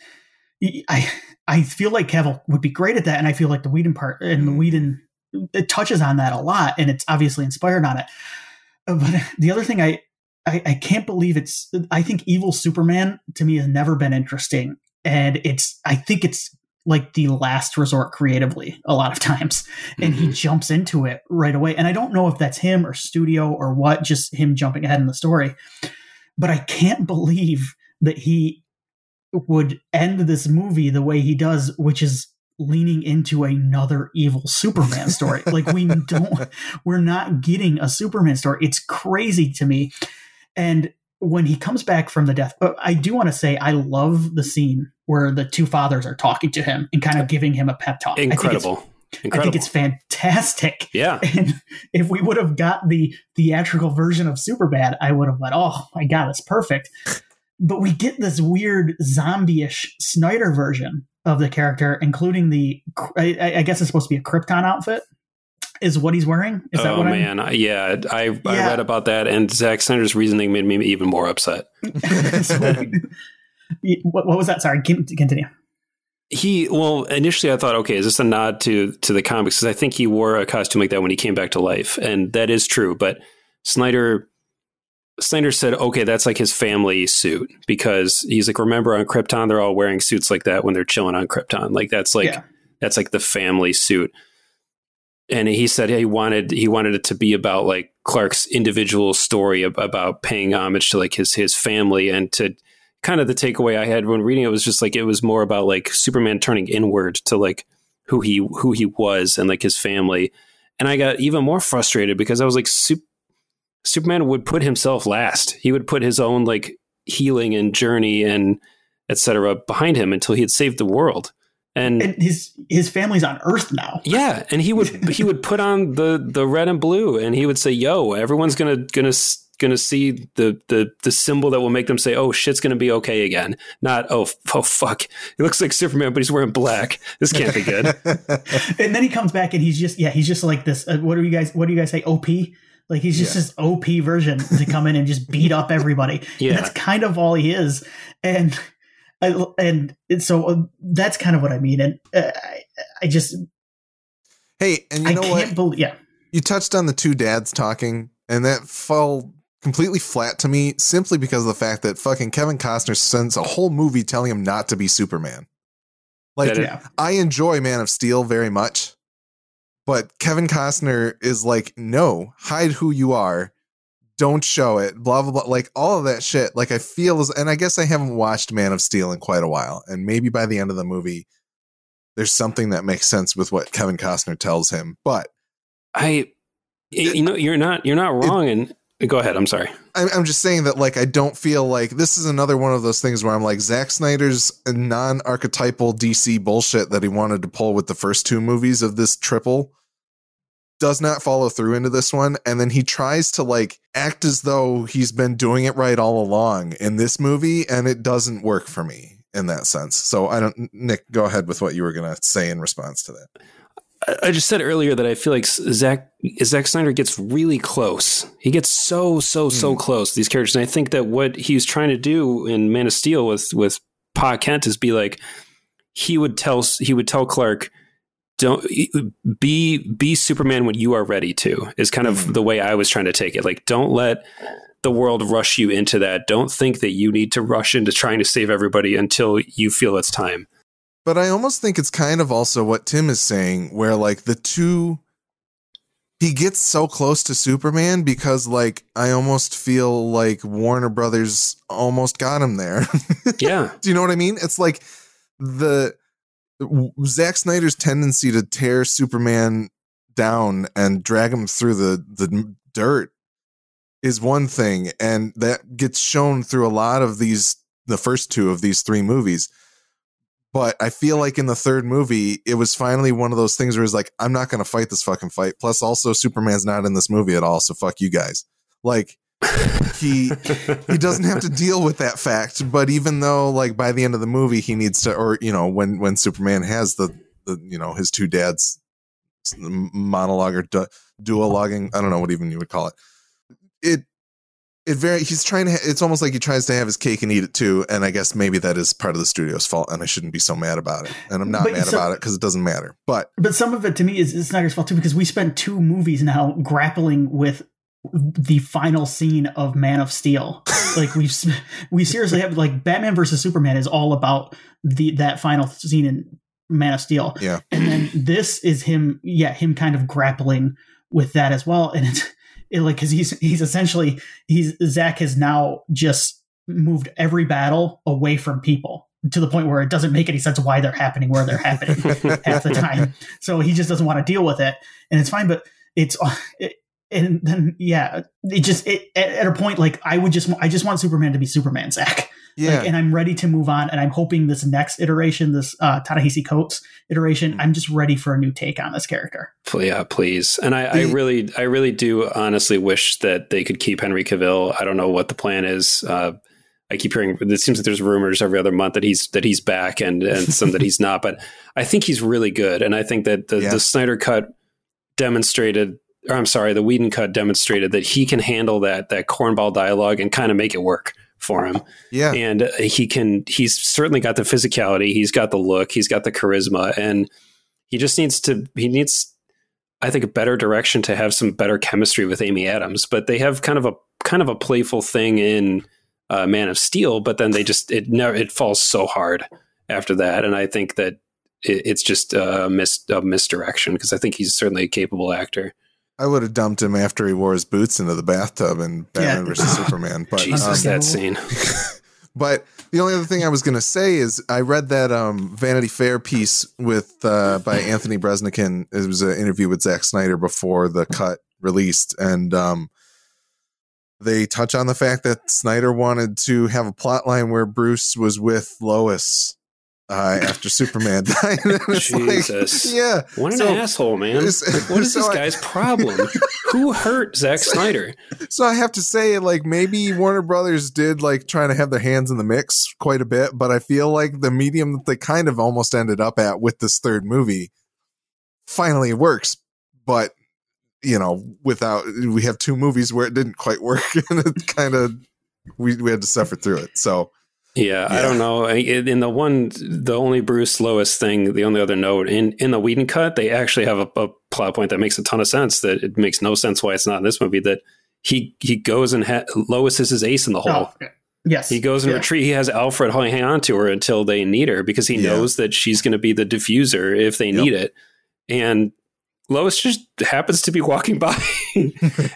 I, I feel like Cavill would be great at that, and I feel like the Whedon part and the Whedon it touches on that a lot, and it's obviously inspired on it. Uh, But the other thing I, I, I can't believe it's. I think evil Superman to me has never been interesting, and it's. I think it's like the last resort creatively a lot of times and he Mhm. jumps into it right away. And I don't know if that's him or studio or what, just him jumping ahead in the story. But I can't believe that he would end this movie the way he does, which is leaning into another evil Superman story. like we don't, we're not getting a Superman story. It's crazy to me. And when he comes back from the death, uh, I do want to say I love the scene where the two fathers are talking to him and kind of giving him a pep talk. I Incredible. I think it's fantastic. yeah. And if we would have got the theatrical version of Superbad, I would have went, oh my God, it's perfect. But we get this weird zombie ish Snyder version of the character, including the, I, I guess it's supposed to be a Krypton outfit, is what he's wearing. Is that oh what man, I- yeah. I I read about that, and Zack Snyder's reasoning made me even more upset. So, what, what was that? Sorry, continue. He well, initially I thought, okay, is this a nod to to the comics? Because I think he wore a costume like that when he came back to life, and that is true. But Snyder Snyder said, okay, that's like his family suit because he's like, remember on Krypton, they're all wearing suits like that when they're chilling on Krypton. Like that's like Yeah. that's like the family suit. And he said he wanted he wanted it to be about like Clark's individual story ab- about paying homage to like his his family and to kind of the takeaway I had when reading it was just like it was more about like Superman turning inward to like who he who he was and like his family. And I got even more frustrated because I was like Superman would put himself last. He would put his own like healing and journey and etc behind him until he had saved the world. And, And his his family's on Earth now. yeah, and he would he would put on the the red and blue, and he would say, "Yo, everyone's gonna gonna gonna see the the the symbol that will make them say, oh, shit's gonna be okay again.' Not oh oh fuck, he looks like Superman, but he's wearing black. This can't be good." and then he comes back and he's just yeah he's just like this uh, what do you guys what do you guys say op Like he's just this OP version to come in and just beat up everybody. Yeah. That's kind of all he is, and I, and so uh, that's kind of what I mean. And uh, I, I just Hey, and you I know can't what? believe. Yeah, you touched on the two dads talking, and that fell completely flat to me simply because of the fact that fucking Kevin Costner spends a whole movie telling him not to be Superman. Like, yeah. I enjoy Man of Steel very much, but Kevin Costner is like, no, hide who you are. Don't show it, blah, blah, blah. Like all of that shit. Like, I feel as, and I guess I haven't watched Man of Steel in quite a while. And maybe by the end of the movie, there's something that makes sense with what Kevin Costner tells him. But I, you know, you're not you're not wrong. And go ahead. I'm sorry. I'm, I'm just saying that like I don't feel like this is another one of those things where I'm like Zack Snyder's non-archetypal DC bullshit that he wanted to pull with the first two movies of this triple does not follow through into this one and then he tries to like act as though he's been doing it right all along in this movie and it doesn't work for me in that sense. So I don't Nick go ahead with what you were going to say in response to that. I- just said earlier that I feel like Zack Zack Snyder gets really close. He gets so so so Hmm. close to these characters, and I think that what he was trying to do in Man of Steel with with Pa Kent is be like he would tell he would tell Clark, "Don't be be Superman when you are ready to." Is kind of Hmm. the way I was trying to take it. Like, don't let the world rush you into that. Don't think that you need to rush into trying to save everybody until you feel it's time. But I almost think it's kind of also what Tim is saying, where like the two, he gets so close to Superman because like I almost feel like Warner Brothers almost got him there. Yeah. Do you know what I mean? It's like the Zack Snyder's tendency to tear Superman down and drag him through the the dirt is one thing, and that gets shown through a lot of these the first two of these three movies. But I feel like in the third movie, it was finally one of those things where he's like, I'm not going to fight this fucking fight. Plus, also Superman's not in this movie at all, so fuck you guys. Like he he doesn't have to deal with that fact but even though like by the end of the movie he needs to or you know when when superman has the the you know his two dads monologue or du- duologuing i don't know what even you would call it it it very he's trying to ha- it's almost like he tries to have his cake and eat it too and i guess maybe that is part of the studio's fault and i shouldn't be so mad about it and i'm not But mad so- about it because it doesn't matter but But some of it to me is, is Snyder's fault too, because we spent two movies now grappling with the final scene of Man of Steel. like we've we seriously have like Batman versus Superman is all about the that final scene in Man of Steel. Yeah. And then this is him, yeah, him kind of grappling with that as well. And it's it, like because he's he's essentially he's Zack has now just moved every battle away from people to the point where it doesn't make any sense why they're happening where they're happening half the time. So he just doesn't want to deal with it, and it's fine. But it's uh, it, and then yeah, it just it, at, at a point like I would just I just want Superman to be Superman, Zack. Yeah Like, and I'm ready to move on. And I'm hoping this next iteration, this uh, Ta-Nehisi Coates iteration, Mm. I'm just ready for a new take on this character. Yeah, please. And I, I really, I really do honestly wish that they could keep Henry Cavill. I don't know what the plan is. Uh, I keep hearing it seems like there's rumors every other month that he's that he's back and and some that he's not. But I think he's really good, and I think that the, Yeah. the Snyder cut demonstrated. Or I'm sorry, the Whedon cut demonstrated that he can handle that that cornball dialogue and kind of make it work for him. Yeah. And uh, he can he's certainly got the physicality he's got the look he's got the charisma and he just needs to he needs i think a better direction to have some better chemistry with amy adams. But they have kind of a kind of a playful thing in uh, man of steel but then they just it never it falls so hard after that. And i think that it, it's just a, mis, a misdirection because i think he's certainly a capable actor I would have dumped him after he wore his boots into the bathtub in Batman Yeah. versus Superman. But jesus um, that scene but the only other thing I was going to say is I read that um, Vanity Fair piece with uh, by Anthony Breznican. It was an interview with Zack Snyder before the cut released, and um, they touch on the fact that Snyder wanted to have a plot line where Bruce was with Lois uh, after Superman died. It's like, Jesus. yeah. what an So- asshole man Like, what is so this I- guy's problem who hurt Zack Snyder So I have to say, like, maybe Warner Brothers did like trying to have their hands in the mix quite a bit, but I feel like the medium that they kind of almost ended up at with this third movie finally works. But you know, without we have two movies where it didn't quite work, and it kind of we we had to suffer through it. So Yeah, I don't know. In the one, the only Bruce Lois thing, the only other note in in the Whedon cut, they actually have a, a plot point that makes a ton of sense. That it makes no sense why it's not in this movie. That he he goes and ha- Lois is his ace in the hole. Oh, yes. He goes and Yeah. retreat. He has Alfred hang on to her until they need her because he Yeah. knows that she's going to be the diffuser if they need it. And Lois just happens to be walking by,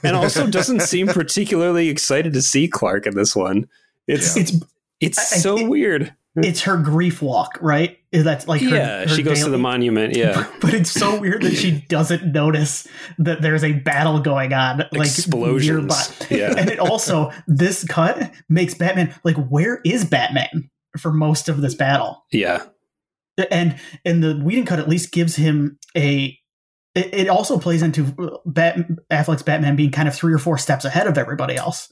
and also doesn't seem particularly excited to see Clark in this one. It's Yeah. It's it's I- so think- weird. it's her grief walk, right? Is that like her, yeah, her she goes to the monument. Yeah, But it's so weird that she doesn't notice that there's a battle going on, like Explosions. nearby. Yeah. and it also this cut makes Batman like, where is Batman for most of this battle? yeah, and and the Whedon cut at least gives him a. It, it also plays into Bat, Affleck's Batman being kind of three or four steps ahead of everybody else,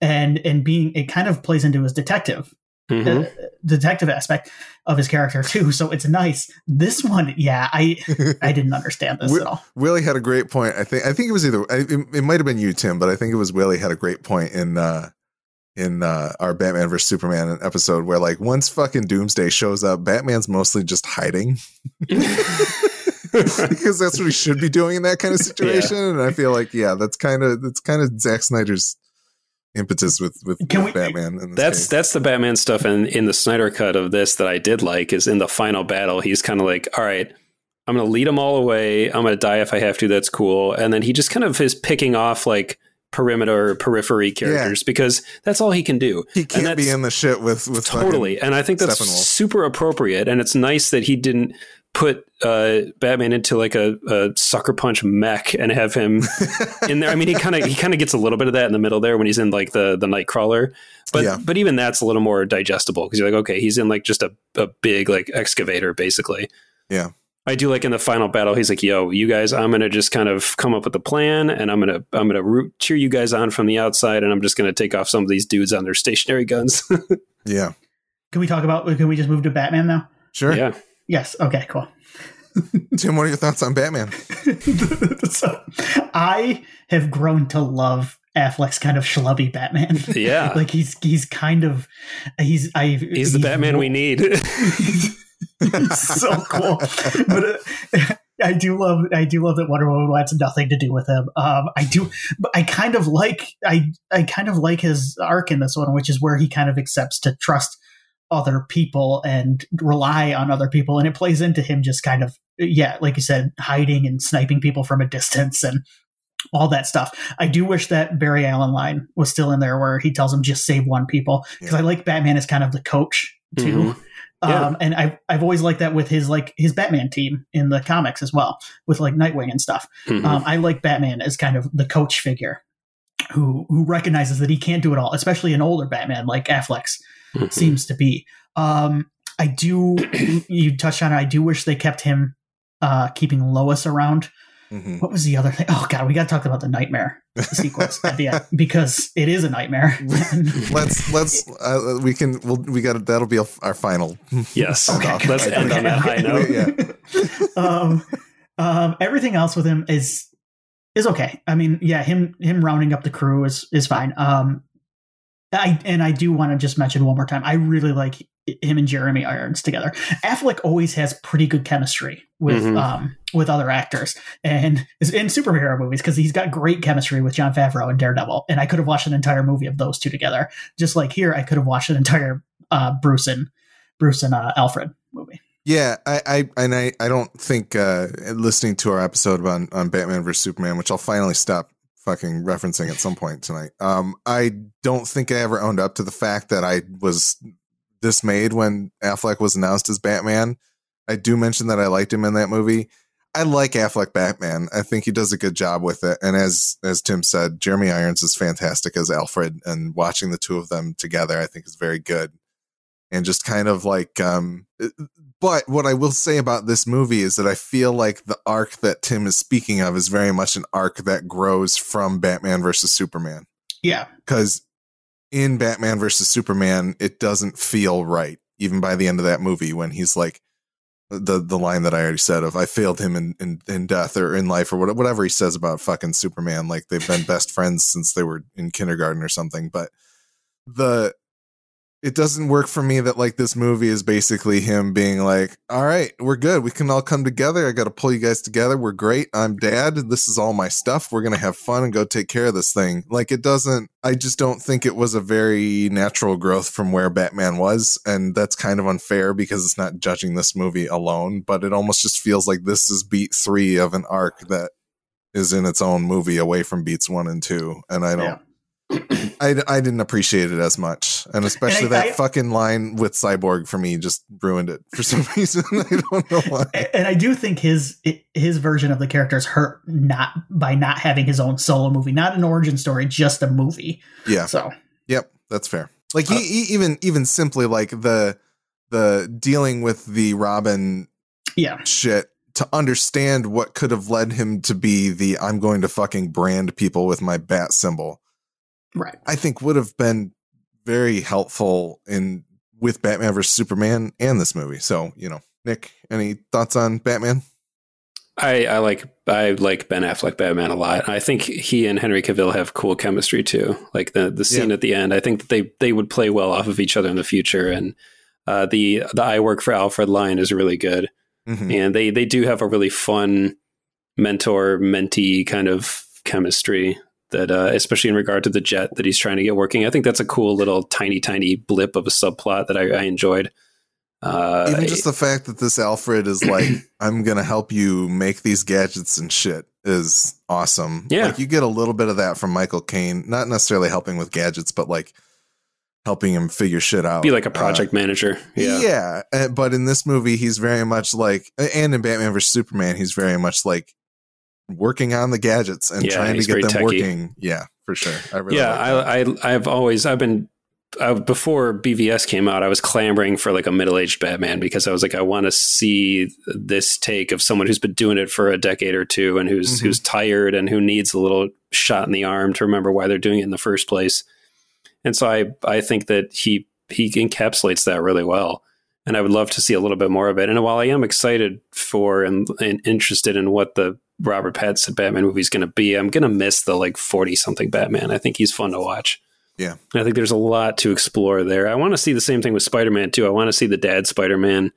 and and being it kind of plays into his detective Mhm. uh, detective aspect of his character too. So it's nice. This one, yeah, I I didn't understand this Wi- at all. Willie had a great point. I think I think it was either I- it, it might have been you, Tim, but I think it was Willie had a great point in uh in uh our Batman vs Superman episode where like once fucking Doomsday shows up, Batman's mostly just hiding because that's what he should be doing in that kind of situation. And I feel like yeah, that's kind of that's kind of Zack Snyder's impetus with with, Can with we- Batman. In this that's case. that's the Batman stuff. And in the Snyder cut of this that I did like is in the final battle. He's kind of like, all right. I'm going to lead them all away. I'm going to die if I have to. That's cool. And then he just kind of is picking off like perimeter, periphery characters because that's all he can do. he can't be in the shit with with totally and i think that's super appropriate and it's nice that he didn't put uh, batman into like a, a sucker punch mech and have him in there i mean he kind of he kind of gets a little bit of that in the middle there when he's in like the the Knightcrawler but Yeah. but even that's a little more digestible because you're like okay he's in like just a, a big like excavator basically Yeah. I do like in the final battle. He's like, "Yo, you guys, I'm gonna just kind of come up with a plan, and I'm gonna I'm gonna root, cheer you guys on from the outside, and I'm just gonna take off some of these dudes on their stationary guns." yeah, Can we talk about? Can we just move to Batman now? sure. yeah, Yes. Okay. Cool. Tim, what are your thoughts on Batman? so I have grown to love Affleck's kind of schlubby Batman. Yeah. like he's he's kind of he's I He's the Batman we need. he's so cool. But uh, I do love I do love that Wonder Woman wants nothing to do with him. Um, I do, but I kind of like I I kind of like his arc in this one, which is where he kind of accepts to trust other people and rely on other people, and it plays into him just kind of yeah, like you said, hiding and sniping people from a distance and all that stuff. I do wish that Barry Allen line was still in there where he tells him just save one people because Yeah. I like Batman as kind of the coach too. Mhm. Yeah. Um, and I've I've always liked that with his like his Batman team in the comics as well, with like Nightwing and stuff. Mhm. Um, I like Batman as kind of the coach figure who who recognizes that he can't do it all, especially an older Batman like Affleck's Mhm. seems to be. Um, I do you touched on it. I do wish they kept him uh, keeping Lois around. Mhm. What was the other thing? Oh god, we got to talk about the nightmare sequence at the end because it is a nightmare. let's let's uh, we can we'll, we got that'll be our final Yes. Okay. Let's end on that high note. Yeah. um, um, everything else with him is is okay. I mean, yeah, him him rounding up the crew is is fine. Um, I and I do want to just mention one more time. I really like him and Jeremy Irons together. Affleck always has pretty good chemistry with Mhm. um with other actors and in superhero movies because he's got great chemistry with Jon Favreau and Daredevil. And I could have watched an entire movie of those two together. Just like here, I could have watched an entire uh, Bruce and Bruce and uh, Alfred movie. Yeah, I, I and I, I don't think uh, listening to our episode on on Batman vs Superman, which I'll finally stop fucking referencing at some point tonight. Um, I don't think I ever owned up to the fact that I was dismayed when Affleck was announced as Batman. I do mention that I liked him in that movie. I like Affleck Batman. I think he does a good job with it. And as as Tim said, Jeremy Irons is fantastic as Alfred, and watching the two of them together, I think is very good. And just kind of like, um, but what I will say about this movie is that I feel like the arc that Tim is speaking of is very much an arc that grows from Batman versus Superman. Yeah, Because in Batman versus Superman, it doesn't feel right, even by the end of that movie when he's like, the the line that I already said of I failed him in, in, in death or in life or whatever, whatever he says about fucking Superman. Like they've been best friends since they were in kindergarten or something. But the it doesn't work for me that like this movie is basically him being like, "All right, we're good. We can all come together. I got to pull you guys together. We're great. I'm dad. This is all my stuff. We're going to have fun and go take care of this thing." Like it doesn't I just don't think it was a very natural growth from where Batman was, and that's kind of unfair because it's not judging this movie alone, but it almost just feels like this is beat 3 of an arc that is in its own movie away from beats 1 and 2, and I don't Yeah. I, I didn't appreciate it as much, and especially And I- that I- fucking line with Cyborg for me just ruined it for some reason. I don't know why. and I do think his his version of the character is hurt not by not having his own solo movie, not an origin story, just a movie. Yeah, So yep, that's fair. Like he, uh, he even even simply like the the dealing with the Robin yeah, shit to understand what could have led him to be the I'm going to fucking brand people with my bat symbol. Right. I think would have been very helpful in with Batman vs Superman and this movie. So, you know, Nick, any thoughts on Batman? I, I like I like Ben Affleck Batman a lot. I think he and Henry Cavill have cool chemistry too. Like the the scene Yeah. at the end, I think that they they would play well off of each other in the future. And uh, the the I work for Alfred line is really good, Mhm. and they they do have a really fun mentor mentee kind of chemistry that uh, especially in regard to the jet that he's trying to get working. I think that's a cool little tiny tiny blip of a subplot that I, I enjoyed. Uh, Even just the fact that this Alfred is like, I'm gonna help you make these gadgets and shit is awesome. Yeah. Like you get a little bit of that from Michael Caine, not necessarily helping with gadgets, but like helping him figure shit out. be like a Uh, project manager. Yeah. Yeah, uh, but in this movie, he's very much like, and in Batman vs Superman, he's very much like working on the gadgets and Yeah, trying to get them techie. working. Yeah, for sure. I really yeah, like I, I I've always, I've been, uh, before BVS came out, I was clamoring for like a middle aged Batman because I was like, I want to see this take of someone who's been doing it for a decade or two and who's Mhm. who's tired and who needs a little shot in the arm to remember why they're doing it in the first place. And so I, I think that he he encapsulates that really well. And I would love to see a little bit more of it. And while I am excited for and, and interested in what the Robert Pattinson Batman movie is going to be, I'm going to miss the like 40 something Batman. I think he's fun to watch. Yeah. I think there's a lot to explore there. I want to see the same thing with Spider Man too. I want to see the dad Spider Man,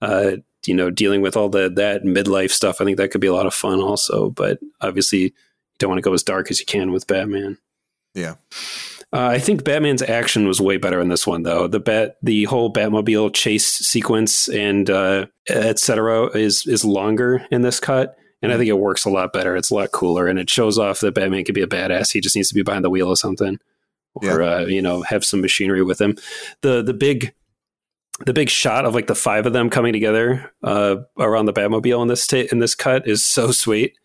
uh, you know, dealing with all the that midlife stuff. I think that could be a lot of fun also. But obviously, you don't want to go as dark as you can with Batman. Yeah. Uh, I think Batman's action was way better in this one, though. The bat, the whole Batmobile chase sequence and uh, et cetera is is longer in this cut, and I think it works a lot better. It's a lot cooler, and it shows off that Batman can be a badass. He just needs to be behind the wheel of something, or uh, you know, have some machinery with him. the The big the big shot of like the five of them coming together uh, around the Batmobile in this ta- in this cut is so sweet.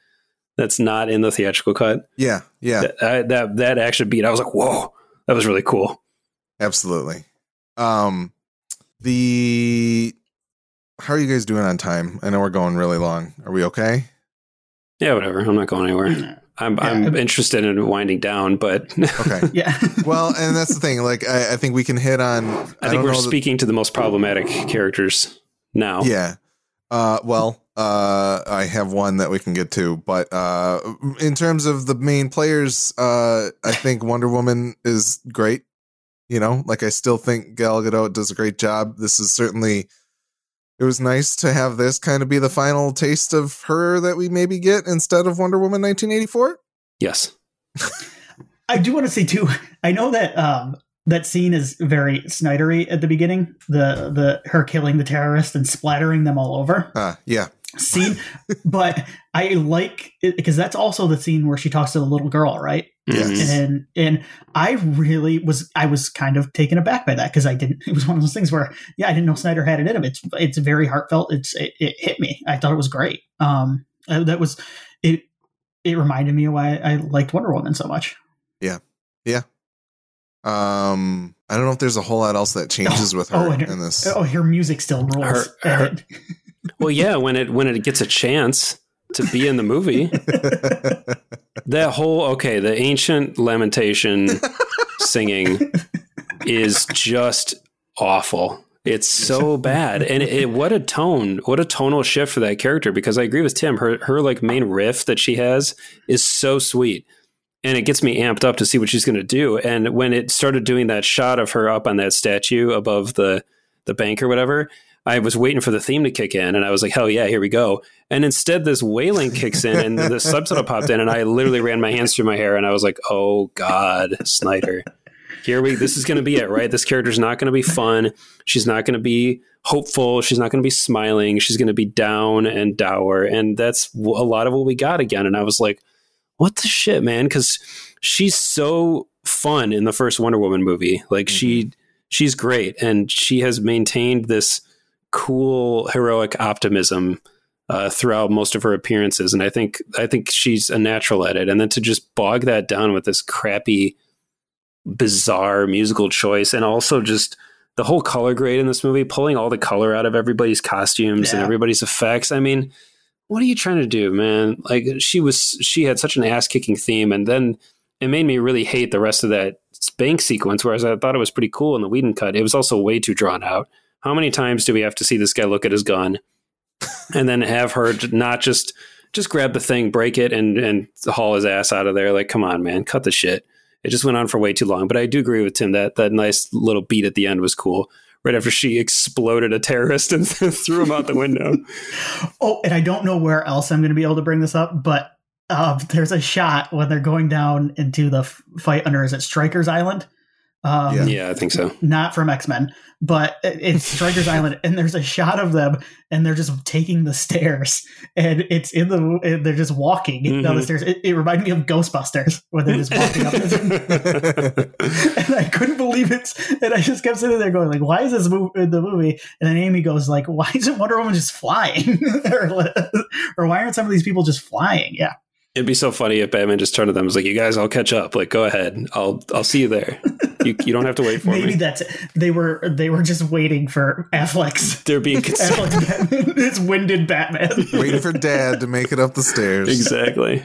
That's not in the theatrical cut. yeah, yeah, That, I, that that action beat, I was like, whoa, that was really cool. absolutely. Um, the how are you guys doing on time? I know we're going really long. Are we okay? Yeah, whatever. I'm not going anywhere. I'm Yeah. I'm interested in winding down, but Okay. Yeah. well, and that's the thing. Like, I, I think we can hit on. I don't think we're know that- speaking to the most problematic characters now. Yeah. Uh, well, uh, I have one that we can get to, but uh, in terms of the main players, uh, I think Wonder Woman is great. You know, like I still think Gal Gadot does a great job. This is certainly. It was nice to have this kind of be the final taste of her that we maybe get instead of Wonder Woman 1984. Yes. I do want to say too. I know that um, that scene is very Snydery at the beginning. The the her killing the terrorist and splattering them all over Uh, yeah, scene, but I like it because that's also the scene where she talks to the little girl, right? Yes. And and I really was I was kind of taken aback by that because I didn't. It was one of those things where yeah, I didn't know Snyder had it in him. It's it's very heartfelt. It's it, it hit me. I thought it was great. Um, uh, that was it. It reminded me of why I liked Wonder Woman so much. Yeah. Yeah. Um, I don't know if there's a whole lot else that changes with her Oh, and- in this. Oh, her music still rules. Her- her- Well, yeah. When it when it gets a chance to be in the movie, that whole okay, the ancient lamentation singing is just awful. It's so bad, and it, it, what a tone, what a tonal shift for that character. Because I agree with Tim, her her like main riff that she has is so sweet, and it gets me amped up to see what she's going to do. And when it started doing that shot of her up on that statue above the the bank or whatever, I was waiting for the theme to kick in, and I was like, "Hell yeah, here we go!" And instead, this wailing kicks in, and the subtitle popped in, and I literally ran my hands through my hair, and I was like, "Oh God, Snyder." Here we this is going to be it, right? This character's not going to be fun. She's not going to be hopeful. She's not going to be smiling. She's going to be down and dour, and that's a lot of what we got again. And I was like, "What the shit, man?" Because she's so fun in the first Wonder Woman movie. Like mm-hmm. she she's great, and she has maintained this cool heroic optimism uh, throughout most of her appearances, and I think I think she's a natural at it. And then to just bog that down with this crappy, bizarre musical choice, and also just the whole color grade in this movie, pulling all the color out of everybody's costumes yeah. and everybody's effects. I mean, what are you trying to do, man? Like she was, she had such an ass kicking theme, and then it made me really hate the rest of that bank sequence. Whereas I thought it was pretty cool in the Whedon cut, it was also way too drawn out how many times do we have to see this guy look at his gun and then have her not just just grab the thing, break it, and and haul his ass out of there? Like, come on, man, cut the shit. It just went on for way too long. But I do agree with Tim that that nice little beat at the end was cool. Right after she exploded a terrorist and threw him out the window. oh, and I don't know where else I'm going to be able to bring this up, but uh, there's a shot when they're going down into the fight under is it Stryker's Island? Um, yeah. yeah, I think so. Not from X Men, but it's Stryker's Island, and there's a shot of them, and they're just taking the stairs, and it's in the they're just walking mm-hmm. down the mm-hmm. stairs. It, it, reminded me of Ghostbusters when they're just walking up, and I couldn't believe it, and I just kept sitting there going like, "Why is this movie in the movie?" And then Amy goes like, "Why isn't Wonder Woman just flying, or, or why aren't some of these people just flying?" Yeah. It'd be so funny if Batman just turned to them and was like, "You guys, I'll catch up. Like, go ahead. I'll I'll see you there. You, you don't have to wait for Maybe me." Maybe that's it. They were they were just waiting for Affleck's. They're being Affleck's Batman. It's winded Batman. waiting for Dad to make it up the stairs. Exactly.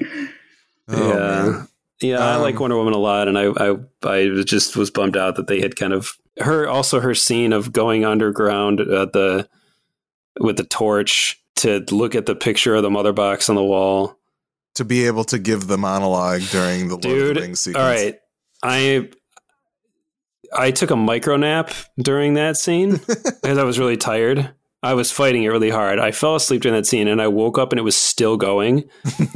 Oh, yeah. Man. Yeah, um, I like Wonder Woman a lot, and I, I I just was bummed out that they had kind of her also her scene of going underground at the with the torch to look at the picture of the mother box on the wall to be able to give the monologue during the Dude, Lord of the Rings sequence. All right. I I took a micro nap during that scene because I was really tired. I was fighting it really hard. I fell asleep during that scene and I woke up and it was still going.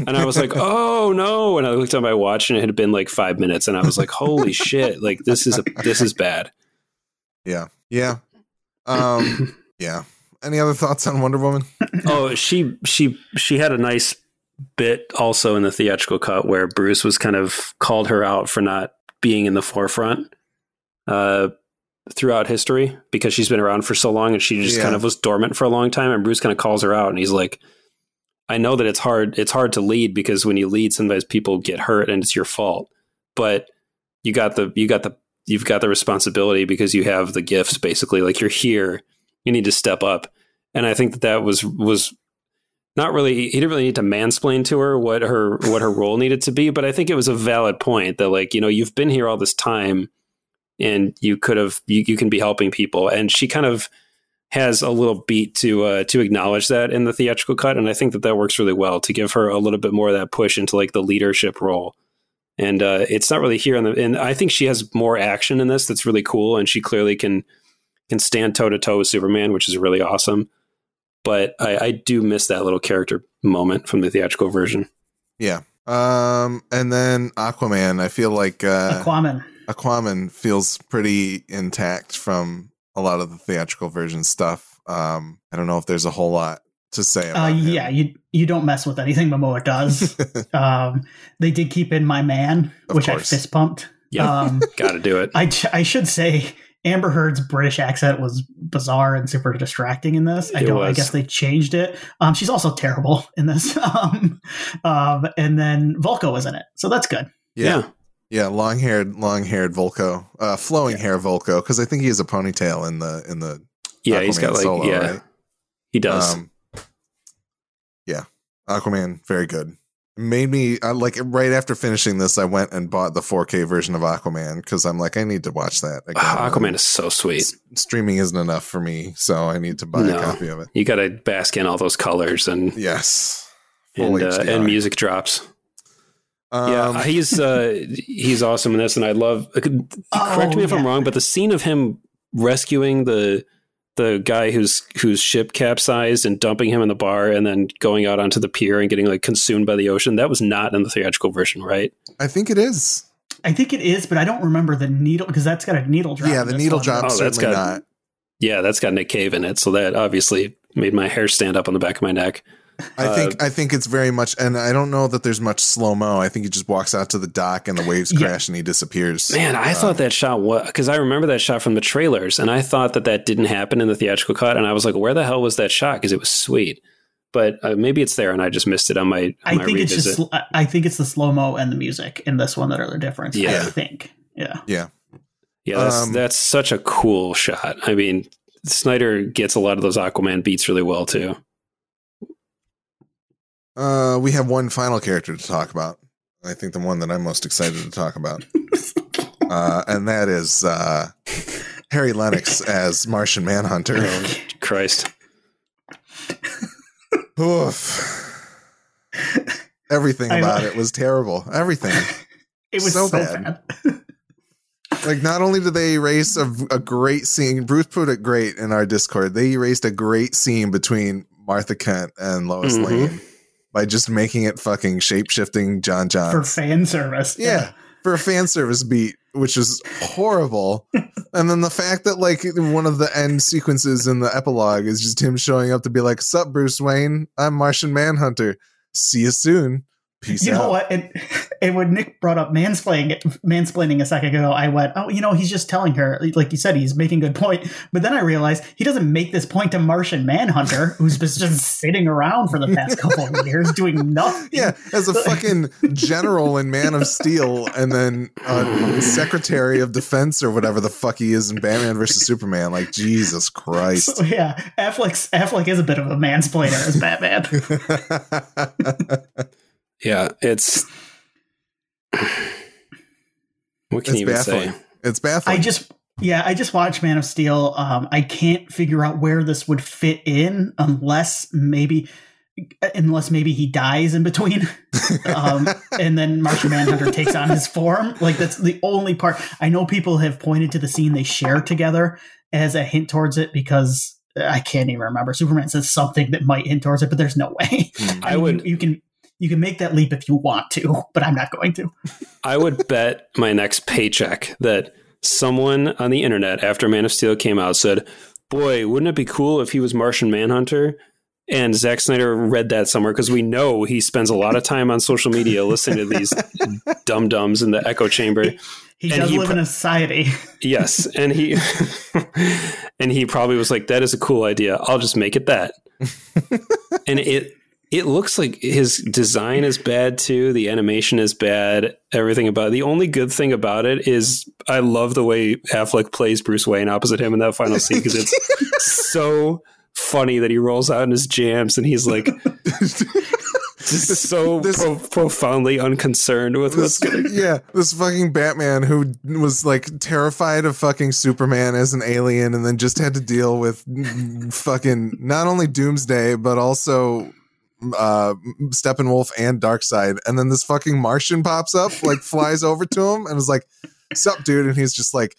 And I was like, oh no. And I looked at my watch and it had been like five minutes. And I was like, holy shit. Like this is a, this is bad. Yeah. Yeah. Um, yeah. Any other thoughts on Wonder Woman? oh, she, she, she had a nice bit also in the theatrical cut where Bruce was kind of called her out for not being in the forefront uh, throughout history because she's been around for so long and she just yeah. kind of was dormant for a long time. And Bruce kind of calls her out and he's like, I know that it's hard. It's hard to lead because when you lead, sometimes people get hurt and it's your fault. But you got the you got the you've got the responsibility because you have the gifts. Basically, like you're here, you need to step up. And I think that that was was not really he didn't really need to mansplain to her what her what her role needed to be but i think it was a valid point that like you know you've been here all this time and you could have you, you can be helping people. And she kind of has a little beat to uh, to acknowledge that in the theatrical cut. And i think that that works really well to give her a little bit more of that push into like the leadership role. And uh, it's not really here in the and i think she has more action in this that's really cool. And she clearly can can stand toe to toe with superman which is really awesome but I, I do miss that little character moment from the theatrical version. Yeah. Um, and then Aquaman, I feel like uh, Aquaman. Aquaman feels pretty intact from a lot of the theatrical version stuff. Um, I don't know if there's a whole lot to say uh, yeah, you you don't mess with anything Momoa does. um, they did keep in my man, of which course. I fist pumped. Yeah, um, got to do it. I I should say Amber Heard's British accent was bizarre and super distracting in this. I don't. I guess they changed it. Um, she's also terrible in this. um, um, and then Vulko was in it, so that's good. Yeah, yeah, yeah long haired, long haired Vulko, uh, flowing yeah. hair Vulko, because I think he has a ponytail in the in the. Yeah, Aquaman he's got like solo, yeah, right? he does. Um, yeah, Aquaman, very good, made me I, like right after finishing this. I went and bought the 4K version of Aquaman because I'm like, I need to watch that. Again. Ah, Aquaman is so sweet. S- streaming isn't enough for me, so I need to buy No. a copy of it. You got to bask in all those colors and Yes, Full and, uh, and music drops. Um, yeah, he's uh, he's awesome in this, and I love. uh, Correct me if I'm wrong, but the scene of him rescuing the the guy whose whose ship capsized and dumping him in the bar, and then going out onto the pier and getting like consumed by the ocean. That was not in the theatrical version, right? I think it is. I think it is, but I don't remember the needle because that's got a needle drop. yeah, the needle drop Oh, that's certainly got- not. Yeah, that's got Nick Cave in it, so that obviously made my hair stand up on the back of my neck. I Uh, think I think it's very much, and I don't know that there's much slow mo. I think he just walks out to the dock and the waves Yeah. crash and he disappears. Man, I Um, thought that shot was because I remember that shot from the trailers, and I thought that that didn't happen in the theatrical cut, and I was like, "Where the hell was that shot?" Because it was sweet, but uh, maybe it's there, and I just missed it on my. On I my think it's just. I- I think it's the slow mo and the music in this one that are the difference. Yeah. I think. Yeah. yeah, that's um, that's such a cool shot. I mean, Snyder gets a lot of those Aquaman beats really well too. Uh, we have one final character to talk about. I think the one that I'm most excited to talk about, uh, and that is uh, Harry Lennix as Martian Manhunter. Oh, Christ, Oof. Everything about it was terrible. Everything. It was So so, bad. bad. Like, not only did they erase a, a great scene, Bruce put it great in our Discord. They erased a great scene between Martha Kent and Lois Mhm. Lane by just making it fucking shape shifting John John. for fan service. Yeah, for a fan service beat, which is horrible. and then the fact that like one of the end sequences in the epilogue is just him showing up to be like, "Sup, Bruce Wayne? I'm Martian Manhunter. See you soon. Peace You out." know what? And, and when Nick brought up mansplaining, mansplaining a second ago, I went, "Oh, you know, he's just telling her, like you said, he's making a good point." But then I realized he doesn't make this point to Martian Manhunter, who's been just sitting around for the past couple of years doing nothing. Yeah, as a fucking general in Man of Steel, and then uh, Secretary of Defense or whatever the fuck he is in Batman versus Superman. Like Jesus Christ. So, yeah, Affleck's, Affleck is a bit of a mansplainer as Batman. yeah, it's. What can it's you even baffling. say? It's baffling. I just yeah, I just watched Man of Steel. Um, I can't figure out where this would fit in unless maybe unless maybe he dies in between. um, and then Martian Manhunter takes on his form. Like that's the only part. I know people have pointed to the scene they share together as a hint towards it because I can't even remember. Superman says something that might hint towards it, but there's no way. Hmm. I mean, would- You, you can you can make that leap if you want to, but I'm not going to. I would bet my next paycheck that someone on the internet after Man of Steel came out said, "Boy, wouldn't it be cool if he was Martian Manhunter?" And Zack Snyder read that somewhere because we know he spends a lot of time on social media listening to these dum dums in the echo chamber. He And does he live pro- in a society. Yes, and he and he probably was like, "That is a cool idea. I'll just make it that." and it it looks like his design is bad too. The animation is bad. Everything about it. the only good thing about it is I love the way Affleck plays Bruce Wayne opposite him in that final scene because it's so funny that he rolls out in his jams and he's like just so This- pro- profoundly unconcerned with what's this, going. yeah, this fucking Batman who was like terrified of fucking Superman as an alien and then just had to deal with fucking not only Doomsday but also uh Steppenwolf and Darkseid and then this fucking Martian pops up like flies over to him and is like sup dude and he's just like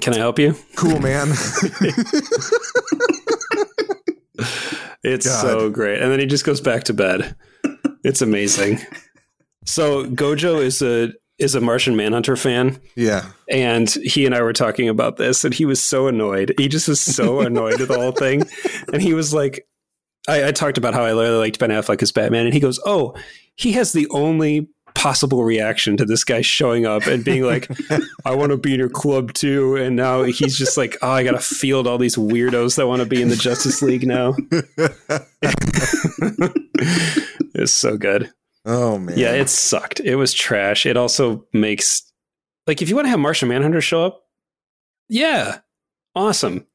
Can I help you? cool man It's God. so great. And then he just goes back to bed. It's amazing. So Gojo is a is a Martian Manhunter fan, yeah and he and I were talking about this, and he was so annoyed. He just was so annoyed with the whole thing, and he was like, I, I talked about how I really liked Ben Affleck as Batman, and he goes, "Oh, he has the only." possible reaction to this guy showing up and being like i want to be in your club too and now he's just like oh i gotta field all these weirdos that want to be in the justice league now it's so good oh man yeah, it sucked. It was trash. It also makes like if you want to have Martian Manhunter show up, yeah, awesome.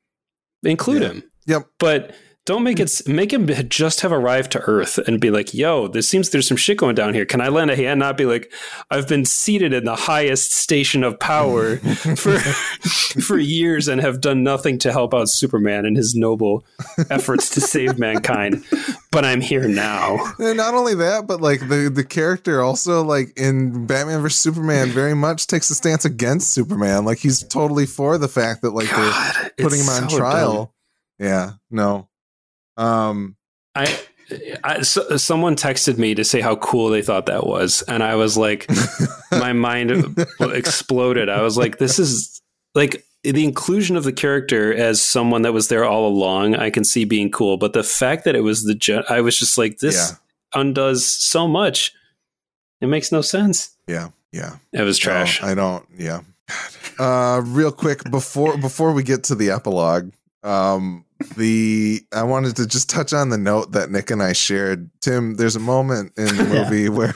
Include Yeah. him. Yep. But Don't make it make him just have arrived to Earth and be like, "Yo, this seems there's some shit going down here. Can I lend a hand?" Not be like, "I've been seated in the highest station of power for for years and have done nothing to help out Superman in his noble efforts to save mankind, but I'm here now." And not only that, but like the the character also like in Batman vs Superman very much takes a stance against Superman. Like he's totally for the fact that like God, they're putting him on so trial. dumb. Yeah, no. Um I, I so, someone texted me to say how cool they thought that was, and I was like, my mind exploded. I was like, this is like the inclusion of the character as someone that was there all along. I can see being cool, but the fact that it was the, gen- I was just like, this Yeah. undoes so much. It makes no sense. yeah, yeah. It was trash. No, I don't. Yeah. Uh, real quick before before we get to the epilogue, um, the I wanted to just touch on the note that Nick and I shared. Tim, there's a moment in the Yeah. movie where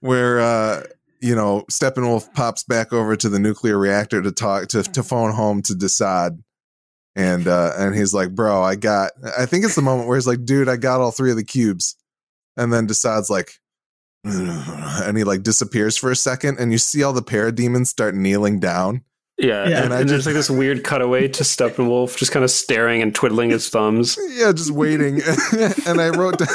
where uh, you know Steppenwolf pops back over to the nuclear reactor to talk to to phone home to Desaad. And uh, and he's like, bro, I got. I think it's the moment where he's like, dude, I got all three of the cubes, and then Desaad's like, and he like disappears for a second and you see all the parademons start kneeling down yeah, Yeah. and, And I there's just- like this weird cutaway to Steppenwolf just kind of staring and twiddling his thumbs. yeah just waiting and i wrote down,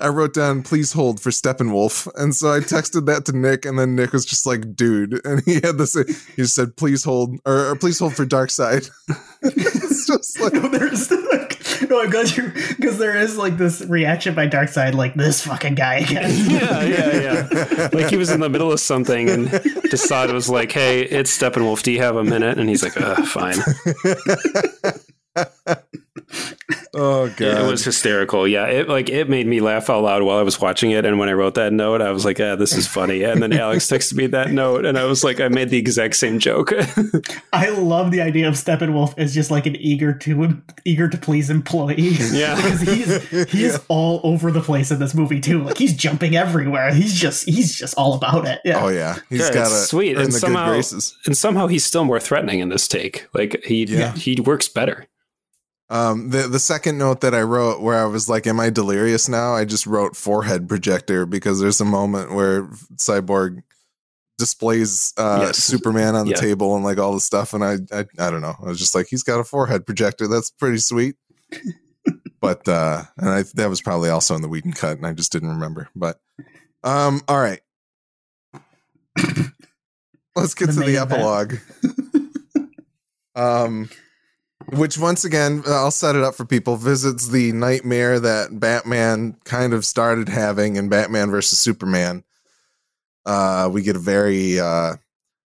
i wrote down please hold for steppenwolf and so i texted that to nick and then nick was just like dude and he had this he said please hold or, or please hold for Darkseid it's just like no, there's like, no, I'm glad you because there is like this reaction by Darkseid, like this fucking guy again. yeah, yeah, yeah. Like he was in the middle of something, and Desaad was like, "Hey, it's Steppenwolf. Do you have a minute?" And he's like, uh, "Fine." Oh god It was hysterical. Yeah, it like it made me laugh out loud while I was watching it. And when I wrote that note, I was like, "Yeah, this is funny." And then Alex texted me that note, and I was like, "I made the exact same joke." I love the idea of Steppenwolf as just like an eager to eager to please employee. Yeah. because he's he's all over the place in this movie too. Like he's jumping everywhere. He's just he's just all about it. Yeah. oh yeah he's Yeah, got it's to sweet. And somehow- and somehow he's still more threatening in this take. Like he Yeah. he works better. Um, the the second note that I wrote where I was like, "Am I delirious now?" I just wrote forehead projector because there's a moment where Cyborg displays uh, Yes. Superman on the Yeah. table and like all the stuff, and I, I I don't know. I was just like, he's got a forehead projector. That's pretty sweet. but uh, and I that was probably also in the Whedon cut, and I just didn't remember. But um, all right, let's get The to the epilogue. um which once again i'll set it up for people. Visits the nightmare that batman kind of started having in batman versus superman. Uh we get a very uh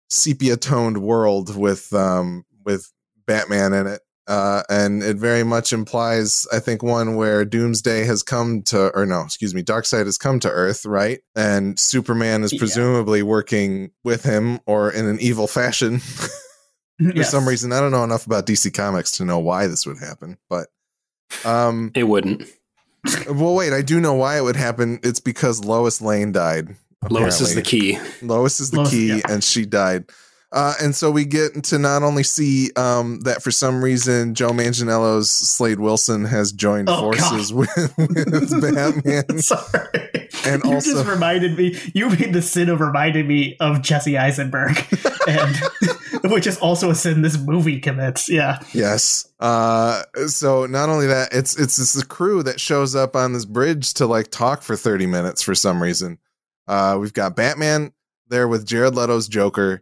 sepia toned world with um with batman in it. Uh and it very much implies i think one where doomsday has come to or no excuse me darkseid has come to earth right? And superman is Yeah. presumably working with him or in an evil fashion for Yes. some reason. I don't know enough about DC Comics to know why this would happen, but um It wouldn't. well wait, I do know why it would happen. It's because Lois Lane died. Lois is the key. Lois is the Lois, key yeah. and she died. Uh, and so we get to not only see um, that for some reason Joe Manganiello's Slade Wilson has joined Oh, forces with, with Batman. Sorry. And you also- just reminded me. You made the sin of reminding me of Jesse Eisenberg, and which is also a sin this movie commits. Yeah. Yes. Uh so not only that, it's it's the crew that shows up on this bridge to like talk for 30 minutes for some reason. Uh we've got Batman there with Jared Leto's Joker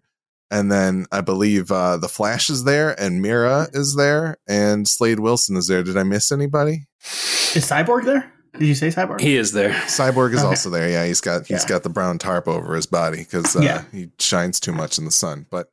and then I believe uh the Flash is there and Mera is there and Slade Wilson is there. Did I miss anybody? Is Cyborg there? Did you say Cyborg? He is there. Cyborg is Okay. also there. Yeah, he's got he's Yeah. got the brown tarp over his body cuz uh Yeah. he shines too much in the sun. But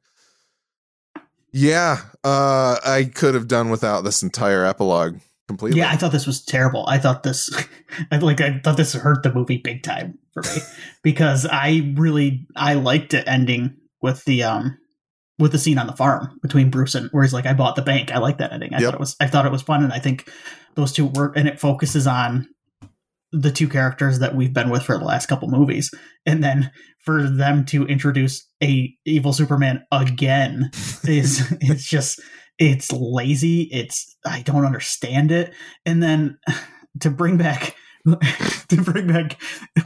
yeah, uh I could have done without this entire epilogue completely. Yeah, I thought this was terrible. I thought this, I like, I thought this hurt the movie big time for me because I really, I liked it ending with the um with the scene on the farm between Bruce and where he's like, I bought the bank. I like that ending. I Yep. thought it was, I thought it was fun, and I think those two work, and it focuses on the two characters that we've been with for the last couple movies, and then for them to introduce a evil Superman again is it's just it's lazy. It's I don't understand it. And then to bring back to bring back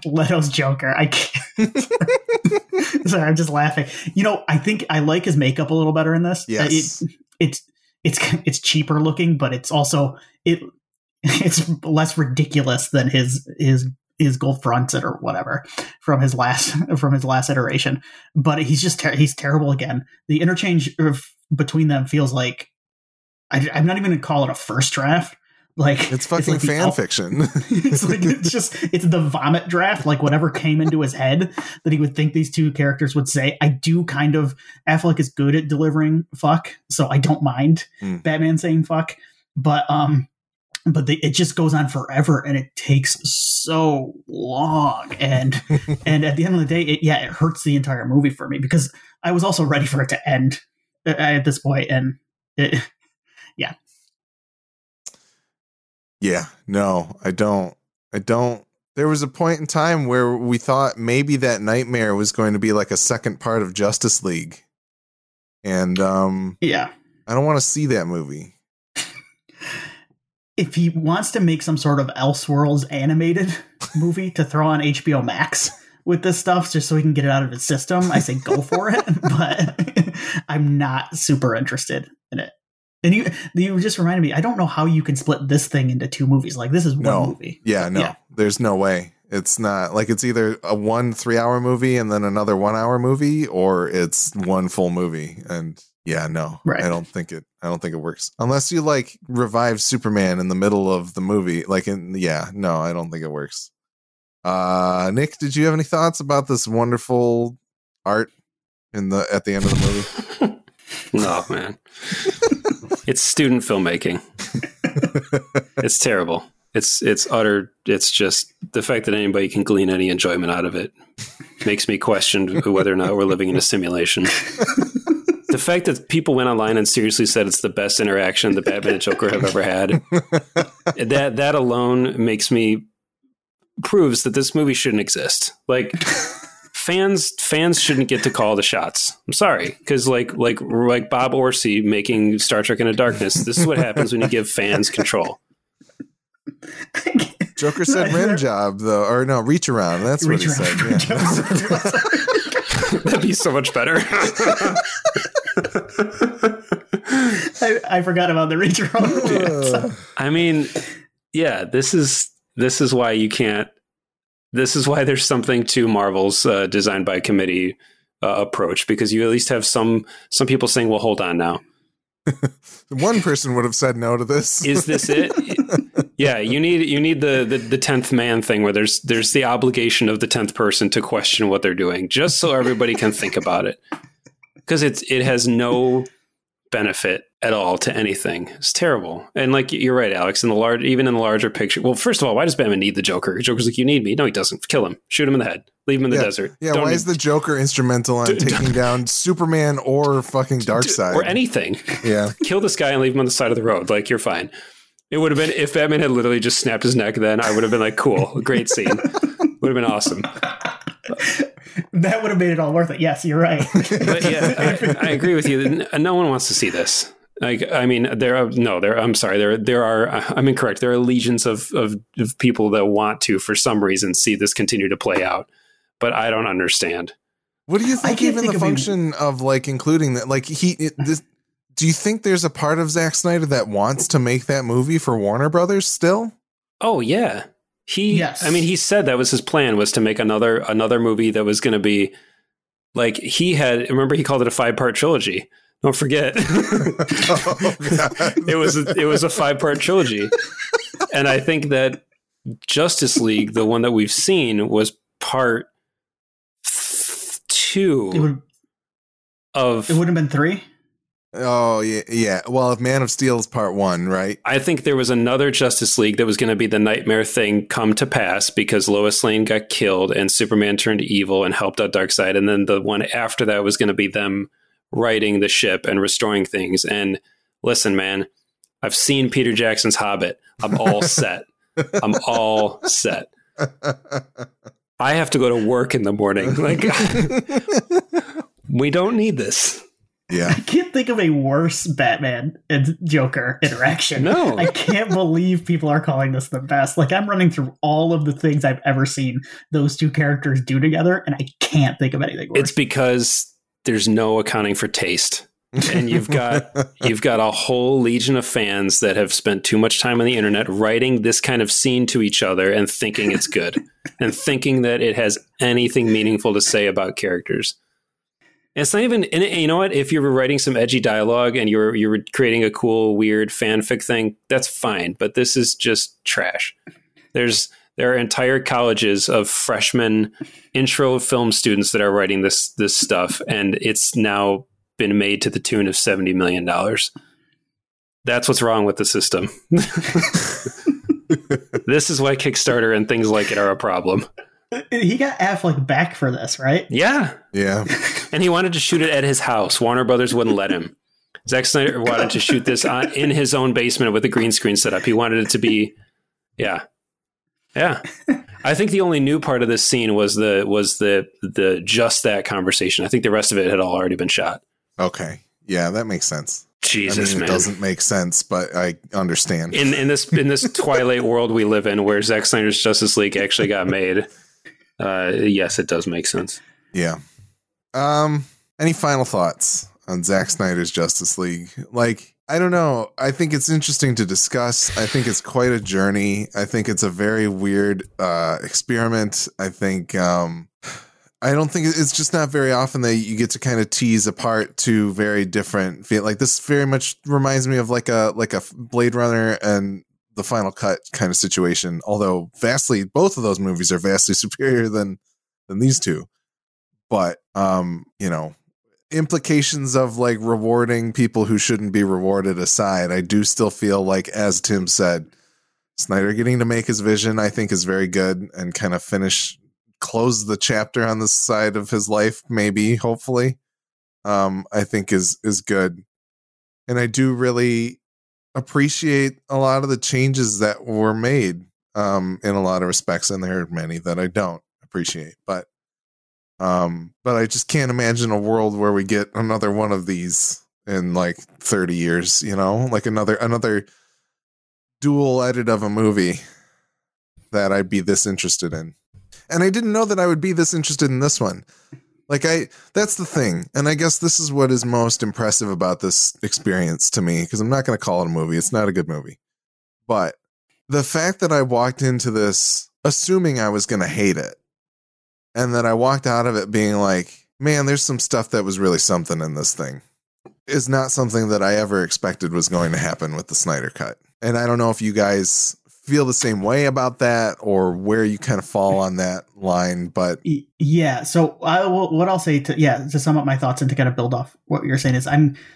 Leto's Joker, I can't. Sorry, I'm just laughing. You know, I think I like his makeup a little better in this. Uh, Yes. it, it's it's it's cheaper looking, but it's also it it's less ridiculous than his his his gold fronted or whatever from his last from his last iteration. But he's just ter- he's terrible again. The interchange of, between them feels like I, I'm not even gonna call it a first draft. Like It's fucking like fan al- fiction. it's like it's just it's the vomit draft like whatever came into his head that he would think these two characters would say i do kind of affleck is good at delivering fuck so i don't mind Hmm. batman saying fuck but um but the, it just goes on forever and it takes so long and and at the end of the day it yeah it hurts the entire movie for me because i was also ready for it to end at this point and it, Yeah, no, I don't. I don't. There was a point in time where we thought maybe that nightmare was going to be like a second part of Justice League. And um yeah I don't want to see that movie. if he wants to make some sort of Elseworlds animated movie to throw on HBO Max with this stuff just so he can get it out of his system, I say go for it. But I'm not super interested in it. And you, you just reminded me. I don't know how you can split this thing into two movies. Like this is one No. movie. Yeah, no. Yeah. There's no way. It's not like it's either a one 3-hour movie and then another 1-hour movie or it's one full movie and yeah, no. Right. I don't think it I don't think it works. Unless you like revive Superman in the middle of the movie like in yeah, no, I don't think it works. Uh Nick, did you have any thoughts about this wonderful art in the at the end of the movie? No, man. it's student filmmaking. It's terrible. It's it's utter. It's just the fact that anybody can glean any enjoyment out of it makes me question whether or not we're living in a simulation. the fact that people went online and seriously said it's the best interaction the Batman and Joker have ever had that that alone makes me proves that this movie shouldn't exist. Like fans fans shouldn't get to call the shots. I'm sorry because like like like Bob Orci making Star Trek in Into Darkness. This is what happens when you give fans control. Joker said rim job though or no, reach around. That's what he around. said. Yeah. That'd be so much better. I, I forgot about the reach around. I mean, yeah, this is this is why you can't. This is why there's something to Marvel's uh, designed by committee uh, approach because you at least have some some people saying, "Well, hold on now, One person would have said no to this. is this it?" yeah, you need you need the the the tenth man thing where there's there's the obligation of the tenth person to question what they're doing, just so everybody can think about it, because it's it has no benefit at all to anything. It's terrible. And like you're right, Alex. In the large, even in the larger picture. Well, first of all, why does Batman need the Joker? Joker's like, you need me. No, he doesn't. Kill him. Shoot him in the head. Leave him in the Yeah. desert. Yeah, Don't why need- is the Joker instrumental on D- d- taking down Superman or fucking Darkseid? or anything? yeah, Kill this guy and leave him on the side of the road. Like you're fine. It would have been if Batman had literally just snapped his neck. Then I would have been like, cool, great scene. would have been awesome. that would have made it all worth it. Yes, you're right. But yeah, I, I agree with you. No one wants to see this. Like, I mean, there are no, there. I'm sorry, there, there are. I'm incorrect. There are legions of, of of people that want to, for some reason, see this continue to play out. But I don't understand. what do you I think? Even think the of a- function of like including that, like he, it, this, do you think there's a part of Zack Snyder that wants to make that movie for Warner Brothers still? Oh yeah, he. Yes. I mean, he said that was his plan was to make another another movie that was going to be like he had. Remember, he called it a five part trilogy. Don't forget. Oh, it was a, it was a five part trilogy, and I think that Justice League, the one that we've seen, was part two it two would of. it would have been three. Oh yeah, yeah. Well, if Man of Steel is part one, right? I think there was another Justice League that was going to be the nightmare thing come to pass because Lois Lane got killed and Superman turned evil and helped out Darkseid, and then the one after that was going to be them righting the ship and restoring things. And listen, man, I've seen Peter Jackson's Hobbit. I'm all set. I'm all set. I have to go to work in the morning. Like we don't need this. Yeah. I can't think of a worse Batman and Joker interaction. No. I can't believe people are calling this the best. Like I'm running through all of the things I've ever seen those two characters do together, and I can't think of anything worse. It's because there's no accounting for taste. and you've got you've got a whole legion of fans that have spent too much time on the internet writing this kind of scene to each other and thinking it's good and thinking that it has anything meaningful to say about characters. And it's not even and you know what if you were writing some edgy dialogue and you're you're creating a cool weird fanfic thing that's fine but this is just trash. There's there are entire colleges of freshman intro film students that are writing this this stuff and it's now been made to the tune of $70 million. That's what's wrong with the system. this is why Kickstarter and things like it are a problem. he got Affleck back for this, right? Yeah. yeah. And he wanted to shoot it at his house. Warner Brothers wouldn't let him. Zack Snyder wanted to shoot this on, in his own basement with a green screen setup. He wanted it to be, yeah, yeah. I think the only new part of this scene was the was the the just that conversation. I think the rest of it had all already been shot. Okay. Yeah, that makes sense. Jesus, I mean, man. it doesn't make sense, but I understand. in in this in this twilight world we live in where Zack Snyder's Justice League actually got made. Uh, yes, it does make sense. Yeah. Um. Any final thoughts on Zack Snyder's Justice League? Like, I don't know. I think it's interesting to discuss. I think it's quite a journey. I think it's a very weird uh, experiment. I think. Um, I don't think it's just not very often that you get to kind of tease apart two very different feel. Like this very much reminds me of like a like a Blade Runner and the Final Cut kind of situation. Although vastly, both of those movies are vastly superior than than these two. But um, you know, implications of like rewarding people who shouldn't be rewarded aside, I do still feel like, as Tim said, Snyder getting to make his vision, I think, is very good and kind of finish close the chapter on this side of his life, maybe, hopefully. Um, I think is is good. And I do really appreciate a lot of the changes that were made um in a lot of respects, and there are many that I don't appreciate. But um, but I just can't imagine a world where we get another one of these in like 30 years, you know, like another another dual edit of a movie that I'd be this interested in. And I didn't know that I would be this interested in this one. Like I that's the thing. And I guess this is what is most impressive about this experience to me because I'm not going to call it a movie. It's not a good movie. But the fact that I walked into this assuming I was going to hate it and then I walked out of it being like, man, there's some stuff that was really something in this thing is not something that I ever expected was going to happen with the Snyder cut. And I don't know if you guys feel the same way about that or where you kind of fall on that line, but Yeah. So I what I'll say to yeah to sum up my thoughts and to kind of build off what you're saying is I'm.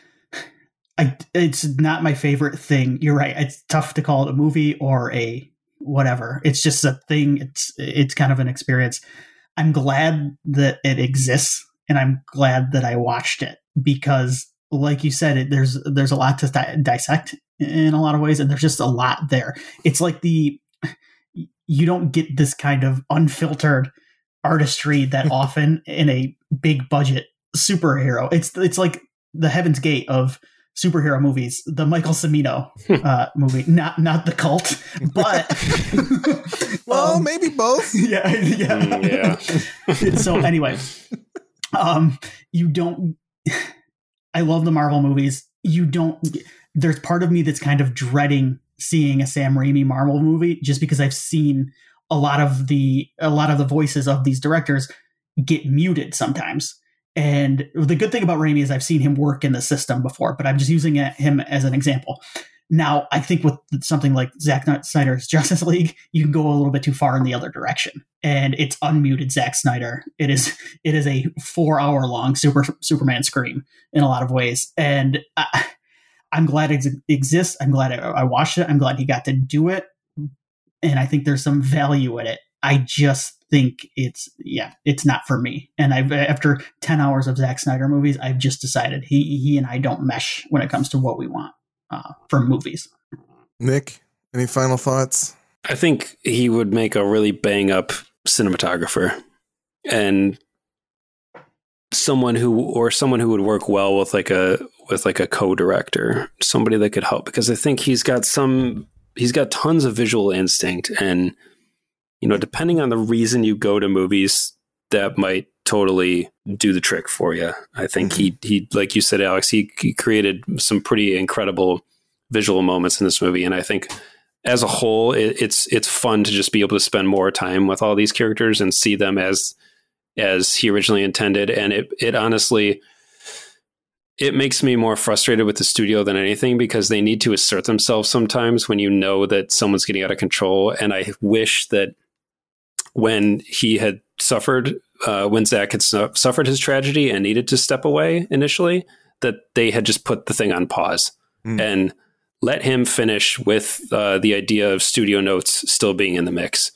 I, it's not my favorite thing. You're right. It's tough to call it a movie or a whatever. It's just a thing. It's it's kind of an experience. I'm glad that it exists, and I'm glad that I watched it because, like you said, it, there's there's a lot to di- dissect in a lot of ways, and there's just a lot there. It's like the you don't get this kind of unfiltered artistry that often in a big budget superhero. It's it's like the Heaven's Gate of superhero movies, the Michael Cimino uh, movie, not not the cult, but well, um, maybe both. yeah, yeah. Mm, yeah. so anyway, um, you don't. I love the Marvel movies. You don't. There's part of me that's kind of dreading seeing a Sam Raimi Marvel movie just because I've seen a lot of the a lot of the voices of these directors get muted sometimes. And the good thing about Raimi is I've seen him work in the system before, but I'm just using him as an example. Now, I think with something like Zack Snyder's Justice League, you can go a little bit too far in the other direction, and it's unmuted Zack Snyder. It is it is a four hour long super Superman scream in a lot of ways, and I, I'm glad it exists. I'm glad I watched it. I'm glad he got to do it, and I think there's some value in it. I just think it's yeah, it's not for me. And I've after ten hours of Zack Snyder movies, I've just decided he he and I don't mesh when it comes to what we want uh, from movies. Nick, any final thoughts? I think he would make a really bang up cinematographer. And someone who or someone who would work well with like a with like a co-director, somebody that could help because I think he's got some he's got tons of visual instinct and you know depending on the reason you go to movies that might totally do the trick for you. I think mm-hmm. he he like you said Alex he, he created some pretty incredible visual moments in this movie and I think as a whole it, it's it's fun to just be able to spend more time with all these characters and see them as as he originally intended and it it honestly it makes me more frustrated with the studio than anything because they need to assert themselves sometimes when you know that someone's getting out of control. And I wish that when he had suffered, uh, when Zack had su- suffered his tragedy and needed to step away initially, that they had just put the thing on pause mm. and let him finish with uh, the idea of studio notes still being in the mix.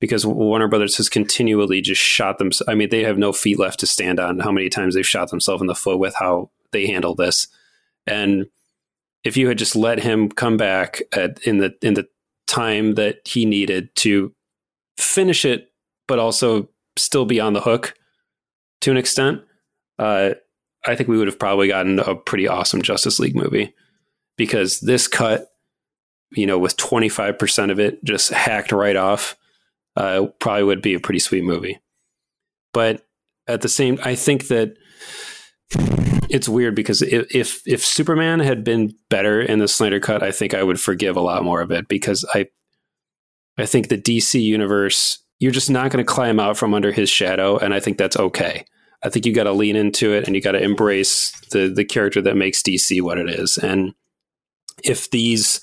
Because Warner Brothers has continually just shot them. I mean, they have no feet left to stand on. How many times they've shot themselves in the foot with how they handle this. And if you had just let him come back at, in the in the time that he needed to finish it, but also still be on the hook to an extent, uh, I think we would have probably gotten a pretty awesome Justice League movie because this cut, you know, with 25% of it just hacked right off, uh, probably would be a pretty sweet movie. But at the same, I think that it's weird because if, if, Superman had been better in the Snyder cut, I think I would forgive a lot more of it because I I think the DC universe you're just not going to climb out from under his shadow, and I think that's okay. I think you got to lean into it and you got to embrace the the character that makes DC what it is. And if these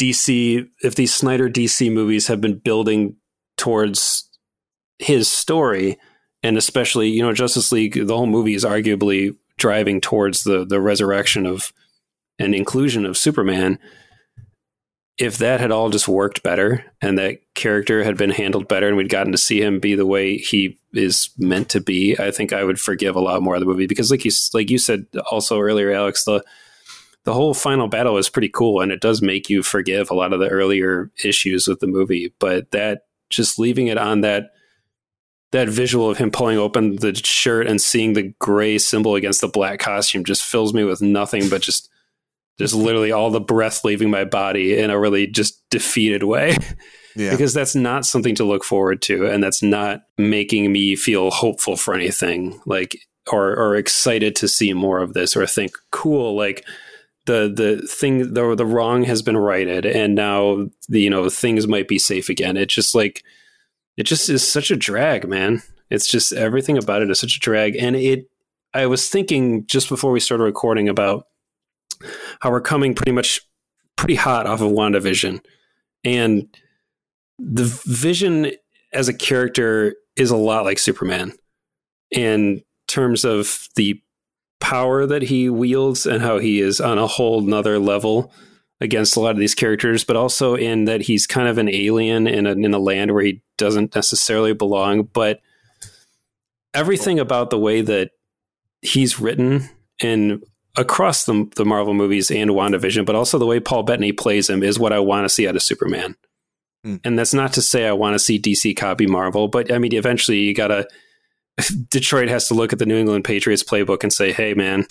DC, if these Snyder DC movies have been building towards his story, and especially you know Justice League, the whole movie is arguably driving towards the the resurrection of and inclusion of Superman, if that had all just worked better and that character had been handled better and we'd gotten to see him be the way he is meant to be, I think I would forgive a lot more of the movie because like you like you said also earlier, Alex, the the whole final battle is pretty cool and it does make you forgive a lot of the earlier issues with the movie. But that just leaving it on that that visual of him pulling open the shirt and seeing the gray symbol against the black costume just fills me with nothing but just just literally all the breath leaving my body in a really just defeated way. Yeah. because that's not something to look forward to and that's not making me feel hopeful for anything like or or excited to see more of this or think cool like the the thing the the wrong has been righted and now the, you know things might be safe again it's just like it just is such a drag, man. It's just everything about it is such a drag. And it, I was thinking just before we started recording about how we're coming pretty much pretty hot off of WandaVision. And the vision as a character is a lot like Superman in terms of the power that he wields and how he is on a whole nother level against a lot of these characters, but also in that he's kind of an alien in a, in a land where he doesn't necessarily belong. But everything about the way that he's written and across the, the Marvel movies and WandaVision, but also the way Paul Bettany plays him is what I want to see out of Superman. Mm. And that's not to say I want to see DC copy Marvel, but I mean, eventually you got to. Detroit has to look at the New England Patriots playbook and say, "Hey, man,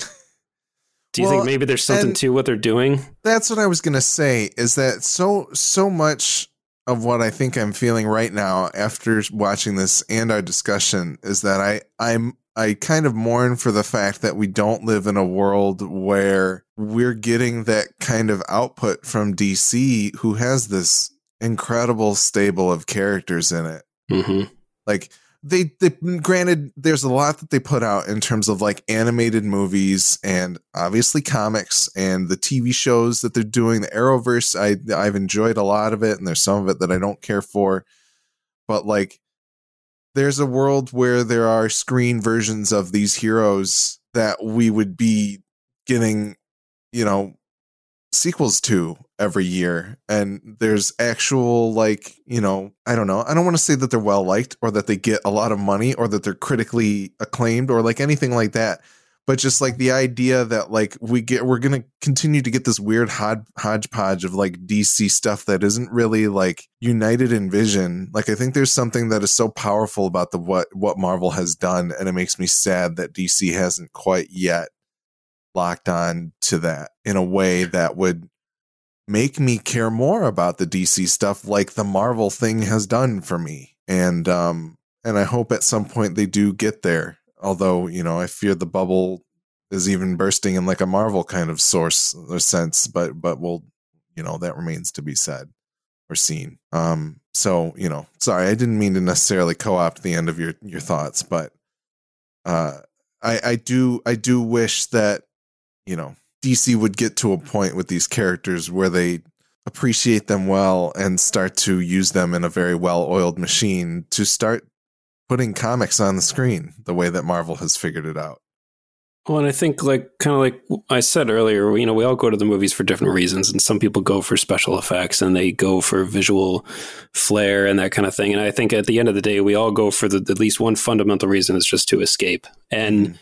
do you well, think maybe there's something to what they're doing? That's what I was gonna say. Is that so so much of what I think I'm feeling right now after watching this and our discussion is that I I'm I kind of mourn for the fact that we don't live in a world where we're getting that kind of output from DC, who has this incredible stable of characters in it. Mm-hmm. Like they they granted there's a lot that they put out in terms of like animated movies and obviously comics and the TV shows that they're doing the Arrowverse I I've enjoyed a lot of it and there's some of it that I don't care for but like there's a world where there are screen versions of these heroes that we would be getting you know sequels to every year. And there's actual like you know i don't know i don't want to say that they're well liked or that they get a lot of money or that they're critically acclaimed or like anything like that but just like the idea that like we get we're gonna continue to get this weird hod- hodgepodge of like dc stuff that isn't really like united in vision. Like i think there's something that is so powerful about the what what marvel has done and it makes me sad that dc hasn't quite yet locked on to that in a way that would make me care more about the dc stuff like the marvel thing has done for me. And um and i hope at some point they do get there although you know i fear the bubble is even bursting in like a marvel kind of source or sense but but we'll you know that remains to be said or seen. Um so you know sorry i didn't mean to necessarily co-opt the end of your your thoughts but uh i i do i do wish that you know dc would get to a point with these characters where they appreciate them well and start to use them in a very well oiled machine to start putting comics on the screen the way that Marvel has figured it out. Well, and I think, like, kind of like I said earlier, you know, we all go to the movies for different reasons, and some people go for special effects and they go for visual flair and that kind of thing. And I think at the end of the day, we all go for the at least one fundamental reason is just to escape. And, mm.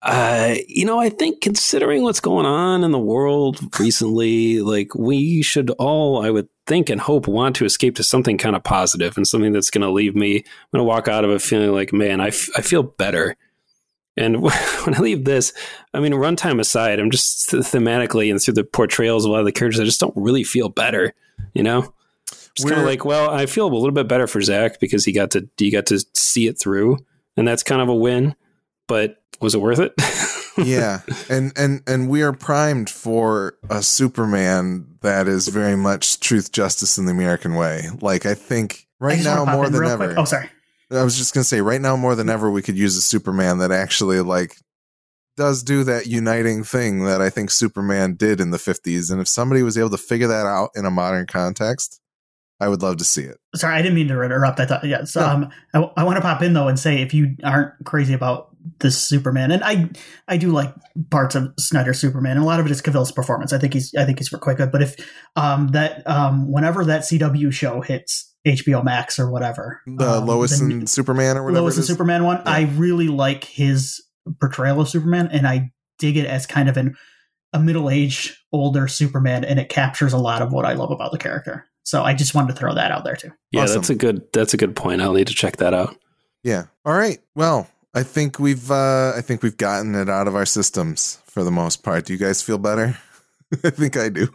Uh, you know, I think considering what's going on in the world recently, like, we should all, I would think and hope want to escape to something kind of positive and something that's going to leave me, I'm going to walk out of it feeling like, man, I, f- I feel better and when I leave this, I mean, runtime aside, I'm just thematically and through the portrayals of a lot of the characters, I just don't really feel better. You know, it's kind of like, well, I feel a little bit better for Zack because he got to he got to see it through, and that's kind of a win. But was it worth it? yeah, and and and we are primed for a Superman that is very much truth, justice, in the American way. Like I think right I now more than ever. Quick. Oh, sorry. I was just gonna say, right now more than ever, we could use a Superman that actually like does do that uniting thing that I think Superman did in the fifties. And if somebody was able to figure that out in a modern context, I would love to see it. Sorry, I didn't mean to interrupt. I thought, yes. No. Um, I, I want to pop in though and say if you aren't crazy about this Superman, and I, I do like parts of Snyder Superman, and a lot of it is Cavill's performance. I think he's, I think he's quite good. But if um, that, um, whenever that CW show hits HBO Max or whatever. The um, Lois the, and Superman or whatever. Lois and Superman one. Yeah. I really like his portrayal of Superman, and I dig it as kind of an a middle aged, older Superman, and it captures a lot of what I love about the character. So I just wanted to throw that out there too. Yeah, awesome. that's a good that's a good point. I'll need to check that out. Yeah. All right. Well, I think we've uh I think we've gotten it out of our systems for the most part. Do you guys feel better? I think I do.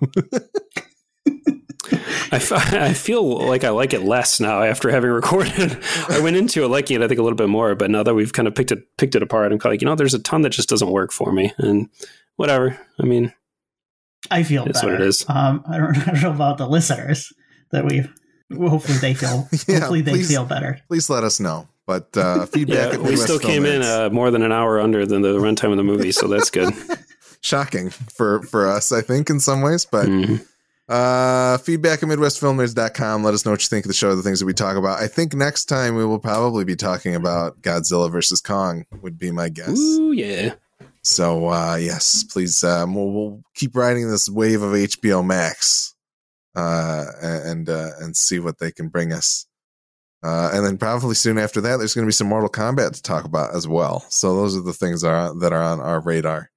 I, f- I feel like I like it less now after having recorded. I went into it liking it, I think, a little bit more, but now that we've kind of picked it picked it apart, I'm kind of like, you know, there's a ton that just doesn't work for me, and whatever. I mean, I feel that's what it is. Um, I don't, I don't know about the listeners that we've. Hopefully they feel. yeah, hopefully they please, feel better. Please let us know. But uh, feedback. yeah, we still came in uh, more than an hour under than the runtime of the movie, so that's good. Shocking for for us, I think, in some ways, but. Mm-hmm uh, feedback at. Let us know what you think of the show, the things that we talk about. I think next time we will probably be talking about Godzilla versus Kong, would be my guess. Ooh, yeah. So, uh, yes, please, um, we'll, we'll keep riding this wave of HBO Max, uh, and, uh, and see what they can bring us. Uh, and then probably soon after that, there's going to be some Mortal Kombat to talk about as well. So those are the things that are, that are on our radar.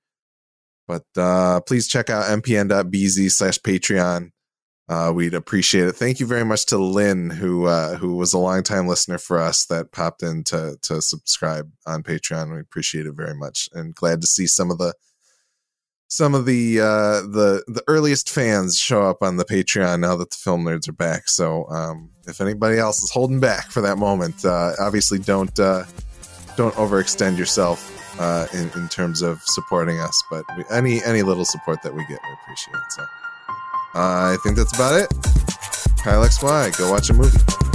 But uh, please check out mpn.bz slash Patreon. Uh, we'd appreciate it. Thank you very much to Lynn, who uh, who was a longtime listener for us that popped in to to subscribe on Patreon. We appreciate it very much, and glad to see some of the some of the uh, the the earliest fans show up on the Patreon now that the film nerds are back. So um, if anybody else is holding back for that moment, uh, obviously don't uh, don't overextend yourself uh, in, in terms of supporting us. But we, any any little support that we get, we appreciate. So uh, I think that's about it. Kyle XY, go watch a movie.